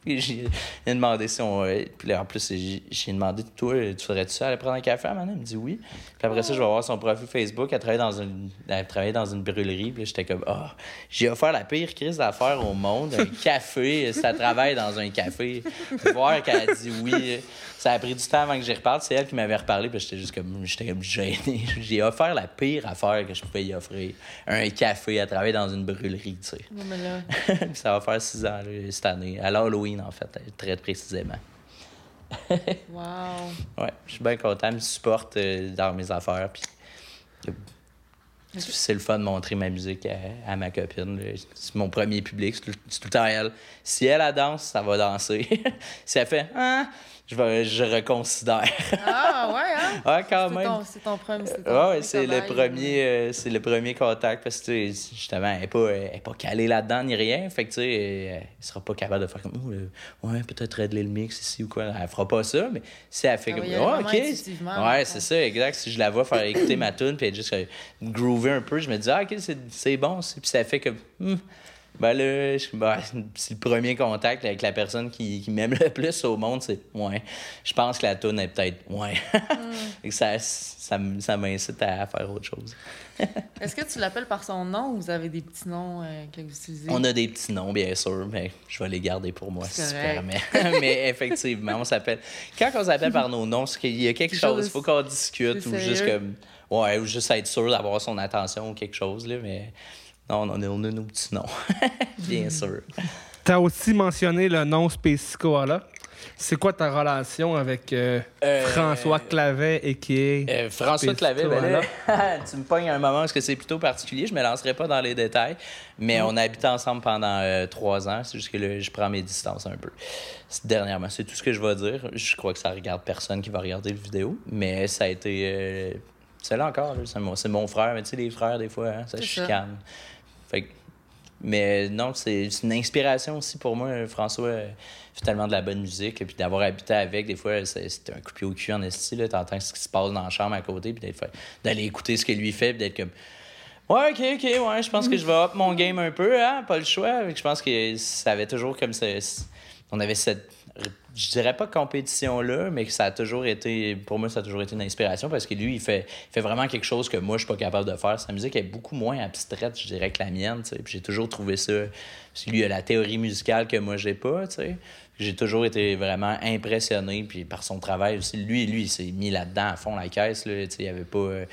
Speaker 3: J'ai demandé si on. euh, Puis là, en plus, j'ai demandé, toi, tu ferais-tu ça aller prendre un café à Elle me dit oui. Puis après ça, je vais voir son profil Facebook. Elle travaille dans une, elle travaillait dans une brûlerie. Puis j'étais comme, ah, j'ai offert la pire crise d'affaires au monde, un café. Ça travaille dans un café. Voir qu'elle a dit oui. Ça a pris du temps avant que j'y reparle. C'est elle qui m'avait reparlé. Puis j'étais juste comme, j'étais comme gêné. J'ai offert la pire affaire que je pouvais y offrir. Un café. à travailler dans une brûlerie, tu sais.
Speaker 1: Mais là,
Speaker 3: Puis ça va faire six ans là, cette année. À l'Halloween, en fait, très précisément.
Speaker 1: wow.
Speaker 3: Ouais, je suis bien content. Elle me supporte euh, dans mes affaires. Puis c'est le fun de montrer ma musique à, à ma copine. C'est mon premier public. C'est tout, le temps elle. Si elle, elle danse, ça va danser. si elle fait Ah, je, vais, je reconsidère.
Speaker 1: Ah, ouais, hein?
Speaker 3: ah, quand même.
Speaker 1: c'est ton premier. ton
Speaker 3: Ouais, ouais, c'est le premier euh, c'est le premier contact parce que justement elle est pas elle est pas calée là-dedans ni rien fait que tu sais elle, elle sera pas capable de faire comme oh, euh, ouais peut-être régler le mix ici ou quoi elle fera pas ça mais si elle fait
Speaker 1: va
Speaker 3: comme oh, ok
Speaker 1: intuitivement,
Speaker 3: ouais
Speaker 1: ouais.
Speaker 3: c'est ça exact si je la vois faire écouter ma tune puis elle juste euh, groover un peu je me dis ah ok c'est bon puis ça fait comme Hmm. Ben là, je- ben, c'est le premier contact avec la personne qui, qui m'aime le plus au monde, c'est ouais. Je pense que la tune est peut-être ouais.
Speaker 1: Hmm.
Speaker 3: Ça, ça, ça m'incite à faire autre chose.
Speaker 1: Est-ce que tu l'appelles par son nom ou vous avez des petits noms euh, que vous utilisez?
Speaker 3: On a des petits noms, bien sûr, mais je vais les garder pour moi, si tu permets. mais effectivement, on s'appelle. Quand on s'appelle par nos noms, c'est qu'il y a quelque chose, il faut qu'on discute ou juste comme. Ouais, ou juste être sûr d'avoir son attention ou quelque chose, là, mais. Non, on a, on a nos petits noms, bien
Speaker 1: Hmm.
Speaker 3: sûr.
Speaker 2: T'as aussi mentionné le nom Space Koala. C'est quoi ta relation avec euh,
Speaker 3: Euh,
Speaker 2: François Clavet et qui est.
Speaker 3: Euh, François Clavet, ben là, tu me pognes à un moment parce que c'est plutôt particulier. Je me lancerai pas dans les détails, mais on a habité ensemble pendant euh, trois ans. C'est juste que là, je prends mes distances un peu. C'est- Dernièrement, c'est tout ce que je vais dire. Je crois que ça regarde personne qui va regarder la vidéo, mais ça a été. euh, c'est là encore, c'est mon, c'est mon frère, mais tu sais, les frères, des fois, hein, ça
Speaker 1: ça.
Speaker 3: Fait que- mais non, c'est une inspiration aussi pour moi. François euh, fait tellement de la bonne musique. là, Puis d'avoir habité avec, des fois, c'est un coup de pied au cul en esti. T'entends ce qui se passe dans la chambre à côté. Puis d'aller écouter ce que lui fait. Puis d'être comme. Ouais, ok, ok, ouais, je pense que je vais up mon game un peu, hein, pas le choix. Je pense que ça avait toujours comme ça. On avait cette. Je dirais pas compétition-là, mais que ça a toujours été. Pour moi, ça a toujours été une inspiration parce que lui, il fait, fait vraiment quelque chose que moi, je suis pas capable de faire. Sa musique est beaucoup moins abstraite, je dirais, que la mienne, tu. Puis j'ai toujours trouvé ça. Lui, il a la théorie musicale que moi, j'ai pas, tu. J'ai toujours été vraiment impressionné, puis par son travail aussi. Lui, lui, il s'est mis là-dedans à fond la caisse, là. Il avait pas. euh,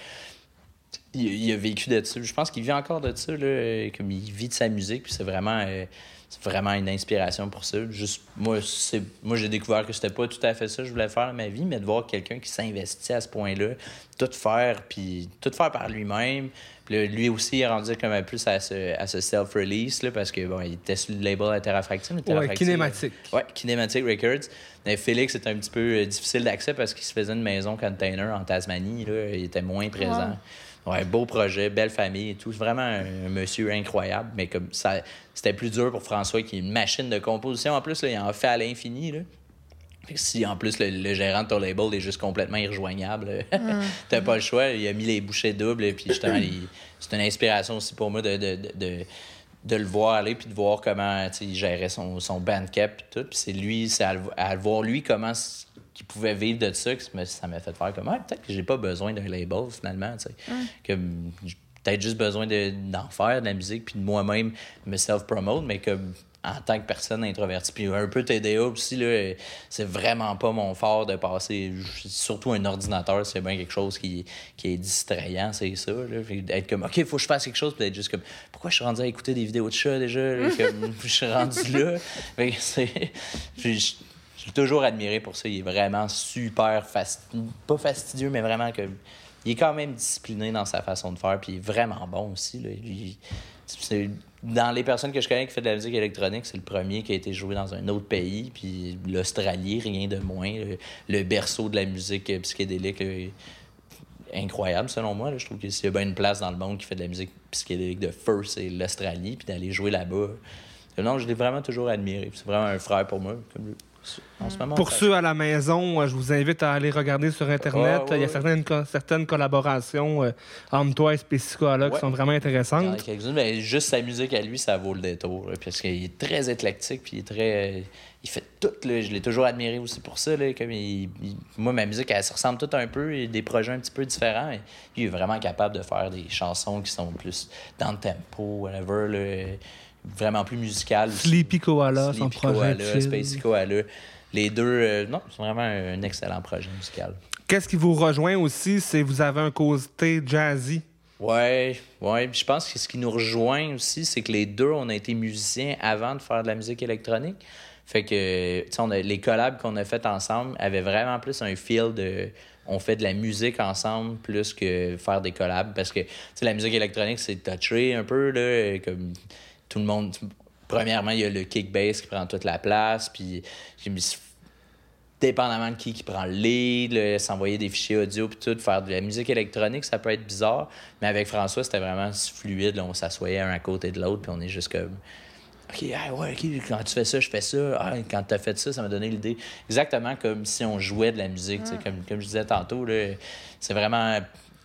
Speaker 3: il, a vécu de ça. Je pense qu'il vit encore de ça, là, comme il vit de sa musique, puis c'est vraiment, euh, c'est vraiment une inspiration pour ça. Juste, moi, c'est, moi j'ai découvert que c'était pas tout à fait ça que je voulais faire dans ma vie, mais de voir quelqu'un qui s'investit à ce point-là, tout faire, puis tout faire par lui-même. Lui aussi, il est rendu comme un plus à ce, à ce self-release, là, parce que bon, il était sur le label à Terrafractine. mais
Speaker 2: Ouais, Kinématique.
Speaker 3: Ouais, Kinematic Records. Mais Félix, c'était un petit peu euh, difficile d'accès parce qu'il se faisait une maison container en Tasmanie. Là. Il était moins présent. Ouais, beau projet, belle famille et tout. Vraiment un, un monsieur incroyable. Mais comme ça, c'était plus dur pour François qui est une machine de composition. En plus, là, il en fait à l'infini. Là. Si en plus le, le gérant de ton label est juste complètement irrejoignable, t'as pas le choix. Il a mis les bouchées doubles. et Puis justement, c'est une inspiration aussi pour moi de, de, de, de, de le voir aller puis de voir comment il gérait son, son bandcamp et tout. Puis c'est lui, c'est à, à le voir lui comment qu'il pouvait vivre de ça que ça m'a- fait faire comme Ouais, peut-être que j'ai pas besoin d'un label finalement. tu sais. Que j'ai peut-être juste besoin de- d'en faire de la musique puis de moi-même me self-promote, mais comme en tant que personne introvertie, puis un peu TDA aussi, là, c'est vraiment pas mon fort de passer, surtout un ordinateur, c'est bien quelque chose qui, qui est distrayant, c'est ça. Là. Que Être comme, OK, il faut que je fasse quelque chose, puis d'être juste comme, pourquoi je suis rendu à écouter des vidéos de chats déjà? Comme, je suis rendu là. Fait que c'est- l'ai toujours admiré pour ça. Il est vraiment super fastidieux, pas fastidieux, mais vraiment comme. Il est quand même discipliné dans sa façon de faire, puis il est vraiment bon aussi. Dans les personnes que je connais qui font de la musique électronique, c'est le premier qui a été joué dans un autre pays, puis l'Australie, rien de moins. Le, berceau de la musique euh, psychédélique, là, est incroyable selon moi. Je trouve que s'il y a bien une place dans le monde qui fait de la musique psychédélique de feu, c'est l'Australie, puis d'aller jouer là-bas. euh, Non, je l'ai vraiment toujours admiré. C'est vraiment un frère pour moi. En ce moment,
Speaker 2: Pour ceux à la maison, euh, je vous invite à aller regarder sur Internet.
Speaker 3: Ouais,
Speaker 2: Il y a certaines, co- certaines collaborations euh, entre toi et Spécicoala qui
Speaker 3: Ouais.
Speaker 2: sont vraiment intéressantes.
Speaker 3: mais juste sa musique à lui, ça vaut le détour. là, parce qu'il est très éclectique, puis il est très. Il fait tout, là. Je l'ai toujours admiré aussi pour ça. Là, comme il- il- moi, ma musique, elle se ressemble tout un peu. A des projets un petit peu différents. il est vraiment capable de faire des chansons qui sont plus dans le tempo, whatever. Là, vraiment plus musicales. aussi.
Speaker 2: Sleepy Koala, son
Speaker 3: Sleepy
Speaker 2: projet.
Speaker 3: Koala,
Speaker 2: chill.
Speaker 3: Spacey Koala. Les deux, euh, non, c'est vraiment un excellent projet musical.
Speaker 2: Qu'est-ce qui vous rejoint aussi, c'est vous avez un côté jazzy.
Speaker 3: Ouais, ouais. Puis je pense que ce qui nous rejoint aussi, c'est que les deux, on a été musiciens avant de faire de la musique électronique. Fait que, tu sais, on a- les collabs qu'on a fait ensemble avaient vraiment plus un feel de. On fait de la musique ensemble plus que faire des collabs. Parce que, tu sais, la musique électronique, c'est touché un peu, là. Comme tout le monde. Premièrement, il y a le kick bass qui prend toute la place. Puis, j'ai mis dépendamment de qui qui prend le lead, s'envoyer des fichiers audio puis tout, faire de la musique électronique, ça peut être bizarre. Mais avec François, c'était vraiment fluide. là, on s'assoyait un à côté de l'autre, puis on est juste comme. OK, ah ouais, OK, quand tu fais ça, je fais ça. Ah, quand tu as fait ça, ça m'a donné l'idée. Exactement comme si on jouait de la musique. sais, Comme, comme je disais tantôt, c'est vraiment,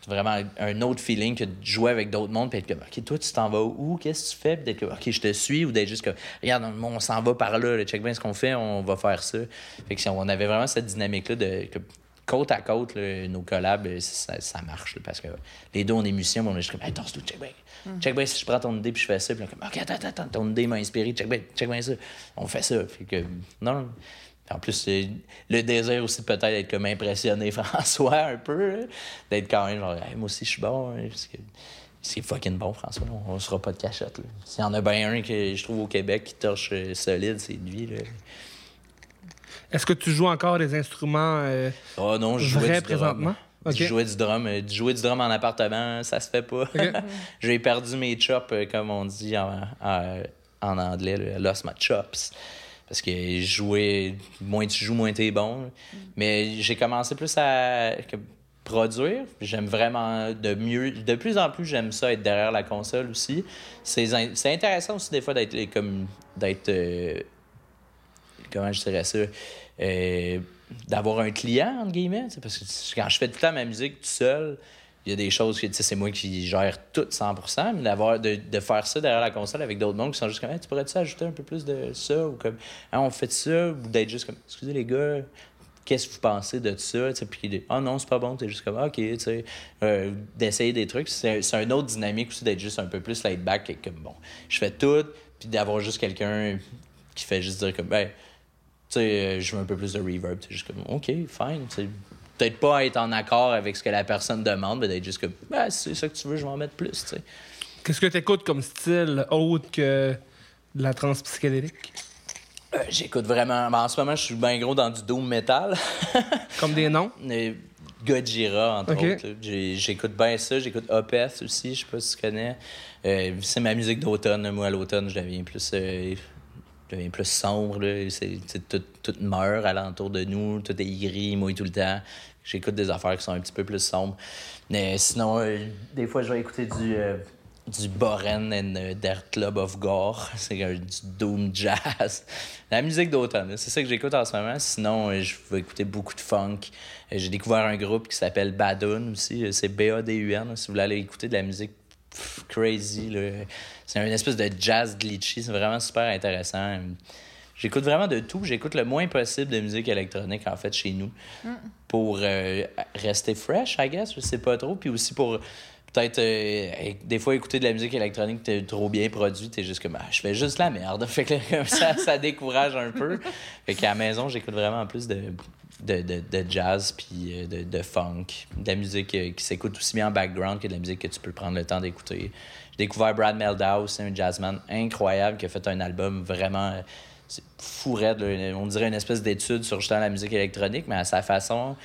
Speaker 3: vraiment un autre feeling que de jouer avec d'autres mondes. Puis être comme, OK, toi, tu t'en vas où? Qu'est-ce que tu fais? Puis d'être comme, OK, je te suis. Ou d'être juste comme, regarde, on s'en va par là. là, check bien ce qu'on fait, on va faire ça. Fait que si on avait vraiment cette dynamique-là de. que côte à côte, là, nos collabs, euh, ça, ça marche. là, parce que les deux, on est musiciens, on est juste comme, hey, tasse-toi, check bien. Check bien si je prends ton idée puis je fais ça. Puis là, comme, OK, attends, attends, attends, ton idée m'a inspiré, check bien, check bien ça. On fait ça. Fait que, non. En plus, le désir aussi peut-être d'être comme impressionné François un peu, d'être quand même genre, Hey, moi aussi je suis bon. hein, parce que c'est fucking bon, François. là, On ne sera pas de cachette. S'il y en a bien un que je trouve au Québec qui torche euh, solide, c'est lui. Là.
Speaker 2: Est-ce que tu joues encore des instruments euh,
Speaker 3: Oh non, je jouais
Speaker 2: vrais
Speaker 3: du drum.
Speaker 2: présentement? Ok.
Speaker 3: Je jouais du drum. euh, Jouer du drum en appartement, ça se fait pas. J'ai perdu mes chops, euh, comme on dit en, en, en anglais, là, lost my chops. Parce que jouer, moins tu joues, moins t'es bon. Mais j'ai commencé plus à. produire. J'aime vraiment de mieux. De plus en plus, j'aime ça être derrière la console aussi. C'est in- c'est intéressant aussi des fois d'être comme d'être euh, comment je dirais ça euh, d'avoir un client entre guillemets tu parce que quand je fais tout le temps ma musique tout seul il y a des choses que c'est moi qui gère tout 100%, mais d'avoir de, de faire ça derrière la console avec d'autres mondes qui sont juste comme tu pourrais-tu ajouter un peu plus de ça ou comme Ah, on fait ça ou d'être juste comme excusez les gars qu'est-ce que vous pensez de ça tu sais, puis ah non c'est pas bon t'es juste comme Ah, ok tu sais euh, d'essayer des trucs c'est c'est une autre dynamique aussi d'être juste un peu plus laid back et comme bon je fais tout puis d'avoir juste quelqu'un qui fait juste dire comme ben tu sais, je veux un peu plus de reverb. C'est juste comme, OK, fine. Peut-être pas être en accord avec ce que la personne demande, mais d'être juste comme, ben, si c'est ça que tu veux, je vais en mettre plus. tu sais.
Speaker 2: Qu'est-ce que tu écoutes comme style autre que de la trance psychédélique?
Speaker 3: Euh, J'écoute vraiment. ben, en ce moment, je suis bien gros dans du doom metal.
Speaker 2: Comme des noms?
Speaker 3: Mais Godzilla, entre autres. J'écoute bien ça. J'écoute Opeth aussi, je sais pas si tu connais. Euh, c'est ma musique d'automne. Moi, à l'automne, je deviens plus. euh, je deviens plus sombre. là. C'est tout, tout meurt alentour de nous. Tout est gris, mouille tout le temps. J'écoute des affaires qui sont un petit peu plus sombres. Mais sinon, euh, des fois, je vais écouter du. euh, du Boren and Der Club of Gore. C'est du doom jazz. La musique d'automne, c'est ça que j'écoute en ce moment. Sinon, euh, je vais écouter beaucoup de funk. J'ai découvert un groupe qui s'appelle Badoon aussi. C'est B-A-D-U-N. Si vous voulez aller écouter de la musique crazy. C'est une espèce de jazz glitchy. C'est vraiment super intéressant. J'écoute vraiment de tout. J'écoute le moins possible de musique électronique, en fait, chez nous. Pour euh, rester fresh, I guess. Je sais pas trop. Puis aussi pour peut-être euh, des fois écouter de la musique électronique t'es trop bien produit t'es juste comme ah, je fais juste la merde fait que comme ça ça décourage un peu fait qu'à la maison j'écoute vraiment plus de de, de, de jazz puis euh, de, de funk de la musique qui s'écoute aussi bien en background que de la musique que tu peux prendre le temps d'écouter j'ai découvert Brad Meldau c'est un jazzman incroyable qui a fait un album vraiment euh, fou raide, on dirait une espèce d'étude sur justement la musique électronique mais à sa façon.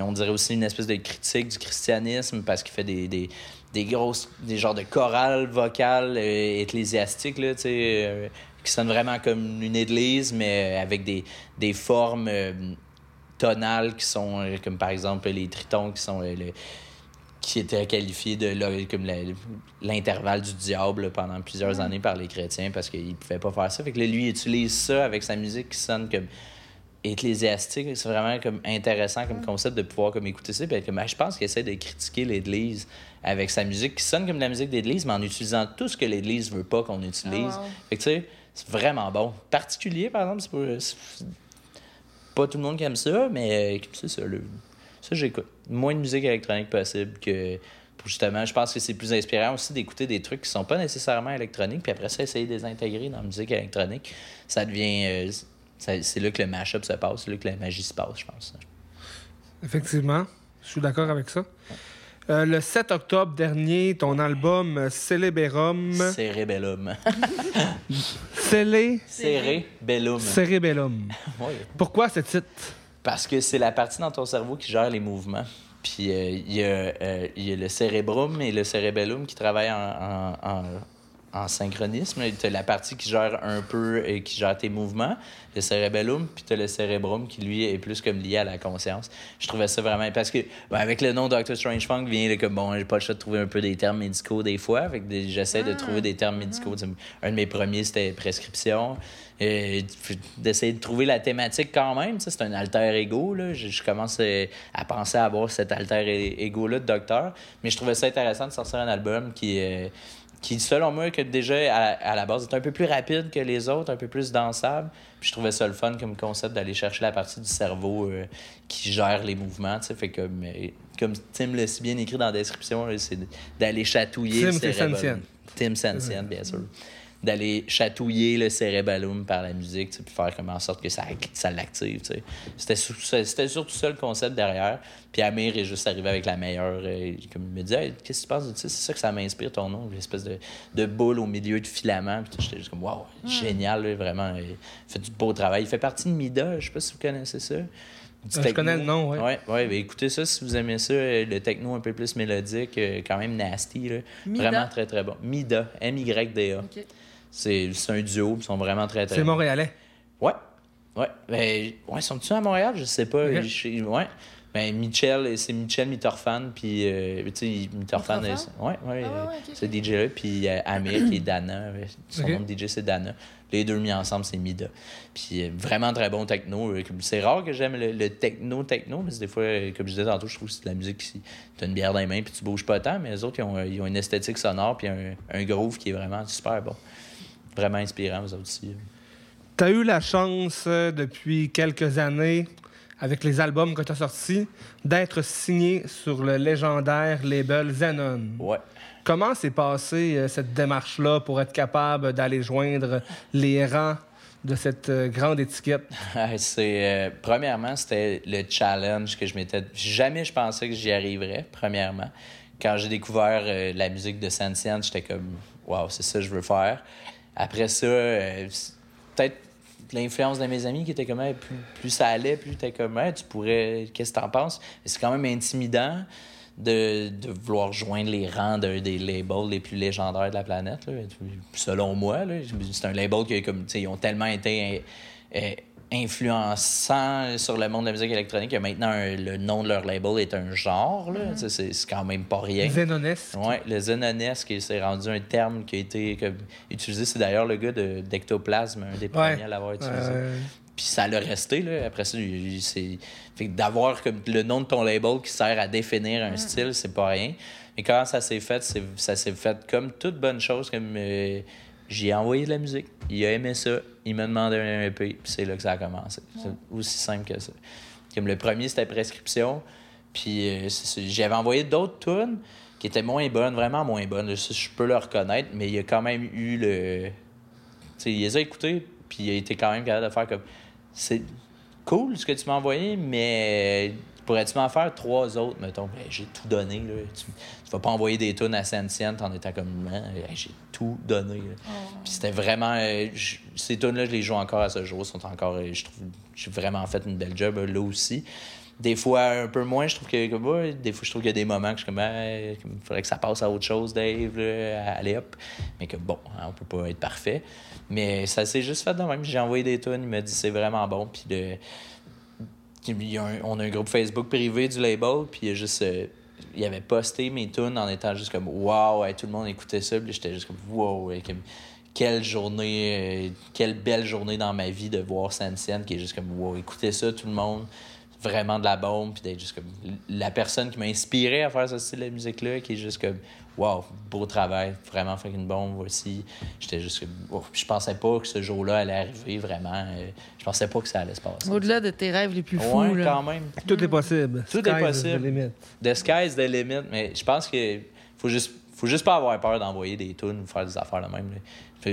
Speaker 3: On dirait aussi une espèce de critique du christianisme parce qu'il fait des, des, des grosses, des genres de chorales vocales euh, ecclésiastiques, euh, qui sonnent vraiment comme une église, mais avec des, formes euh, tonales qui sont, comme par exemple les tritons qui sont le- qui étaient qualifiés de là, comme l'intervalle du diable pendant plusieurs années par les chrétiens parce qu'ils ne pouvaient pas faire ça. Fait que là, lui, il utilise ça avec sa musique qui sonne comme ecclésiastique. C'est vraiment comme intéressant comme concept de pouvoir comme écouter ça. Puis comme, Ah, je pense qu'il essaie de critiquer l'Église avec sa musique qui sonne comme de la musique d'Église, mais en utilisant tout ce que l'Église veut pas qu'on utilise.
Speaker 1: Wow.
Speaker 3: Fait que tu sais, c'est vraiment bon. Particulier, par exemple, c'est pas, pas tout le monde qui aime ça, mais euh, c'est ça. là. Ça, j'écoute. Moins de musique électronique possible que. pour Justement, je pense que c'est plus inspirant aussi d'écouter des trucs qui sont pas nécessairement électroniques, puis après ça, essayer de les intégrer dans la musique électronique. Ça devient. euh, c'est là que le mash-up se passe, c'est là que la magie se passe, je pense.
Speaker 2: Effectivement, je suis d'accord avec ça. Euh, le 7 octobre dernier, ton album euh, Célébérum.
Speaker 3: Cérébellum.
Speaker 2: Célé.
Speaker 3: Cérébellum.
Speaker 2: Cérébellum. Pourquoi ce titre?
Speaker 3: Parce que c'est la partie dans ton cerveau qui gère les mouvements. Puis euh, euh, il y a le cérébrum et le cérébellum qui travaillent en, en, en, en synchronisme. Tu as la partie qui gère un peu et qui gère tes mouvements, le cérébellum, puis tu as le cérébrum qui, lui, est plus comme lié à la conscience. Je trouvais ça vraiment... Parce que ben, avec le nom Dr. Strange Funk vient que, bon, j'ai pas le choix de trouver un peu des termes médicaux des fois. Fait que des- j'essaie de trouver des termes médicaux. Tu sais, Un de mes premiers, c'était prescription. D'essayer de trouver la thématique quand même. C'est un alter ego. Là. Je, je commence euh, à penser à avoir cet alter ego-là de docteur. Mais je trouvais ça intéressant de sortir un album qui, euh, qui selon moi, que déjà à, à la base est un peu plus rapide que les autres, un peu plus dansable. Puis je trouvais ça le fun comme concept d'aller chercher la partie du cerveau euh, qui gère les mouvements. tu sais. Fait comme, comme Tim l'a si bien écrit dans la description, c'est d'aller chatouiller
Speaker 2: Tim. Sancian.
Speaker 3: Tim Sancian, bien sûr. D'aller chatouiller le cérébellum par la musique, puis faire comme en sorte que ça, ça l'active. C'était c'était surtout ça le concept derrière. Puis Amir est juste arrivé avec la meilleure. euh, comme il me dit Hey, Qu'est-ce que tu penses de ça? C'est ça que ça m'inspire ton nom, une espèce de, de boule au milieu de filament. Puis j'étais juste comme Waouh, génial, là, vraiment. Il fait du beau travail. Il fait partie de Mida, je sais pas si vous connaissez ça. Du
Speaker 2: Euh, je connais le nom, ouais.
Speaker 3: Ouais, ouais, ben écoutez ça si vous aimez ça, euh, le techno un peu plus mélodique, quand même nasty. Là. Vraiment très très bon. Mida, M-Y-D-A. C'est c'est un duo, ils sont vraiment très très
Speaker 2: C'est montréalais?
Speaker 3: Ouais. Ouais. Ben, ouais, sont-ils à Montréal? Je sais pas.
Speaker 2: Ok.
Speaker 3: Je- ouais. Ben, Michel, c'est Michel Mitterfan, puis, euh, tu sais, Mitterfan, ouais, ouais,
Speaker 1: Ah ouais.
Speaker 3: DJ-là, puis euh, Amir, qui est Dana, son nom de DJ, c'est Dana. Les deux mis ensemble, c'est Mida. Puis euh, vraiment très bon techno. euh, C'est rare que j'aime le, le techno-techno, mais des fois, comme je disais tantôt, je trouve que c'est de la musique qui. Tu as une bière dans les mains, puis tu bouges pas tant, mais les autres, ils ont, ils ont une esthétique sonore, puis un, un groove qui est vraiment super bon. Vraiment inspirant, vous autres aussi.
Speaker 2: Tu as eu la chance, euh, depuis quelques années, avec les albums que tu as sortis, d'être signé sur le légendaire label Zenon.
Speaker 3: Ouais.
Speaker 2: Comment s'est passée euh, cette démarche-là pour être capable d'aller joindre les rangs de cette euh, grande étiquette?
Speaker 3: c'est euh, premièrement c'était le challenge que je m'étais jamais je pensais que j'y arriverais premièrement quand j'ai découvert euh, la musique de Saint-Sienne j'étais comme waouh c'est ça que je veux faire après ça euh, peut-être l'influence de mes amis qui étaient comme Hey, plus, plus ça allait plus t'es comme Hey, tu pourrais qu'est-ce que t'en penses? C'est quand même intimidant de, de vouloir joindre les rangs d'un des labels les plus légendaires de la planète, là. selon moi. C'est un label qui, comme, ils ont tellement été influençants sur le monde de la musique électronique que maintenant un- le nom de leur label est un genre. là. Sais, C'est quand même pas rien.
Speaker 2: Zenonesque.
Speaker 3: Ouais, le Zenonesque, c'est rendu un terme qui a été utilisé. C'est d'ailleurs le gars de- d'Ectoplasme, un des premiers
Speaker 2: Ouais.
Speaker 3: à l'avoir utilisé.
Speaker 2: Euh,
Speaker 3: Puis ça l'a resté, là. Après ça, c'est... D'avoir comme le nom de ton label qui sert à définir un style, c'est pas rien. Mais quand ça s'est fait, c'est- ça s'est fait comme toute bonne chose, comme... euh, J'y ai envoyé de la musique. Il a aimé ça. Il m'a demandé un EP. Puis c'est là que ça a commencé. C'est aussi simple que ça. Comme le premier, c'était Prescription. Puis euh, j'avais envoyé d'autres tunes qui étaient moins bonnes, vraiment moins bonnes. Je peux le reconnaître, mais il y a quand même eu le... Tu sais, il les a écoutés, puis il a été quand même capable de faire comme... C'est cool ce que tu m'as envoyé, mais pourrais-tu m'en faire trois autres, mettons? Ben, j'ai tout donné, là. Tu, tu vas pas envoyer des tunes à Saint-Sienne en étant comme... Hein, hey, j'ai tout donné, là. Puis c'était vraiment... euh, ces tunes-là, je les joue encore à ce jour. sont encore... euh, Je trouve... J'ai vraiment fait une belle job, euh, là aussi. Des fois, un peu moins, je trouve que... Comme, ouais, des fois, je trouve qu'il y a des moments que je suis comme... Hey, il faudrait que ça passe à autre chose, Dave, là, allez hop. Mais que bon, hein, on peut pas être parfait. Mais ça s'est juste fait de même. J'ai envoyé des tunes, il m'a dit c'est vraiment bon. Puis le... il y a un- on a un groupe Facebook privé du label, puis il a juste. Il avait posté mes tunes en étant juste comme Waouh, tout le monde écoutait ça. Puis j'étais juste comme Wow, comme, quelle journée, euh, quelle belle journée dans ma vie de voir Saint-Sienne qui est juste comme Wow, écoutez ça, tout le monde. Vraiment de la bombe, puis d'être juste comme la personne qui m'a inspiré à faire ce style de musique-là, qui est juste comme Wow, beau travail, vraiment fait une bombe, voici. J'étais juste. Puis Je pensais pas que ce jour-là allait arriver vraiment. euh, je pensais pas que ça allait se passer.
Speaker 1: Au-delà de tes rêves les plus fous.
Speaker 3: Ouais,
Speaker 1: là.
Speaker 3: quand même.
Speaker 2: Tout est possible.
Speaker 3: Tout est
Speaker 2: Sky's the
Speaker 3: possible.
Speaker 2: limit.
Speaker 3: The sky's the limit, mais je pense que faut juste, faut juste pas avoir peur d'envoyer des tunes ou faire des affaires de même. là.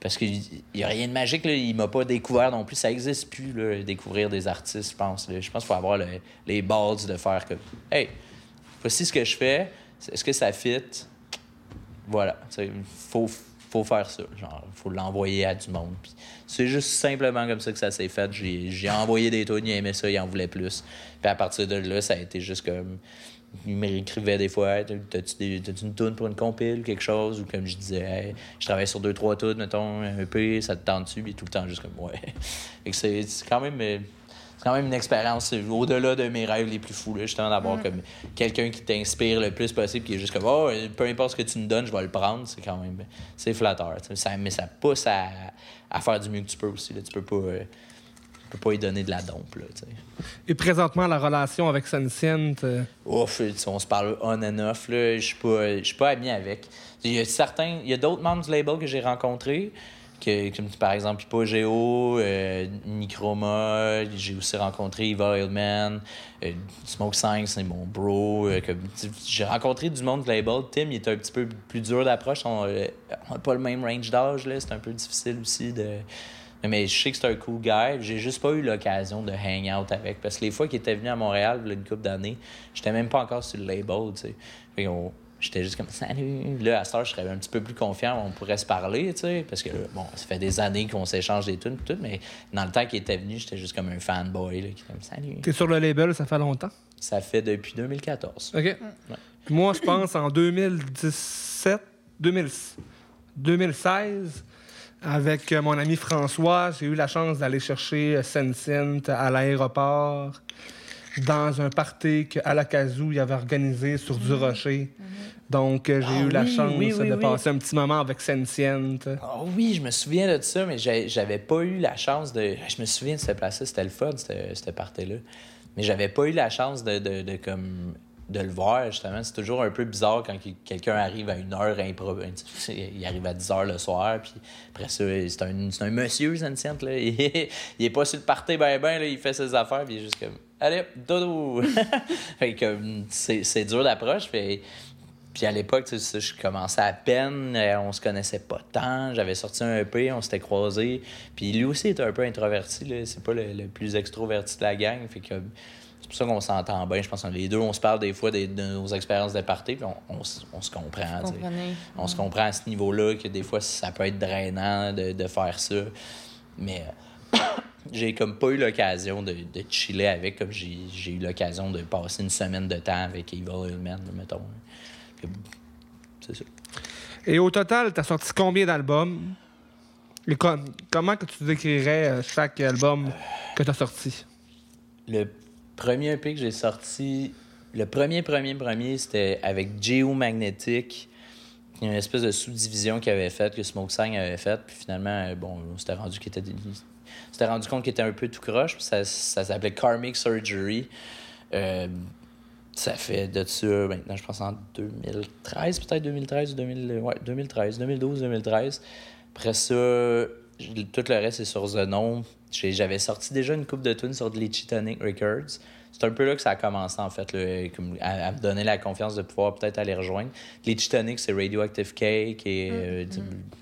Speaker 3: Parce qu'il n'y a rien de magique, là. il m'a pas découvert non plus. Ça existe plus, là, découvrir des artistes, je pense. là. Je pense qu'il faut avoir le- les balls de faire comme Hey, voici ce que je fais, est-ce que ça fit? Voilà. Il faut, faut faire ça. Genre, faut l'envoyer à du monde. C'est juste simplement comme ça que ça s'est fait. J'ai envoyé des tunes, il aimait ça, il en voulait plus. Puis à partir de là, ça a été juste comme. Il m'écrivait des fois, Hey, t'as-tu une tune pour une compile, quelque chose, ou comme je disais, je travaille sur deux, trois tunes, mettons, un peu, ça te tente dessus, puis tout le temps juste comme, ouais. C'est c'est quand même. C'est quand même une expérience au-delà de mes rêves les plus fous, là, justement, d'avoir comme quelqu'un qui t'inspire le plus possible, qui est juste comme, oh, peu importe ce que tu me donnes, je vais le prendre. C'est quand même, c'est flatteur. Ça, mais ça pousse à, à faire du mieux que tu peux aussi. Là. Tu peux pas, euh, tu peux pas y donner de la dompe. Là.
Speaker 2: Et présentement, la relation avec euh,
Speaker 3: Ouf, on se parle on and off. là. Je suis pas, je suis pas ami avec. Il y a certains, il y a d'autres membres du label que j'ai rencontrés, que, comme par exemple Pipo Géo, euh, Microma, j'ai aussi rencontré Eva Hillman, euh, Smoke 5, c'est mon bro. euh, j'ai rencontré du monde label. Tim, il était un petit peu plus dur d'approche. On n'a pas le même range d'âge, là. C'est un peu difficile aussi de. Mais je sais que c'est un cool guy. J'ai juste pas eu l'occasion de hang out avec. Parce que les fois qu'il était venu à Montréal, a une couple d'années, j'étais même pas encore sur le label, tu sais. J'étais juste comme salut. Là, à ce je serais un petit peu plus confiant, on pourrait se parler, tu sais. Parce que, bon, ça fait des années qu'on s'échange des tunes, tout, mais dans le temps qu'il était venu, j'étais juste comme un fanboy, là, qui était comme salut.
Speaker 2: t'es sur le label, ça fait longtemps?
Speaker 3: Ça fait depuis 2014.
Speaker 2: OK. Moi, je pense en 2017, 2000 2016, avec euh, mon ami François, j'ai eu la chance d'aller chercher euh, Saint-Saëns à l'aéroport. Dans un party qu'à la Kazoo, il avait organisé sur du rocher. Donc, euh, j'ai
Speaker 3: Ah
Speaker 2: eu la chance
Speaker 3: oui, oui,
Speaker 2: de passer un petit moment avec Sentient.
Speaker 3: Ah oui, je me souviens de ça, mais j'avais pas eu la chance de. Je me souviens de cette place-là, c'était le fun, cette, partie-là. Mais j'avais pas eu la chance de, de, de comme de le voir, justement. C'est toujours un peu bizarre quand que- quelqu'un arrive à une heure impro... Il arrive à 10 heures le soir, puis après ça, c'est un, c'est un monsieur, Sentient, là. Il, est- il est pas sur le party ben ben, là, il fait ses affaires, puis il est juste comme... Allez, dodo! fait que comme, c'est c'est dur d'approche, fait... Puis à l'époque, tu sais, je commençais à peine, euh, on se connaissait pas tant, j'avais sorti un EP, on s'était croisés. Puis lui aussi était un peu introverti, là, c'est pas le, le plus extroverti de la gang, fait que c'est pour ça qu'on s'entend bien. Je pense que les deux, on se parle des fois des- de, nos expériences de party, puis on, on on se comprend. tu sais.
Speaker 1: Comprenez.
Speaker 3: On se comprend à ce niveau-là que des fois, ça peut être drainant de, de faire ça. Mais j'ai comme pas eu l'occasion de, de chiller avec, comme j'ai j'ai eu l'occasion de passer une semaine de temps avec Evil Hillman, mettons. C'est ça.
Speaker 2: Et au total, tu as sorti combien d'albums? Et com- comment que tu décrirais euh, chaque album que tu as sorti?
Speaker 3: Le premier EP que j'ai sorti, le premier, premier, premier, c'était avec Geomagnetic, une espèce de sous-division qu'il avait faite, que Smoke Sang avait faite. Puis finalement, euh, bon, on s'était rendu, qu'il était, s'était rendu compte qu'il était un peu tout croche. Puis ça, ça s'appelait Karmic Surgery. Euh, ça fait de ça maintenant, je pense en 2013, peut-être 2013 ou 2000, ouais, 2013, 2012, 2013. Après ça, tout le reste est sur Zenon. J'ai- J'avais sorti déjà une coupe de tunes sur Lychee Tonic Records. C'est un peu là que ça a commencé, en fait, là, à, à me donner la confiance de pouvoir peut-être aller rejoindre. Lychee Tonic, c'est Radioactive Cake et euh,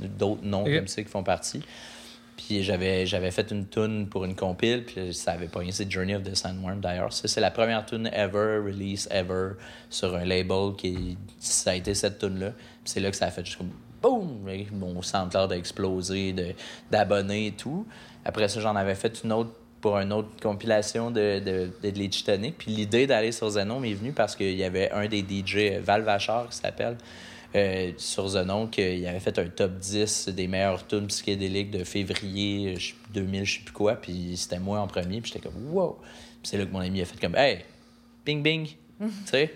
Speaker 3: d'autres noms comme ça qui font partie. Puis j'avais, j'avais fait une tune pour une compile, puis ça avait pas c'est Journey of the Sandworm d'ailleurs. C'est la première tune ever, release ever, sur un label qui. Ça a été cette tune-là. C'est là que ça a fait juste comme boum! Mon SoundCloud a explosé d'abonnés et tout. Après ça, j'en avais fait une autre pour une autre compilation de, de, de. Puis l'idée d'aller sur Zenon m'est venue parce qu'il y avait un des DJ, Val Vachard, qui s'appelle, euh, sur Zenon, qu'il avait fait un top 10 des meilleures tunes psychédéliques de février je- 2000, je sais plus quoi. Puis c'était moi en premier. Puis j'étais comme, wow! Puis c'est là que mon ami a fait comme, hey, bing bing! tu sais?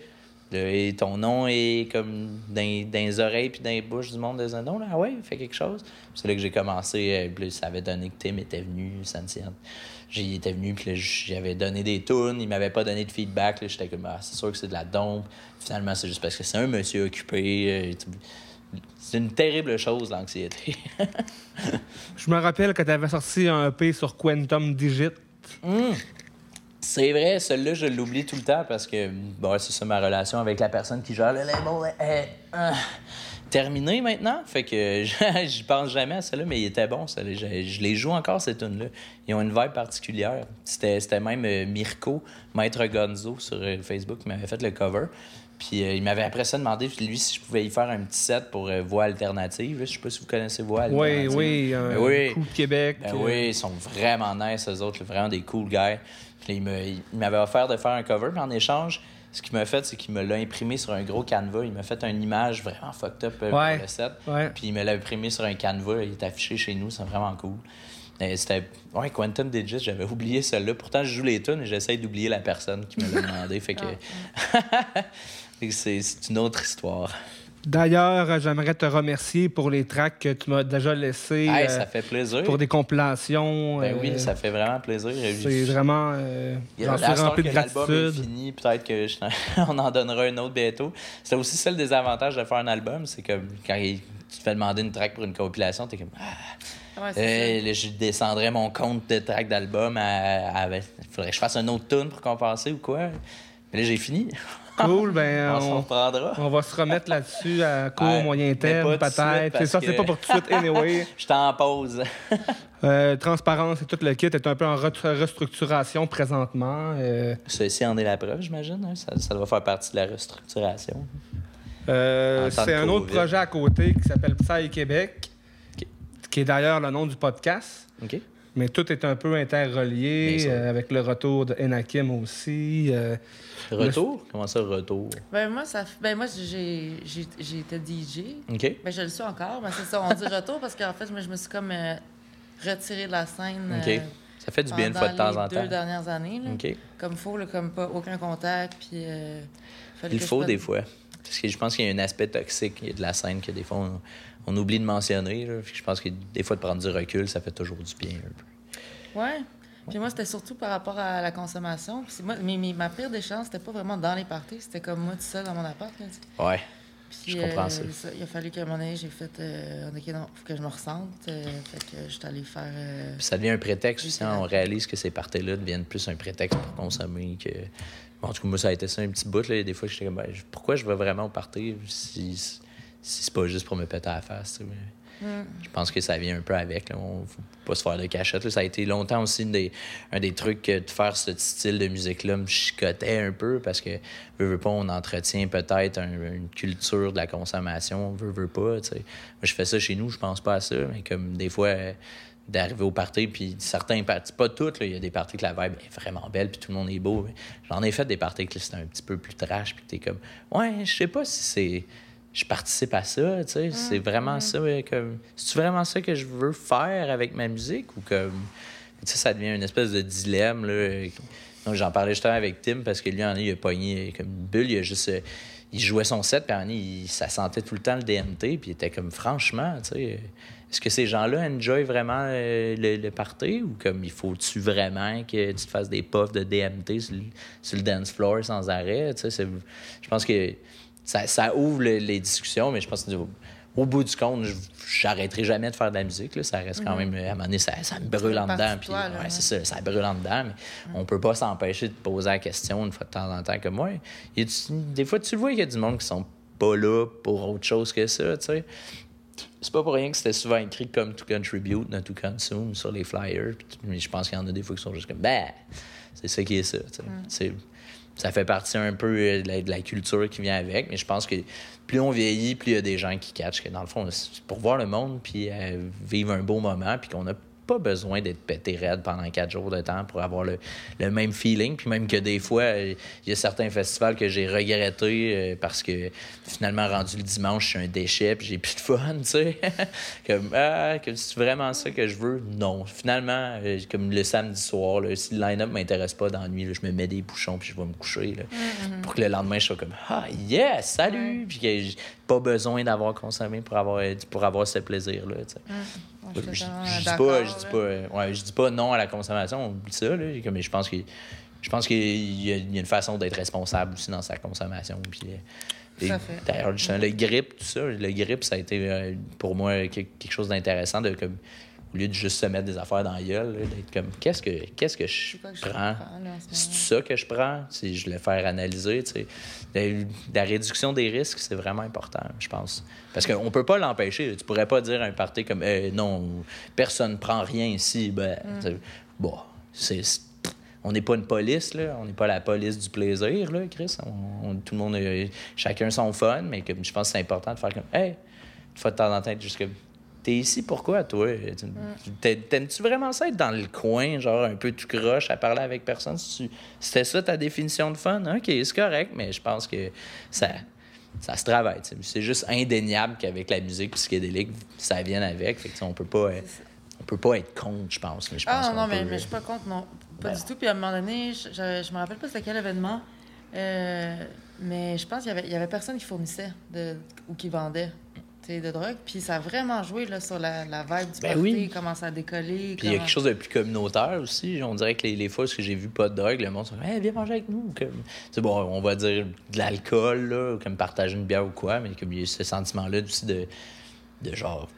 Speaker 3: Et ton nom est comme dans, dans les oreilles puis dans les bouches du monde de Zenon. Là? Ah ouais, fait quelque chose? Puis C'est là que j'ai commencé. euh, ça avait donné que Tim était venu, Sentient. J'y étais venu, puis j'avais donné des tunes. Il m'avait pas donné de feedback. là. J'étais comme, ah, c'est sûr que c'est de la dompe. Finalement, c'est juste parce que c'est un monsieur occupé. euh, C'est une terrible chose, l'anxiété.
Speaker 2: Je me rappelle que tu avais sorti un EP sur Quantum Digit.
Speaker 3: C'est vrai, celui-là, je l'oublie tout le temps parce que bon, c'est ça ma relation avec la personne qui gère le label euh, terminée maintenant. Fait que j'y pense jamais à celui-là, mais il était bon. Je, je les joue encore, ces tunes-là. Ils ont une vibe particulière. C'était même euh, Mirko, Maître Gonzo, sur euh, Facebook, qui m'avait fait le cover. Puis euh, il m'avait après ça demandé, lui, si je pouvais y faire un petit set pour Voix Alternative. Je sais pas si vous connaissez Voix
Speaker 2: Oui,
Speaker 3: Alternative.
Speaker 2: oui,
Speaker 3: Ben oui.
Speaker 2: coup de Québec.
Speaker 3: Ben oui, ils sont vraiment nice, eux autres, vraiment des cool guys. Puis il m'avait offert de faire un cover, puis en échange, ce qu'il m'a fait, c'est qu'il me l'a imprimé sur un gros canevas. Il m'a fait une image vraiment fucked up euh,
Speaker 2: Ouais.
Speaker 3: pour le set.
Speaker 2: Ouais.
Speaker 3: Puis il me l'a imprimé sur un canevas, il est affiché chez nous, c'est vraiment cool. Et C'était. Ouais, Quantum Digit, j'avais oublié celle-là. Pourtant, je joue les tunes et j'essaie d'oublier la personne qui me l'a demandé. fait que. C'est c'est une autre histoire.
Speaker 2: D'ailleurs, euh, j'aimerais te remercier pour les tracks que tu m'as déjà laissés
Speaker 3: Hey,
Speaker 2: euh,
Speaker 3: ça fait plaisir.
Speaker 2: pour des compilations.
Speaker 3: Ben
Speaker 2: euh,
Speaker 3: oui, ça fait vraiment plaisir.
Speaker 2: C'est vraiment. euh, J'en suis rempli de
Speaker 3: que l'album est
Speaker 2: gratitude.
Speaker 3: fini, peut-être que je- on en donnera un autre bientôt. C'est aussi ça le désavantage de faire un album, c'est que quand il- tu te fais demander une track pour une compilation, t'es comme ah,
Speaker 1: Ouais, c'est
Speaker 3: euh, là, je descendrais mon compte de track d'album à, Il faudrait que je fasse un autre tune pour compenser ou quoi. Mais là j'ai fini.
Speaker 2: Cool, ben
Speaker 3: on
Speaker 2: on, va se remettre là-dessus à court,
Speaker 3: Ouais,
Speaker 2: moyen terme, peut-être. C'est ça, c'est pas pour tout de suite, anyway.
Speaker 3: Je t'en pause.
Speaker 2: Euh, transparence et tout le kit est un peu en re- restructuration présentement. Euh,
Speaker 3: Ceci en est la preuve, j'imagine. hein. Ça, ça doit faire partie de la restructuration.
Speaker 2: euh, c'est un autre projet à côté qui s'appelle Psy Québec, qui est d'ailleurs le nom du podcast.
Speaker 3: OK?
Speaker 2: Mais tout est un peu interrelié euh, avec le retour de Enakim aussi. euh,
Speaker 3: Retour? Comment ça, retour?
Speaker 1: Ben moi, ça, ben moi j'ai, j'ai, j'ai été DJ.
Speaker 3: OK?
Speaker 1: Ben je le suis encore, mais c'est ça, on dit retour parce qu'en fait, moi, je me suis comme euh, retirée de la scène.
Speaker 3: Ok.
Speaker 1: euh,
Speaker 3: Ça fait du bien une fois de temps en temps.
Speaker 1: les deux dernières années. Là.
Speaker 3: OK.
Speaker 1: Comme faut, là, comme pas aucun contact. Puis, euh,
Speaker 3: Il faut des fois. Parce que je pense qu'il y a un aspect toxique il y a de la scène que des fois on, on oublie de mentionner. là. Puis je pense que des fois de prendre du recul, ça fait toujours du bien un peu.
Speaker 1: Ouais. Puis moi, c'était surtout par rapport à la consommation. Puis moi, mais, mais ma pire déchéance, c'était pas vraiment dans les parties. C'était comme moi, tout seul dans mon appart. Là.
Speaker 3: Ouais.
Speaker 1: Puis,
Speaker 3: Je comprends
Speaker 1: euh,
Speaker 3: ça.
Speaker 1: Il a fallu qu'à un moment donné, j'ai fait. Euh, OK, non, faut que je me ressente. Euh, fait que j'étais allée faire. euh,
Speaker 3: Puis ça devient un prétexte aussi. hein. on réalise que ces parties-là deviennent plus un prétexte pour consommer que. Bon, en tout cas, moi, ça a été ça un petit bout. Là. Des fois, j'étais comme, ben, pourquoi je vais vraiment au party si, si c'est pas juste pour me péter à la face? mais-
Speaker 1: Mm.
Speaker 3: Je pense que ça vient un peu avec. Là. On faut pas se faire de cachette. là. Ça a été longtemps aussi des- un des trucs que de faire ce style de musique-là me chicotait un peu parce que, veux, veux pas, on entretient peut-être un- une culture de la consommation, veut, veut pas. Moi, je fais ça chez nous, je pense pas à ça, mais comme des fois, euh, d'arriver au party, puis certains parties, pas toutes, il y a des parties que la vibe est vraiment belle, puis tout le monde est beau. J'en ai fait des parties que c'était un petit peu plus trash, puis t'es comme, ouais, je sais pas si c'est je participe à ça, tu sais, c'est vraiment ça, ouais, comme, c'est vraiment ça que je veux faire avec ma musique ou comme, tu sais, ça devient une espèce de dilemme, là. Donc, j'en parlais justement avec Tim parce que lui, en il a pogné comme une bulle, il a juste, euh, il jouait son set, puis en il, ça sentait tout le temps le DMT, puis il était comme, franchement, tu sais, est-ce que ces gens-là enjoy vraiment euh, le, le party ou comme il faut-tu vraiment que tu te fasses des puffs de DMT sur le, sur le dance floor sans arrêt, tu sais, c'est- je pense que ça, ça ouvre le- les discussions, mais je pense que au, bout du compte, je- j'arrêterai jamais de faire de la musique. Là. Ça reste quand même, à un moment donné, ça, ça me brûle en dedans.
Speaker 1: de
Speaker 3: Puis, ouais,
Speaker 1: ouais.
Speaker 3: c'est ça, ça brûle en dedans, mais on peut pas s'empêcher de poser la question une fois de temps en temps comme moi. Y a-tu- des fois, tu le vois qu'il y a du monde qui sont pas là pour autre chose que ça, tu sais. C'est pas pour rien que c'était souvent écrit comme to contribute, not to consume sur les flyers. Mais je pense qu'il y en a des fois qui sont juste comme, ben, c'est ça qui est ça. tu sais. Ça fait partie un peu euh, de la, culture qui vient avec. Mais je pense que plus on vieillit, plus il y a des gens qui catchent dans le fond, c'est pour voir le monde puis euh, vivre un beau moment, puis qu'on n'a pas besoin d'être pété raide pendant quatre jours de temps pour avoir le, le même feeling. Puis même que des fois, il y a certains festivals que j'ai regrettés euh, parce que finalement, rendu le dimanche, je suis un déchet puis j'ai plus de fun, tu sais. comme, ah, que c'est vraiment ça que je veux? Non. Finalement, euh, comme le samedi soir, là, si le line-up m'intéresse pas dans la nuit, là, je me mets des bouchons puis je vais me coucher. là, Pour que le lendemain, je sois comme, ah, yes, salut! Puis que j'ai pas besoin d'avoir consommé pour avoir, pour avoir ce plaisir-là, tu sais.
Speaker 1: Ouais, je
Speaker 3: dis pas, je dis pas, euh, ouais, je dis pas non à la consommation, on oublie ça, là. Mais je pense que je pense qu'il y, a il y a une façon d'être responsable aussi dans sa consommation. Puis, euh. D'ailleurs, le grip, tout ça, le grip, ça a été euh, pour moi que- quelque chose d'intéressant de comme au lieu de juste se mettre des affaires dans la gueule, d'être comme qu'est-ce que qu'est-ce que je prends?
Speaker 1: prends, là,
Speaker 3: C'est ça que je prends, si je le faire analyser, tu sais. La, la réduction des risques, c'est vraiment important, je pense. Parce qu'on peut pas l'empêcher. Tu pourrais pas dire à un party comme Eh, non, personne prend rien ici. Ben,
Speaker 1: Mm.
Speaker 3: bon, c'est. On n'est pas une police, là. On n'est pas la police du plaisir, là, Chris. On- on- tout le monde, a- chacun son fun, mais comme, je pense que c'est important de faire comme, hey, une fois de temps en temps, juste comme, t'es ici pourquoi, toi? Tu- t'a- T'aimes-tu vraiment ça être dans le coin, genre un peu tout croche, à parler avec personne? Tu- C'était ça ta définition de fun? Ok, c'est correct, mais je pense que ça, ça se travaille. tu. C'est juste indéniable qu'avec la musique psychédélique, ça vienne avec. Fait que, tu sais, on peut pas. euh, on peut pas être contre, je pense. Mais je pense
Speaker 1: Ah
Speaker 3: qu'on
Speaker 1: non, mais,
Speaker 3: peut-
Speaker 1: mais je suis pas contre, non. Pas
Speaker 3: Ben.
Speaker 1: du tout. Puis à un moment donné, je, je, je me rappelle pas c'était quel événement, euh, mais je pense qu'il y avait, il y avait personne qui fournissait de, ou qui vendait tu de drogue. Puis ça a vraiment joué là, sur la, la vibe du
Speaker 3: Ben
Speaker 1: party,
Speaker 3: oui.
Speaker 1: comment ça a décollé.
Speaker 3: Puis il y a quelque chose de plus communautaire aussi. On dirait que les, les fois où j'ai vu pas de drogue, le monde comme hey, viens manger avec nous. Comme... C'est bon, on va dire de l'alcool, là, comme partager une bière ou quoi, mais comme il y a ce sentiment-là aussi de, de genre.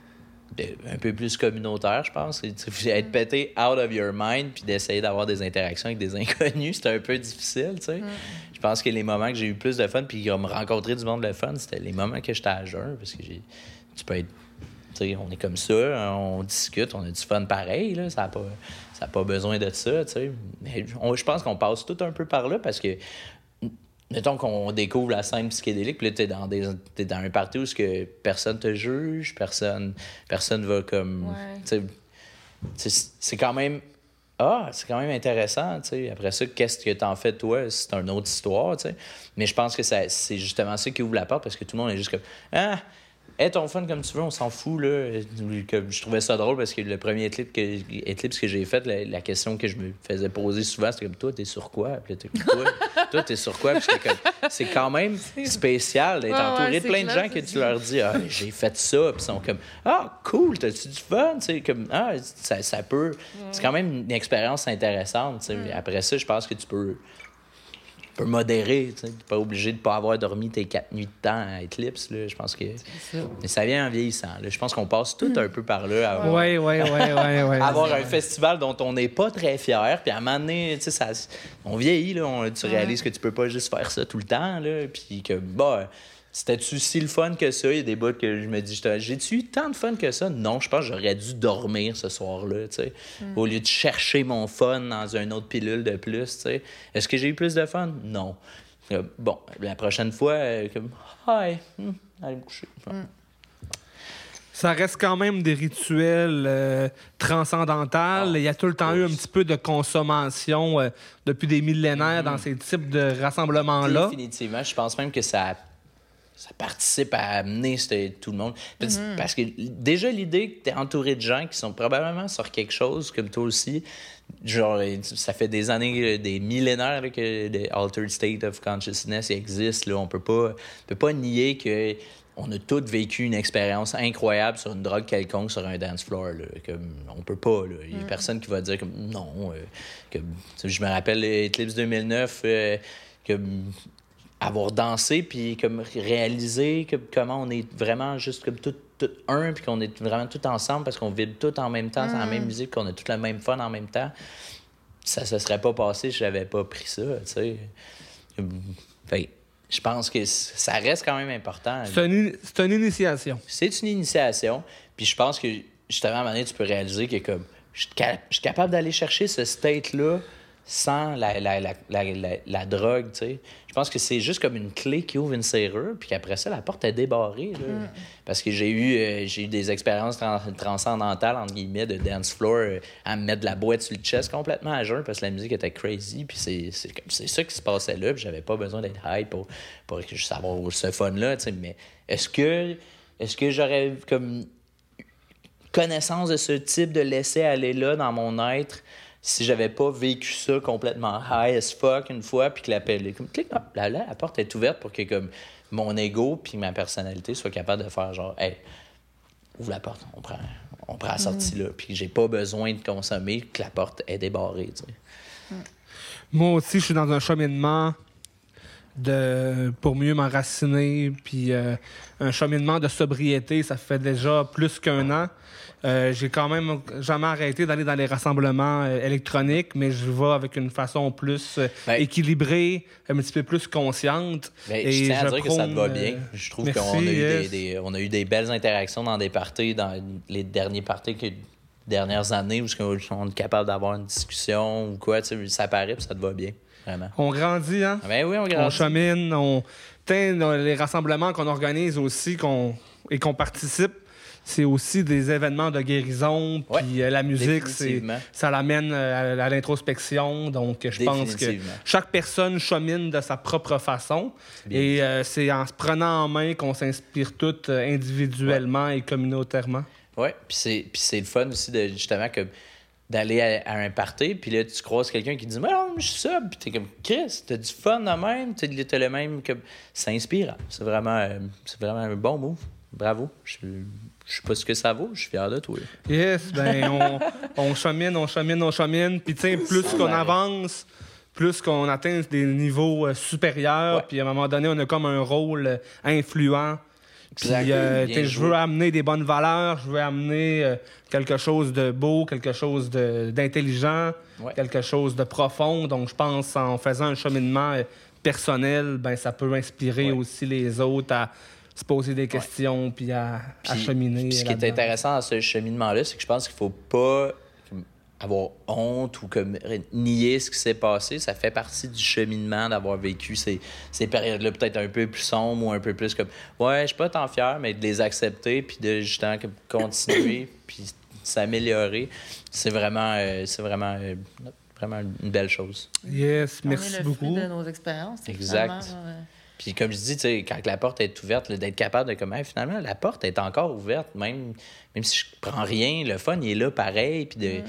Speaker 3: Un peu plus communautaire, je pense. Être pété out of your mind puis d'essayer d'avoir des interactions avec des inconnus, c'était un peu difficile, tu sais. Je pense que les moments que j'ai eu plus de fun puis me rencontrer du monde le fun, c'était les moments que j'étais à jeun parce que j'ai tu peux être tu sais, on est comme ça, on discute, on a du fun pareil, là, ça n'a pas, ça a pas besoin de ça, tu sais. Mais on- je pense qu'on passe tout un peu par là parce que, mettons qu'on découvre la scène psychédélique, puis là, t'es dans, des, t'es dans un party où que personne te juge, personne, personne va comme...
Speaker 1: Ouais.
Speaker 3: c'est c'est quand même... Ah, c'est quand même intéressant, tu sais. Après ça, qu'est-ce que t'en fais, toi? C'est une autre histoire, tu sais. Mais je pense que ça- c'est justement ça qui ouvre la porte parce que tout le monde est juste comme... Ah, Ton fun comme tu veux, on s'en fout. Là. Que je trouvais ça drôle parce que le premier Eclipse que, Eclipse que j'ai fait, la, question que je me faisais poser souvent, c'était comme Toi, t'es sur quoi? Puis t'es Toi, toi t'es sur quoi? Puis comme C'est quand même spécial d'être entouré de plein de gens que tu leur dis ah, J'ai fait ça. Puis ils sont comme Ah, cool, t'as-tu du fun? Comme, Ah, ça, ça peut. C'est quand même une expérience intéressante. Mm. Après ça, je pense que tu peux peu modéré. Tu n'es pas obligé de ne pas avoir dormi tes quatre nuits de temps à Eclipse. Là. Je pense que ça. Mais ça vient en vieillissant. Là. Je pense qu'on passe tout un peu par là.
Speaker 2: Oui, oui, oui, oui.
Speaker 3: avoir un festival dont on n'est pas très fier. Puis à un moment donné, ça, on vieillit. Là, tu réalises que tu peux pas juste faire ça tout le temps. Là, puis que, bah, c'était-tu si le fun que ça? Il y a des bouts que je me dis, j'ai-tu eu tant de fun que ça? Non, je pense que j'aurais dû dormir ce soir-là, tu sais, mm. au lieu de chercher mon fun dans une autre pilule de plus, tu sais. Est-ce que j'ai eu plus de fun? Non. Euh, bon, la prochaine fois, euh, comme, hi, hmm, allez me coucher. Mm.
Speaker 2: Ça reste quand même des rituels euh, transcendantaux. Ah, Il y a tout le temps eu un petit peu de consommation depuis des millénaires dans mm-hmm. ces types de rassemblements-là.
Speaker 3: Définitivement. Je pense même que ça ça participe à amener tout le monde. Mhm. Parce que déjà, l'idée que tu es entouré de gens qui sont probablement sur quelque chose, comme toi aussi, genre, ça fait des années, des millénaires que des altered state of consciousness existent. Là. On peut pas, peut pas nier que on a tous vécu une expérience incroyable sur une drogue quelconque sur un dance floor. Là. Comme, on peut pas. Il n'y a mhm. personne qui va dire comme non. Euh, je me rappelle Eclipse 2009. Euh, que avoir dansé puis comme réaliser que, comment on est vraiment juste comme tout, tout un puis qu'on est vraiment tout ensemble parce qu'on vit tout en même temps, c'est la même mm. musique, qu'on a tout le même fun en même temps. Ça se serait pas passé si j'avais pas pris ça, tu sais. je pense que ça reste quand même important.
Speaker 2: C'est une, une, initiation.
Speaker 3: C'est une initiation. Puis je pense que justement, à un moment donné, tu peux réaliser que comme je suis capable d'aller chercher ce state-là sans la, la, la, la drogue, tu sais. Je pense que c'est juste comme une clé qui ouvre une serrure, puis qu'après ça, la porte est débarrée. Mm. Parce que j'ai eu, euh, j'ai eu des expériences transcendantales, entre guillemets, de dance floor, euh, à me mettre de la boîte sur le chest complètement à jeun parce que la musique était crazy. Puis c'est, ça qui se passait là, puis j'avais pas besoin d'être high pour, pour avoir ce fun-là, tu sais. Mais est-ce que, est-ce que j'aurais comme connaissance de ce type de laisser aller là dans mon être? Si j'avais pas vécu ça complètement high as fuck une fois, puis que la, comme, clic, là, là, la porte est ouverte pour que comme, mon ego puis ma personnalité soient capables de faire genre, hey, ouvre la porte, on prend, on prend la sortie là, puis j'ai pas besoin de consommer, que la porte est débarrée. Tu sais.
Speaker 2: Moi aussi, je suis dans un cheminement de pour mieux m'enraciner, puis euh, un cheminement de sobriété, ça fait déjà plus qu'un an. Euh, j'ai quand même jamais arrêté d'aller dans les rassemblements euh, électroniques, mais je vais avec une façon plus euh, ben, équilibrée, un petit peu plus consciente.
Speaker 3: Ben, et je tiens à dire que ça te va bien. Je trouve qu'on a, eu des, on a eu des belles interactions dans des parties, dans les derniers parties que dernières années où on est capable d'avoir une discussion ou quoi, ça paraît ça te va bien. Vraiment.
Speaker 2: On grandit, hein?
Speaker 3: Ben oui, on grandit.
Speaker 2: On chemine, on. les rassemblements qu'on organise aussi qu'on et qu'on participe, c'est aussi des événements de guérison. Puis euh, la musique, ça l'amène euh, à, l'introspection. Donc, je pense que chaque personne chemine de sa propre façon. Et euh, c'est en se prenant en main qu'on s'inspire toutes individuellement et communautairement.
Speaker 3: Oui, puis c'est le fun aussi de justement que d'aller à, un party, puis là, tu croises quelqu'un qui dit Mais non, je suis sub, puis t'es comme Chris, t'as du fun de même, t'as le même. que C'est inspirant. C'est vraiment, c'est vraiment un bon move. Bravo. Je je sais pas ce que ça vaut, je suis fier de toi.
Speaker 2: Yes, ben on, on chemine, on chemine, on chemine. Puis tu sais, plus qu'on avance, plus qu'on atteint des niveaux euh, supérieurs, puis à un moment donné, on a comme un rôle euh, influent. Puis euh, je veux amener des bonnes valeurs, je veux amener quelque chose de beau, quelque chose d'intelligent, quelque chose de profond. Donc je pense en faisant un cheminement personnel, ben ça peut inspirer aussi les autres à se poser des questions puis à, cheminer.
Speaker 3: ce qui est intéressant dans ce cheminement-là, c'est que je pense qu'il faut pas avoir honte ou comme nier ce qui s'est passé. Ça fait partie du cheminement d'avoir vécu ces, ces périodes-là peut-être un peu plus sombres ou un peu plus comme ouais, je suis pas tant fier, mais de les accepter puis de justement continuer puis s'améliorer, c'est vraiment, euh, c'est vraiment, euh, vraiment une belle chose.
Speaker 2: Yes, merci
Speaker 1: On est le
Speaker 2: beaucoup.
Speaker 1: de nos expériences.
Speaker 3: Exact. Puis comme je dis, tu sais, quand la porte est ouverte, d'être capable de comme, Hey, finalement, la porte est encore ouverte, même, même si je prends rien, le fun, il est là pareil. Puis de,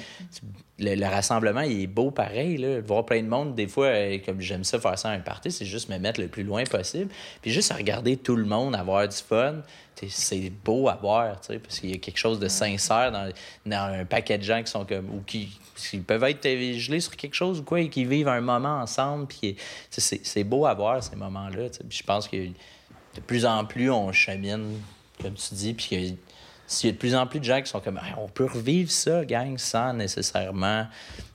Speaker 3: le, le rassemblement, il est beau pareil. Là. Voir plein de monde, des fois, euh, comme j'aime ça faire ça à un party, c'est juste me mettre le plus loin possible. Puis juste regarder tout le monde, avoir du fun, c'est beau à voir, parce qu'il y a quelque chose de sincère dans, dans un paquet de gens qui sont comme. ou qui, qui peuvent être gelés sur quelque chose ou quoi, et qui vivent un moment ensemble. Puis c'est beau à voir ces moments-là. je pense que de plus en plus, on chemine, comme tu dis, puis que s'il y a de plus en plus de gens qui sont comme Hey, on peut revivre ça, gang, sans nécessairement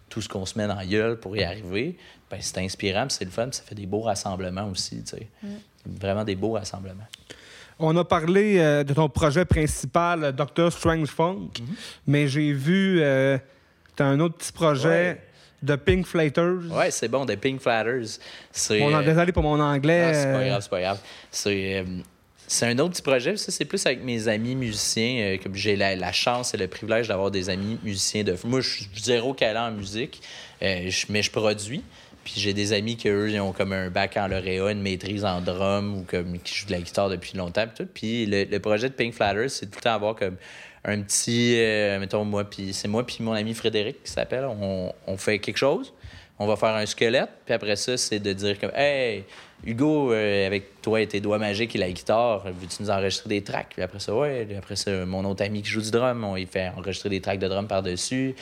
Speaker 3: tout ce qu'on se met dans la gueule pour y arriver, ben c'est inspirant, c'est le fun, puis ça fait des beaux rassemblements aussi, tu sais. Vraiment des beaux rassemblements.
Speaker 2: On a parlé euh, de ton projet principal, euh, Dr. Strange Funk,
Speaker 3: Mhm.
Speaker 2: mais j'ai vu, euh, tu as un autre petit projet
Speaker 3: Ouais.
Speaker 2: de Pink Flaters.
Speaker 3: Ouais, c'est bon, des Pink Flatters. Euh,
Speaker 2: Désolé pour mon anglais.
Speaker 3: Ah, c'est pas
Speaker 2: euh,
Speaker 3: grave, c'est pas grave. C'est, euh, c'est un autre petit projet. Ça, c'est plus avec mes amis musiciens. euh, j'ai la, chance et le privilège d'avoir des amis musiciens de. Moi, je suis zéro calé en musique, euh, mais je produis. Puis j'ai des amis qui, eux, ils ont comme un bac en lauréat, une maîtrise en drum ou comme qui jouent de la guitare depuis longtemps. Puis, tout. Puis le, le projet de Pink Flatters, c'est tout le temps avoir comme un petit, euh, mettons, moi, puis c'est moi puis mon ami Frédéric qui s'appelle. On, on fait quelque chose on va faire un squelette, puis après ça, c'est de dire comme Hey, Hugo, euh, avec toi et tes doigts magiques et la guitare, veux-tu nous enregistrer des tracks? Puis après ça, ouais. Après ça, mon autre ami qui joue du drum, on lui fait enregistrer des tracks de drum par-dessus.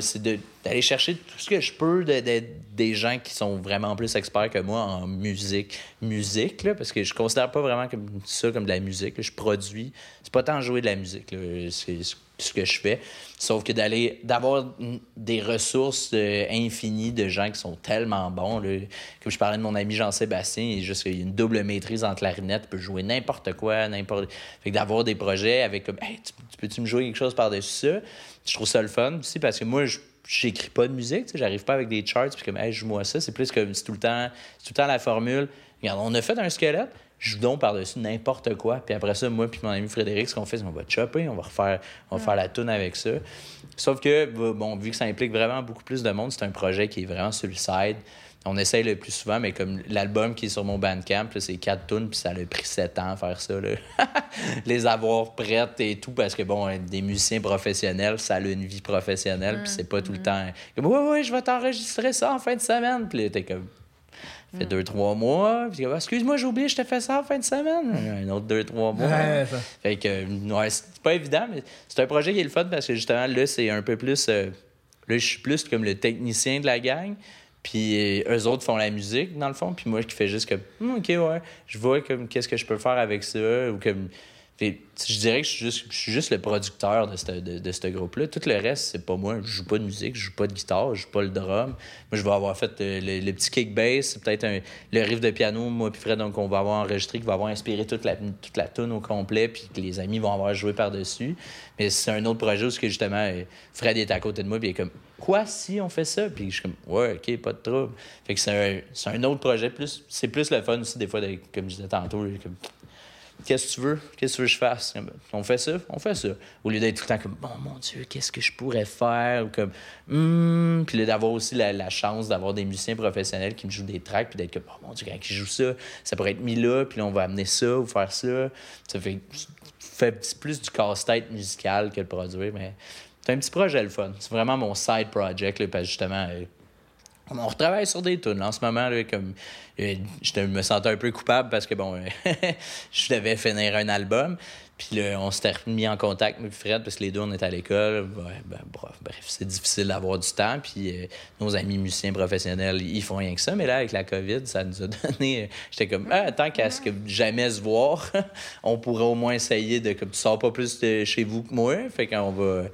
Speaker 3: C'est d'aller chercher tout ce que je peux de, de- des gens qui sont vraiment plus experts que moi en musique. Musique, là, parce que je considère pas vraiment comme ça comme de la musique. Je produis. C'est pas tant jouer de la musique. C'est ce que je fais. Sauf que d'aller d'avoir des ressources euh, infinies de gens qui sont tellement bons. Là. Comme je parlais de mon ami Jean-Sébastien, il, juste, a une double maîtrise en clarinette, il peut jouer n'importe quoi, n'importe. Fait que d'avoir des projets avec comme Hey, tu, tu peux-tu me jouer quelque chose par-dessus ça? Je trouve ça le fun aussi parce que moi, je j'écris pas de musique, j'arrive pas avec des charts puis comme hey, joue-moi ça. C'est plus comme c'est tout le temps, tout le temps la formule. Regarde, on a fait un squelette, joue donc par-dessus n'importe quoi. Puis après ça, moi puis mon ami Frédéric, ce qu'on fait, c'est qu'on va chopper, on va refaire, on va faire la tune avec ça. Sauf que, bon, vu que ça implique vraiment beaucoup plus de monde, c'est un projet qui est vraiment sur le side. On essaye le plus souvent, mais comme l'album qui est sur mon Bandcamp, c'est quatre tunes, puis ça a pris sept ans à faire ça. là. Les avoir prêtes et tout, parce que, bon, des musiciens professionnels, ça a une vie professionnelle, puis c'est pas tout le temps comme, ouais, ouais, je vais t'enregistrer ça en fin de semaine. Puis là, t'es comme, ça fait deux, trois mois. Puis, excuse-moi, j'ai oublié, je te fais ça en fin de semaine. Un autre deux, trois mois.
Speaker 2: Ouais, ça.
Speaker 3: Fait que, euh, ouais, c'est pas évident, mais c'est un projet qui est le fun parce que justement, là, c'est un peu plus. euh, là, je suis plus comme le technicien de la gang. Puis euh, eux autres font la musique, dans le fond. Puis moi, qui fais juste comme, Hum, OK, ouais, je vois comme qu'est-ce que je peux faire avec ça. Ou comme. Je dirais que je suis juste, je suis juste le producteur de ce de, de groupe-là. Tout le reste, c'est pas moi. Je joue pas de musique, je joue pas de guitare, je joue pas le drum. Moi, je vais avoir fait euh, le, petit kick bass, peut-être le riff de piano, moi puis Fred, donc on va avoir enregistré, qui va avoir inspiré toute la, toute la tune au complet, puis que les amis vont avoir joué par-dessus. Mais c'est un autre projet où que justement, euh, Fred est à côté de moi, puis il est comme, quoi si on fait ça? Puis je suis comme, ouais, ok, pas de trouble. Fait que c'est un, un autre projet, plus, c'est plus le fun aussi, des fois, comme je disais tantôt, Qu'est-ce que tu veux? Qu'est-ce que tu veux que je fasse? On fait ça? On fait ça. Au lieu d'être tout le temps comme, oh mon Dieu, qu'est-ce que je pourrais faire? Ou comme, hum. Puis là, d'avoir aussi la, chance d'avoir des musiciens professionnels qui me jouent des tracks, puis d'être comme, oh mon Dieu, quand ils jouent ça, ça pourrait être mis là, puis là, on va amener ça ou faire ça. Ça fait, fait plus du casse-tête musical que le produire, mais c'est un petit projet le fun. C'est vraiment mon side project, là, parce que justement, euh, on retravaille sur des tunes. En ce moment, là, comme, euh, je me sentais un peu coupable parce que, bon, euh, je devais finir un album. Puis là, on s'était remis en contact, avec Fred, parce que les deux, on était à l'école. Ben, bref, bref, c'est difficile d'avoir du temps. Puis euh, nos amis musiciens professionnels, ils font rien que ça. Mais là, avec la COVID, ça nous a donné... J'étais comme, ah, tant qu'à ce que jamais se voir, on pourrait au moins essayer de... Comme tu sors pas plus de chez vous que moi, fait qu'on va...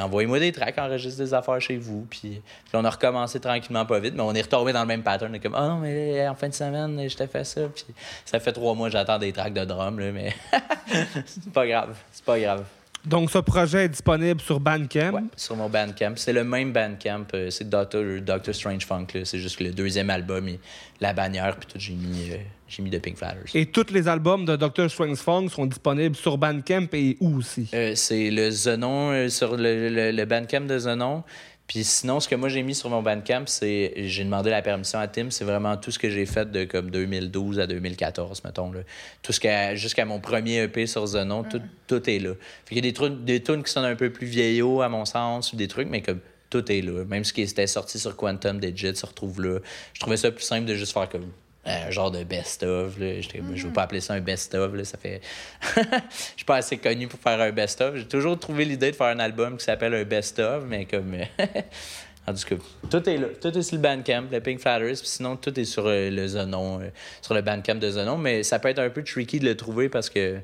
Speaker 3: Envoyé-moi des tracks, enregistre des affaires chez vous. Puis, on a recommencé tranquillement, pas vite, mais on est retombé dans le même pattern. Comme, oh non, mais en fin de semaine, je t'ai fait ça. Puis ça fait trois mois que j'attends des tracks de drum, là, mais c'est pas grave. C'est pas grave.
Speaker 2: Donc, ce projet est disponible sur Bandcamp?
Speaker 3: Ouais, sur mon Bandcamp. C'est le même Bandcamp. euh, C'est Doctor, Doctor Strange Funk. C'est juste que le deuxième album, et la bannière, puis tout, j'ai mis, euh, j'ai mis de Pink Flatters.
Speaker 2: Et tous les albums de Dr. Strange Funk sont disponibles sur Bandcamp et où aussi?
Speaker 3: Euh, c'est le Zenon euh, sur le, le, le Bandcamp de Zenon. Puis sinon, ce que moi j'ai mis sur mon Bandcamp, c'est j'ai demandé la permission à Tim. C'est vraiment tout ce que j'ai fait de comme 2012 à 2014, mettons. Là. Tout ce que jusqu'à mon premier EP sur Zenon, tout, tout est là. Fait qu'il y a des, trucs, des tunes qui sont un peu plus vieillots, à mon sens, ou des trucs, mais comme tout est là. Même ce qui était sorti sur Quantum Digit se retrouve là. Je trouvais ça plus simple de juste faire comme un genre de best-of. Je ne veux pas appeler ça un best-of. Ça fait. Je suis pas assez connu pour faire un best-of. J'ai toujours trouvé l'idée de faire un album qui s'appelle un best-of, mais comme. en tout cas, tout est là. Tout est sur le Bandcamp, le Pink Flatters. Sinon, tout est sur euh, le Zenon, euh, sur le Bandcamp de Zenon. Mais ça peut être un peu tricky de le trouver parce que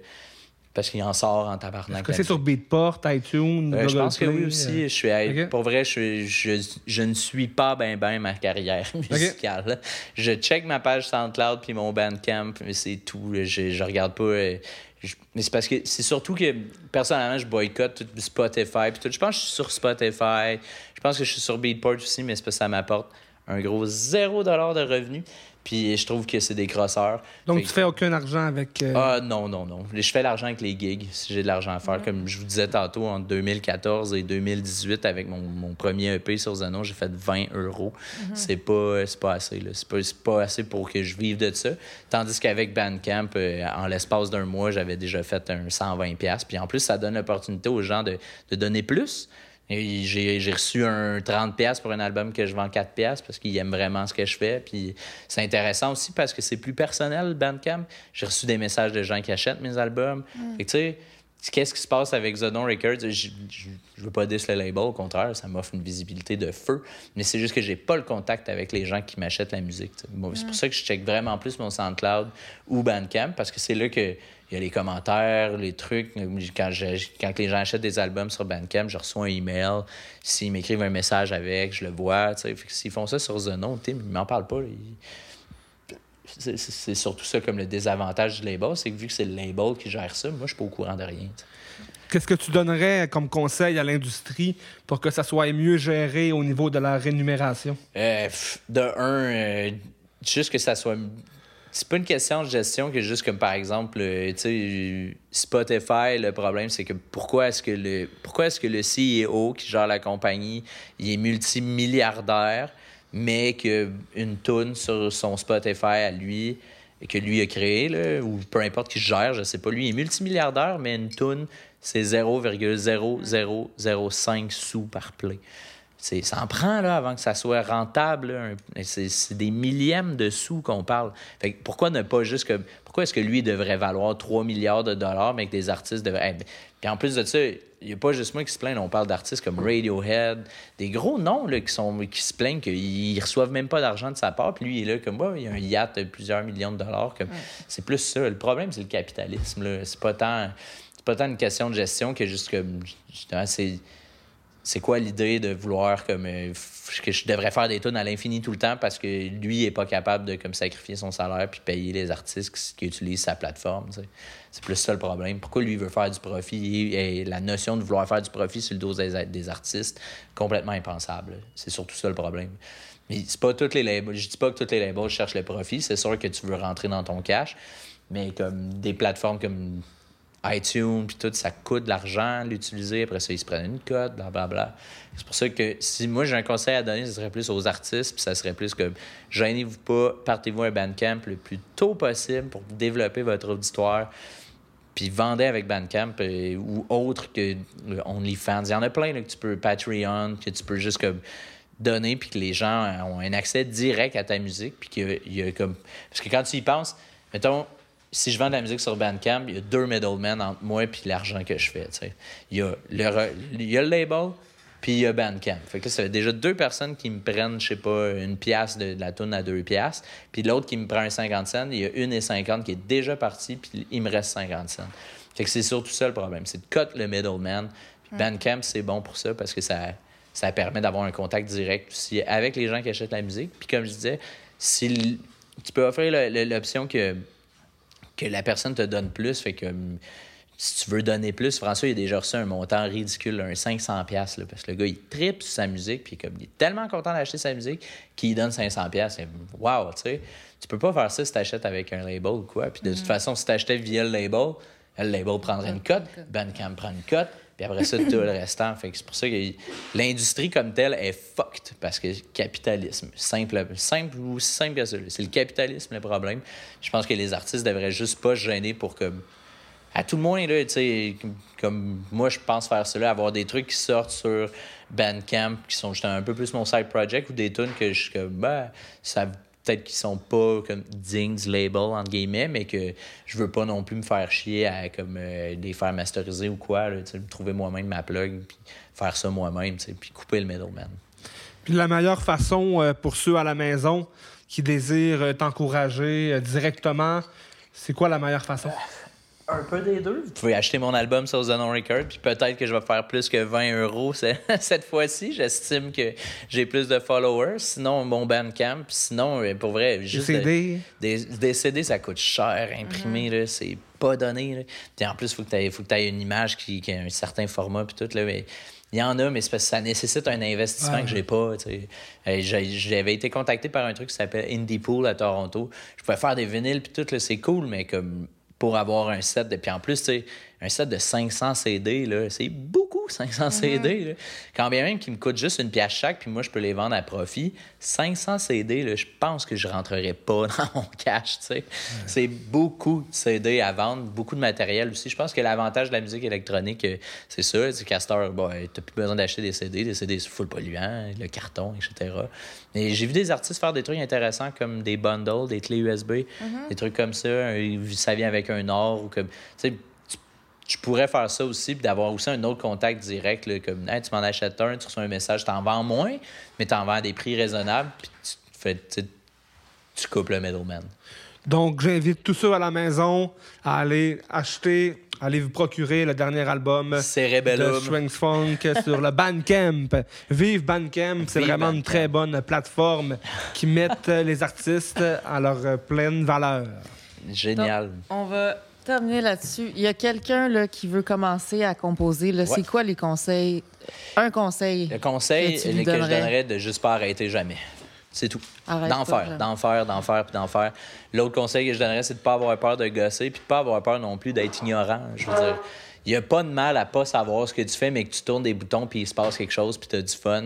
Speaker 3: parce qu'il en sort en tabarnak.
Speaker 2: Est-ce que c'est sur Beatport, iTunes,
Speaker 3: euh, Je pense que oui aussi. Je suis, Pour vrai, je, je, je, ne suis pas ben ben ma carrière musicale. Je check ma page SoundCloud puis mon Bandcamp, mais c'est tout. Je, je regarde pas... Euh, mais c'est parce que c'est surtout que personnellement, je boycotte tout Spotify. Puis tout. Je pense que je suis sur Spotify. Je pense que je suis sur Beatport aussi, mais c'est parce que ça m'apporte un gros zéro dollar de revenus. Puis je trouve que c'est des crosseurs.
Speaker 2: Donc, tu fais aucun argent avec.
Speaker 3: Euh, ah, non, non, non. Je fais l'argent avec les gigs, si j'ai de l'argent à faire. Comme je vous disais tantôt, en 2014 et 2018, avec mon, premier EP sur Zanon, j'ai fait 20 euros. Mhm. C'est pas, pas assez. C'est pas, pas, assez pour que je vive de ça. Tandis qu'avec Bandcamp, euh, en l'espace d'un mois, j'avais déjà fait un 120$. Puis en plus, ça donne l'opportunité aux gens de, de donner plus. J'ai reçu un 30$ pour un album que je vends 4$ parce qu'ils aiment vraiment ce que je fais. Puis c'est intéressant aussi parce que c'est plus personnel, Bandcamp. J'ai reçu des messages de gens qui achètent mes albums. Mm. tu sais, qu'est-ce qui se passe avec Zodon Records? Je, veux pas dire le label, au contraire, ça m'offre une visibilité de feu. Mais c'est juste que j'ai pas le contact avec les gens qui m'achètent la musique. C'est pour mm. ça que je check vraiment plus mon SoundCloud ou Bandcamp parce que c'est là que il y a les commentaires, les trucs. Quand, quand les gens achètent des albums sur Bandcamp, je reçois un email. S'ils m'écrivent un message avec, je le vois. S'ils font ça sur Zenon, ils m'en parlent pas. C'est surtout ça comme le désavantage du label, c'est que vu que c'est le label qui gère ça, moi, je suis pas au courant de rien.
Speaker 2: Qu'est-ce que tu donnerais comme conseil à l'industrie pour que ça soit mieux géré au niveau de la rémunération?
Speaker 3: Euh, de un, euh, juste que ça soit c'est pas une question de gestion que juste comme par exemple, euh, tu Spotify, le problème, c'est que pourquoi est-ce que le pourquoi est-ce que le CEO qui gère la compagnie, il est multimilliardaire, mais qu'une tune sur son Spotify à lui, que lui a créé, là, ou peu importe qui gère, je sais pas, lui il est multimilliardaire, mais une tune, c'est 0,0005 sous par play ça en prend là, avant que ça soit rentable. C'est des millièmes de sous qu'on parle. Fait pourquoi ne pas juste que. Pourquoi est-ce que lui devrait valoir 3 milliards de dollars, mais que des artistes devraient. Eh, puis en plus de ça, il n'y a pas juste moi qui se plaignent. On parle d'artistes comme Radiohead, des gros noms là, qui, sont, qui se plaignent qu'ils reçoivent même pas d'argent de sa part. Puis lui, il est là comme moi, il y a un yacht de plusieurs millions de dollars. Comme... C'est plus ça. Le problème, c'est le capitalisme. C'est pas tant. pas tant une question de gestion que juste comme. Justement, c'est c'est quoi l'idée de vouloir comme euh, que je devrais faire des tunes à l'infini tout le temps parce que lui est pas capable de comme sacrifier son salaire puis payer les artistes qui, utilisent sa plateforme c'est plus ça le problème. Pourquoi lui veut faire du profit? Et la notion de vouloir faire du profit sur le dos des, artistes complètement impensable. C'est surtout ça le problème. Mais c'est pas toutes les labels je dis pas que toutes les labels cherchent le profit. C'est sûr que tu veux rentrer dans ton cash mais comme des plateformes comme iTunes, puis tout, ça coûte de l'argent l'utiliser. Après ça, ils se prennent une cote, blablabla. C'est pour ça que si moi j'ai un conseil à donner, ce serait plus aux artistes, puis ça serait plus comme gênez-vous pas, partez-vous un Bandcamp le plus tôt possible pour développer votre auditoire. Puis vendez avec Bandcamp euh, ou autre que OnlyFans. Il y en a plein que tu peux Patreon, que tu peux juste comme donner, puis que les gens ont un accès direct à ta musique, puis qu'il y a comme. Parce que quand tu y penses, mettons, si je vends de la musique sur Bandcamp, il y a deux middlemen entre moi et l'argent que je fais. Il y, a le, il y a le label, puis il y a Bandcamp. Fait que ça fait déjà deux personnes qui me prennent, je sais pas, une pièce de, la tourne à deux pièces, puis l'autre qui me prend un 50 cents. Il y a une et 50 qui est déjà partie, puis il me reste 50 cents. Fait que c'est surtout ça le problème, c'est de cut le middleman. Bandcamp, c'est bon pour ça parce que ça, ça permet d'avoir un contact direct aussi avec les gens qui achètent la musique. Puis comme je disais, si tu peux offrir l'option que que la personne te donne plus. Fait que hum, si tu veux donner plus, François, il a déjà reçu un montant ridicule, un 500$, là, parce que le gars, il tripe sur sa musique, puis comme il est tellement content d'acheter sa musique qu'il donne 500$. Wow, tu sais. Tu peux pas faire ça si tu achètes avec un label ou quoi. Puis de toute mm. façon, si tu achetais via le label, le label prendrait une cote, Bandcamp prend une cote, Puis après ça, tout le restant. Que c'est pour ça que l'industrie comme telle est fucked. Parce que capitalisme, simple, simple ou simple que ça. C'est le capitalisme le problème. Je pense que les artistes devraient juste pas se gêner pour que. À tout le moins, là, comme moi, je pense faire cela, avoir des trucs qui sortent sur Bandcamp, qui sont juste un peu plus mon side project, ou des tunes que je suis comme, ben, ça peut-être qu'ils sont pas comme dignes du label entre guillemets mais que je veux pas non plus me faire chier à comme euh, les faire masteriser ou quoi là, trouver moi-même ma plug puis faire ça moi-même puis couper le middleman.
Speaker 2: Puis la meilleure façon euh, pour ceux à la maison qui désirent euh, t'encourager directement c'est quoi la meilleure façon?
Speaker 3: Un peu des deux. Vous pouvez acheter mon album sur Zenon Record, puis peut-être que je vais faire plus que 20 euros cette fois-ci. J'estime que j'ai plus de followers. Sinon, mon Bandcamp. Sinon, euh, pour vrai, juste.
Speaker 2: CD.
Speaker 3: Des, des, CD, ça coûte cher. Imprimer, c'est pas donné. Puis en plus, il faut que tu aies, une image qui, qui, a un certain format, puis tout. Là, mais il y en a, mais parce que ça nécessite un investissement que j'ai pas. Euh, j'avais été contacté par un truc qui s'appelle Indie Pool à Toronto. Je pouvais faire des vinyles puis tout, c'est cool, mais comme pour avoir un set de. Puis en plus, tu un set de 500 CD, là, c'est beaucoup, 500 mhm. CD. Là. Quand bien même qu'ils me coûtent juste une pièce chaque, puis moi, je peux les vendre à profit, 500 CD, là, je pense que je rentrerai pas dans mon cash. C'est beaucoup de CD à vendre, beaucoup de matériel aussi. Je pense que l'avantage de la musique électronique, euh, c'est ça. Du Castor, bon, t'as plus besoin d'acheter des CD. Les CD, c'est full polluant, le carton, etc. Mais j'ai vu des artistes faire des trucs intéressants comme des bundles, des clés USB, mhm. des trucs comme ça. Ça vient avec un or ou comme tu pourrais faire ça aussi, puis d'avoir aussi un autre contact direct, là, comme tu m'en achètes un, tu reçois un message, tu en vends moins, mais tu en vends à des prix raisonnables, puis tu, fais, tu coupes le middleman.
Speaker 2: Donc, j'invite tous ceux à la maison à aller acheter, aller vous procurer le dernier album de Strength Funk sur le Bandcamp. Vive Bandcamp, c'est vraiment une très bonne plateforme qui met les artistes à leur pleine valeur.
Speaker 3: Génial.
Speaker 1: on va terminer là-dessus. Il y a quelqu'un là, qui veut commencer à composer. C'est quoi les conseils? Un conseil.
Speaker 3: Le conseil que, je donnerais? de juste pas arrêter jamais. C'est tout. D'en faire, d'en faire, d'en faire, puis d'en faire. L'autre conseil que je donnerais, c'est de pas avoir peur de gosser, puis de pas avoir peur non plus d'être ignorant. Je veux dire, il n'y a pas de mal à pas savoir ce que tu fais, mais que tu tournes des boutons, puis il se passe quelque chose, puis tu as du fun.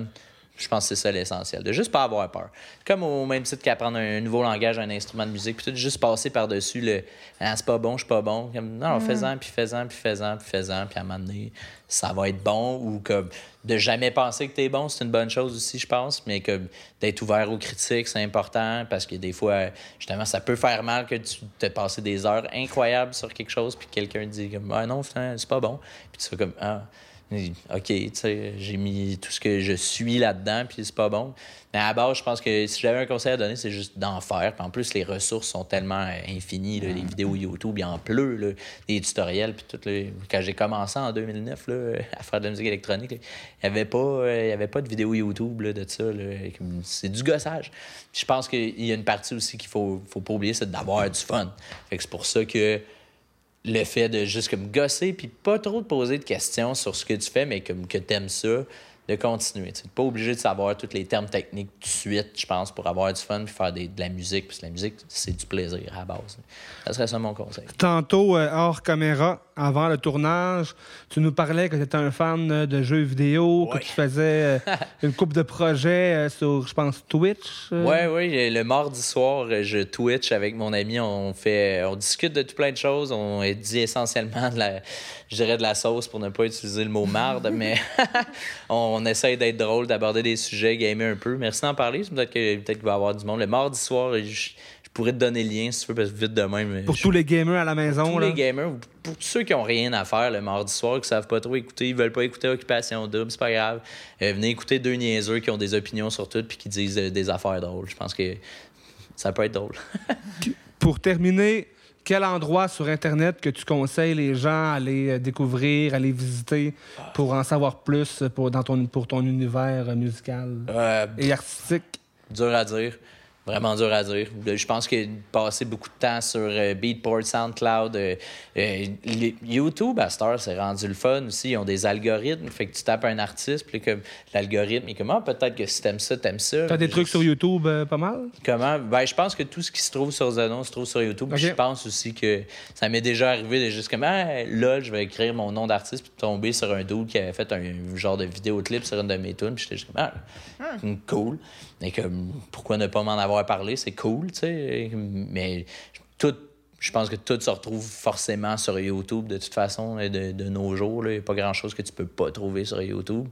Speaker 3: Je pense que c'est ça l'essentiel. De juste pas avoir peur. Comme au même titre qu'apprendre un nouveau langage, un instrument de musique, puis tout juste passer par-dessus le ah, c'est pas bon, je suis pas bon. Comme, non, mm. fais-en, puis fais-en, puis fais-en, puis fais-en, puis à un moment donné, ça va être bon. Ou comme de jamais penser que t'es bon, c'est une bonne chose aussi, je pense. Mais que d'être ouvert aux critiques, c'est important parce que des fois, justement, ça peut faire mal que tu t'aies passé des heures incroyables sur quelque chose, puis quelqu'un dit comme, ah non, c'est pas bon. Puis tu fais comme, ah. OK, tu sais, j'ai mis tout ce que je suis là-dedans, puis c'est pas bon. Mais à la base, je pense que si j'avais un conseil à donner, c'est juste d'en faire. en plus, les ressources sont tellement infinies, les mm. vidéos YouTube, il en pleut, là, les tutoriels, puis tout. Quand j'ai commencé en 2009 là, à faire de la musique électronique, il n'y avait, pas, euh, avait pas de vidéos YouTube de ça. C'est du gossage. je pense qu'il y a une partie aussi qu'il faut, faut pas oublier, c'est d'avoir du fun. c'est pour ça que le fait de juste comme gosser puis pas trop te poser de questions sur ce que tu fais, mais comme que tu aimes ça, de continuer. Tu n'es pas obligé de savoir tous les termes techniques tout de suite, je pense, pour avoir du fun puis faire de la musique. Puis la musique, c'est du plaisir à la base. Ça serait ça mon conseil.
Speaker 2: Tantôt, euh, hors caméra, avant le tournage, tu nous parlais que tu étais un fan euh, de jeux vidéo, que tu faisais euh, une coupe de projets sur, je pense, Twitch.
Speaker 3: Oui, oui. Le mardi soir, je Twitch avec mon ami. On fait, on discute de tout plein de choses. On dit essentiellement de la, je dirais de la sauce pour ne pas utiliser le mot marde, mais on, essaye d'être drôle, d'aborder des sujets, gamer un peu. Merci d'en parler. Peut-être qu'il peut va y avoir du monde. Le mardi soir, je, pourrais te donner le lien si tu veux, parce que vite de même.
Speaker 2: Pour tous les gamers à la maison.
Speaker 3: Pour
Speaker 2: tous
Speaker 3: les gamers, pour tous ceux qui n'ont rien à faire le mardi soir, qui ne savent pas trop écouter, ils veulent pas écouter Occupation Double, c'est pas grave. Euh, venez écouter deux niaiseux qui ont des opinions sur tout puis qui disent euh, des affaires drôles. Je pense que ça peut être drôle.
Speaker 2: pour terminer, quel endroit sur Internet que tu conseilles les gens à aller euh, découvrir, aller visiter pour en savoir plus pour, dans ton, pour ton univers musical? Et artistique?
Speaker 3: Dur à dire. Vraiment dur à dire. Je pense que passer beaucoup de temps sur euh, Beatport, SoundCloud, euh, euh, YouTube, à Star, c'est rendu le fun aussi. Ils ont des algorithmes. Fait que tu tapes un artiste, puis comme l'algorithme, il est comme, ah, peut-être que si t'aimes ça, t'aimes ça.
Speaker 2: T'as des trucs sur YouTube pas mal?
Speaker 3: Comment? Ben, je pense que tout ce qui se trouve sur Zenon se trouve sur YouTube. Je pense aussi que ça m'est déjà arrivé de juste comme, ah, là, je vais écrire mon nom d'artiste, puis tomber sur un dude qui avait fait un genre de vidéoclip sur une de mes tunes, puis j'étais juste comme, ah, hmm. cool. Mais comme, pourquoi ne pas m'en avoir parlé? C'est cool, tu sais. Mais tout, je pense que tout se retrouve forcément sur YouTube de toute façon de, de nos jours. Il n'y a pas grand-chose que tu peux pas trouver sur YouTube.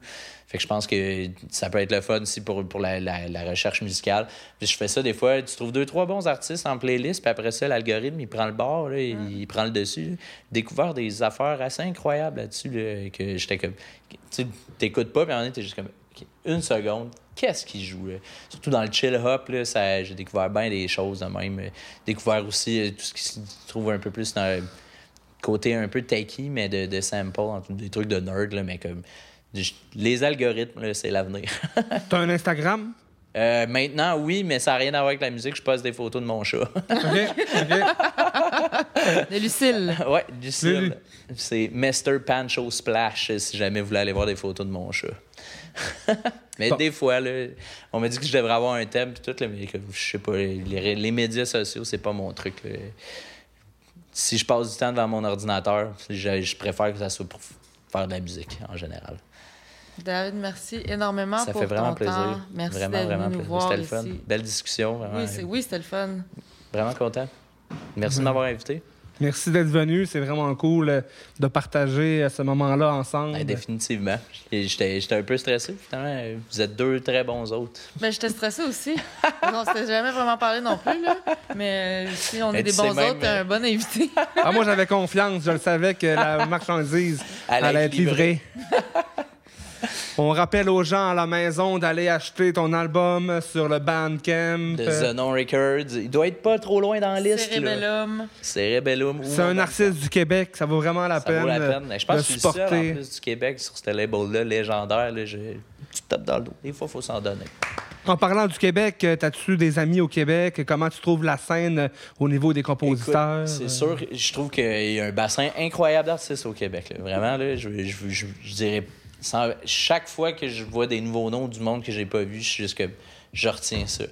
Speaker 3: Fait que je pense que ça peut être le fun aussi pour, pour la, la, recherche musicale. Puis je fais ça des fois, tu trouves deux, trois bons artistes en playlist, puis après ça, l'algorithme, il prend le bord, là, il, prend le dessus. Découvert des affaires assez incroyables là-dessus, que j'étais comme. Tu t'écoutes pas, puis en t'es juste comme. une seconde, qu'est-ce qu'il joue. Surtout dans le chill hop, là, j'ai découvert bien des choses de même. Découvert aussi euh, tout ce qui se trouve un peu plus dans le côté un peu techy, mais de, de sample, des trucs de nerd, là, mais comme. Les algorithmes, c'est l'avenir.
Speaker 2: T'as un Instagram?
Speaker 3: Euh, maintenant, oui, mais ça n'a rien à voir avec la musique. Je poste des photos de mon chat. OK,
Speaker 1: OK. De Lucille.
Speaker 3: ouais, Lucille. C'est Mr. Pancho Splash, si jamais vous voulez aller voir des photos de mon chat. mais des fois, là, on m'a dit que je devrais avoir un thème puis tout, là, mais je sais pas, les, les médias sociaux, c'est pas mon truc. Si je passe du temps devant mon ordinateur, je, je préfère que ça soit pour faire de la musique en général.
Speaker 1: David, merci énormément
Speaker 3: ça
Speaker 1: pour
Speaker 3: fait vraiment plaisir.
Speaker 1: Temps. Merci vraiment, vraiment nous voir
Speaker 3: C'était le fun. Belle discussion.
Speaker 1: Oui, c'était le fun.
Speaker 3: Vraiment content. Merci de m'avoir invité.
Speaker 2: Merci d'être venu. C'est vraiment cool euh, de partager euh, ce moment-là ensemble.
Speaker 3: Ben, définitivement. J'étais un peu stressé. Finalement. Vous êtes deux très bons autres.
Speaker 1: Ben, J'étais stressé aussi. on s'était jamais vraiment parlé non plus. Là. Mais euh, si on est des bons autres, t'es un bon invité.
Speaker 2: ah, moi, j'avais confiance. Je le savais que la marchandise allait, être livrée. On rappelle aux gens à la maison d'aller acheter ton album sur le Bandcamp.
Speaker 3: De Zenon Records. Il doit être pas trop loin dans la liste.
Speaker 1: Cerebellum.
Speaker 3: Cerebellum.
Speaker 2: C'est un artiste du Québec. Ça vaut vraiment la peine. Vaut la peine.
Speaker 3: Je pense
Speaker 2: que
Speaker 3: je suis le seul artiste du Québec sur ce label-là, légendaire. Là, je... Tu tapes dans le dos. Des fois, il faut s'en donner.
Speaker 2: En parlant du Québec, euh, as-tu des amis au Québec? Comment tu trouves la scène euh, au niveau des compositeurs?
Speaker 3: C'est sûr, je trouve qu'il y a un bassin incroyable d'artistes au Québec. Vraiment, là, je, je, je dirais chaque fois que je vois des nouveaux noms du monde que j'ai pas vu, je suis je retiens ça.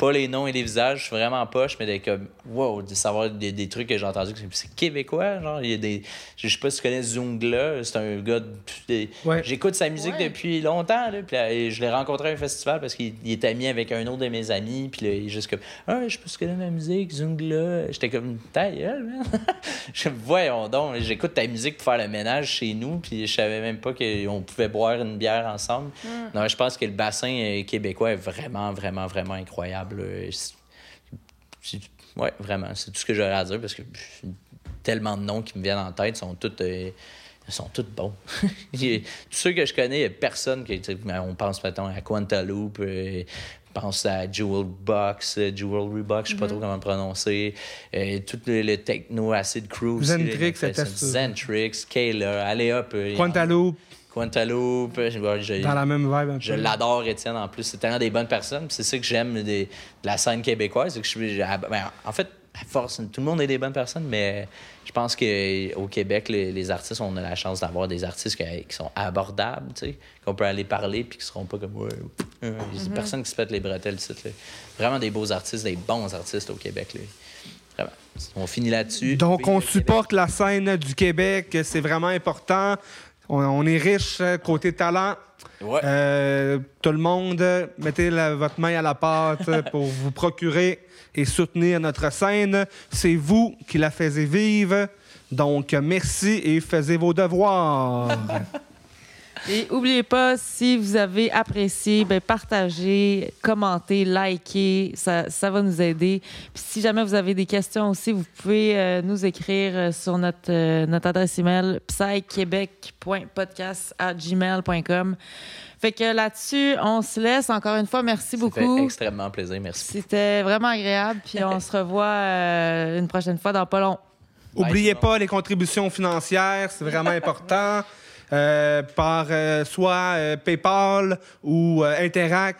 Speaker 3: Pas les noms et les visages, je suis vraiment poche, mais des comme, wow, de savoir des, des trucs que j'ai entendus, c'est québécois, genre, il y a des, je sais pas si tu connais Zungla, c'est un gars, de, j'écoute sa musique depuis longtemps, là, puis je l'ai rencontré à un festival parce qu'il est ami avec un autre de mes amis, puis là, il est juste comme, ah, je sais pas si tu connais ma musique, Zungla, j'étais comme, ta gueule, man. je voyons donc, j'écoute ta musique pour faire le ménage chez nous, puis je savais même pas qu'on pouvait boire une bière ensemble. Mm. Non, je pense que le bassin euh, québécois est vraiment, vraiment, vraiment incroyable. Ouais, vraiment. C'est tout ce que j'aurais à dire parce que tellement de noms qui me viennent en tête sont tous. Euh, sont tous bons. Tous ceux que je connais, il n'y a personne qui. On pense maintenant à Quantaloupe, euh, on pense à Jewel Box, euh, Jewelry Box, je ne sais pas trop mm-hmm. comment le prononcer. tout le, techno Acid Crew.
Speaker 2: Zentrix,
Speaker 3: Zentrix, Kayla, allez hop.
Speaker 2: Quantaloupe.
Speaker 3: Quantaloupe.
Speaker 2: Dans la même vibe.
Speaker 3: Je l'adore, Étienne, en plus. C'est tellement des bonnes personnes. C'est ça que j'aime de la scène québécoise. Que je, ben, en fait, à force, tout le monde est des bonnes personnes, mais je pense qu'au Québec, les, artistes, on a la chance d'avoir des artistes qui, sont abordables, qu'on peut aller parler puis qui seront pas comme. Ouais, il y a mm-hmm. personne qui se pète les bretelles. Vraiment des beaux artistes, des bons artistes au Québec. Vraiment. On finit là-dessus.
Speaker 2: Donc, on supporte la scène du Québec. C'est vraiment important. On, est riche euh, côté talent. Euh, tout le monde, mettez votre main à la pâte pour vous procurer et soutenir notre scène. C'est vous qui la faisiez vivre. Donc, merci et faisez vos devoirs.
Speaker 1: Et n'oubliez pas, si vous avez apprécié, ben, partagez, commentez, likez, ça, ça va nous aider. Puis si jamais vous avez des questions aussi, vous pouvez euh, nous écrire euh, sur notre, euh, notre adresse email psyquebec.podcast@gmail.com. Fait que là-dessus, on se laisse. Encore une fois, merci beaucoup. Ça
Speaker 3: fait extrêmement plaisir, merci.
Speaker 1: C'était vraiment agréable. Puis on se revoit une prochaine fois dans pas long.
Speaker 2: Oubliez pas les contributions financières, c'est vraiment important. Euh, par euh, soit euh, PayPal ou Interac.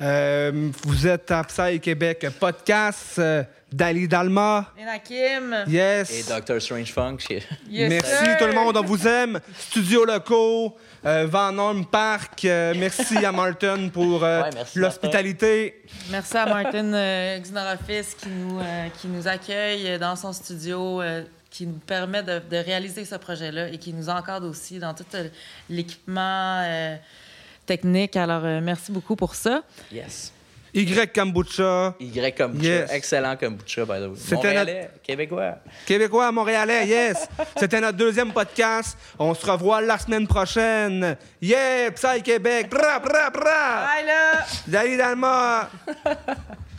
Speaker 2: Euh, vous êtes à Psy Québec Podcast. euh, Dali Dalma.
Speaker 1: Kim.
Speaker 2: Yes.
Speaker 3: Et Dr. Strange Funk.
Speaker 1: Yes,
Speaker 2: merci
Speaker 1: sir.
Speaker 2: tout le monde, on vous aime. Studio locaux, euh, Van Horn Park. euh, merci à Martin pour euh,
Speaker 3: Ouais,
Speaker 2: l'hospitalité.
Speaker 1: Merci à Martin euh, Xnoroffice qui nous, euh, qui nous accueille dans son studio, euh, qui nous permet de, de réaliser ce projet-là et qui nous encadre aussi dans tout euh, l'équipement euh, technique. Alors, euh, merci beaucoup pour ça.
Speaker 3: Yes.
Speaker 2: Y Kombucha.
Speaker 3: Y kombucha.
Speaker 2: Yes.
Speaker 3: Excellent kombucha, by the way. Montréalais, Québécois.
Speaker 2: Québécois, Montréalais, yes! C'était notre deuxième podcast. On se revoit la semaine prochaine. Yeah! Psy Québec! Bra, bra, bra!
Speaker 1: Bye là!
Speaker 2: Dalma!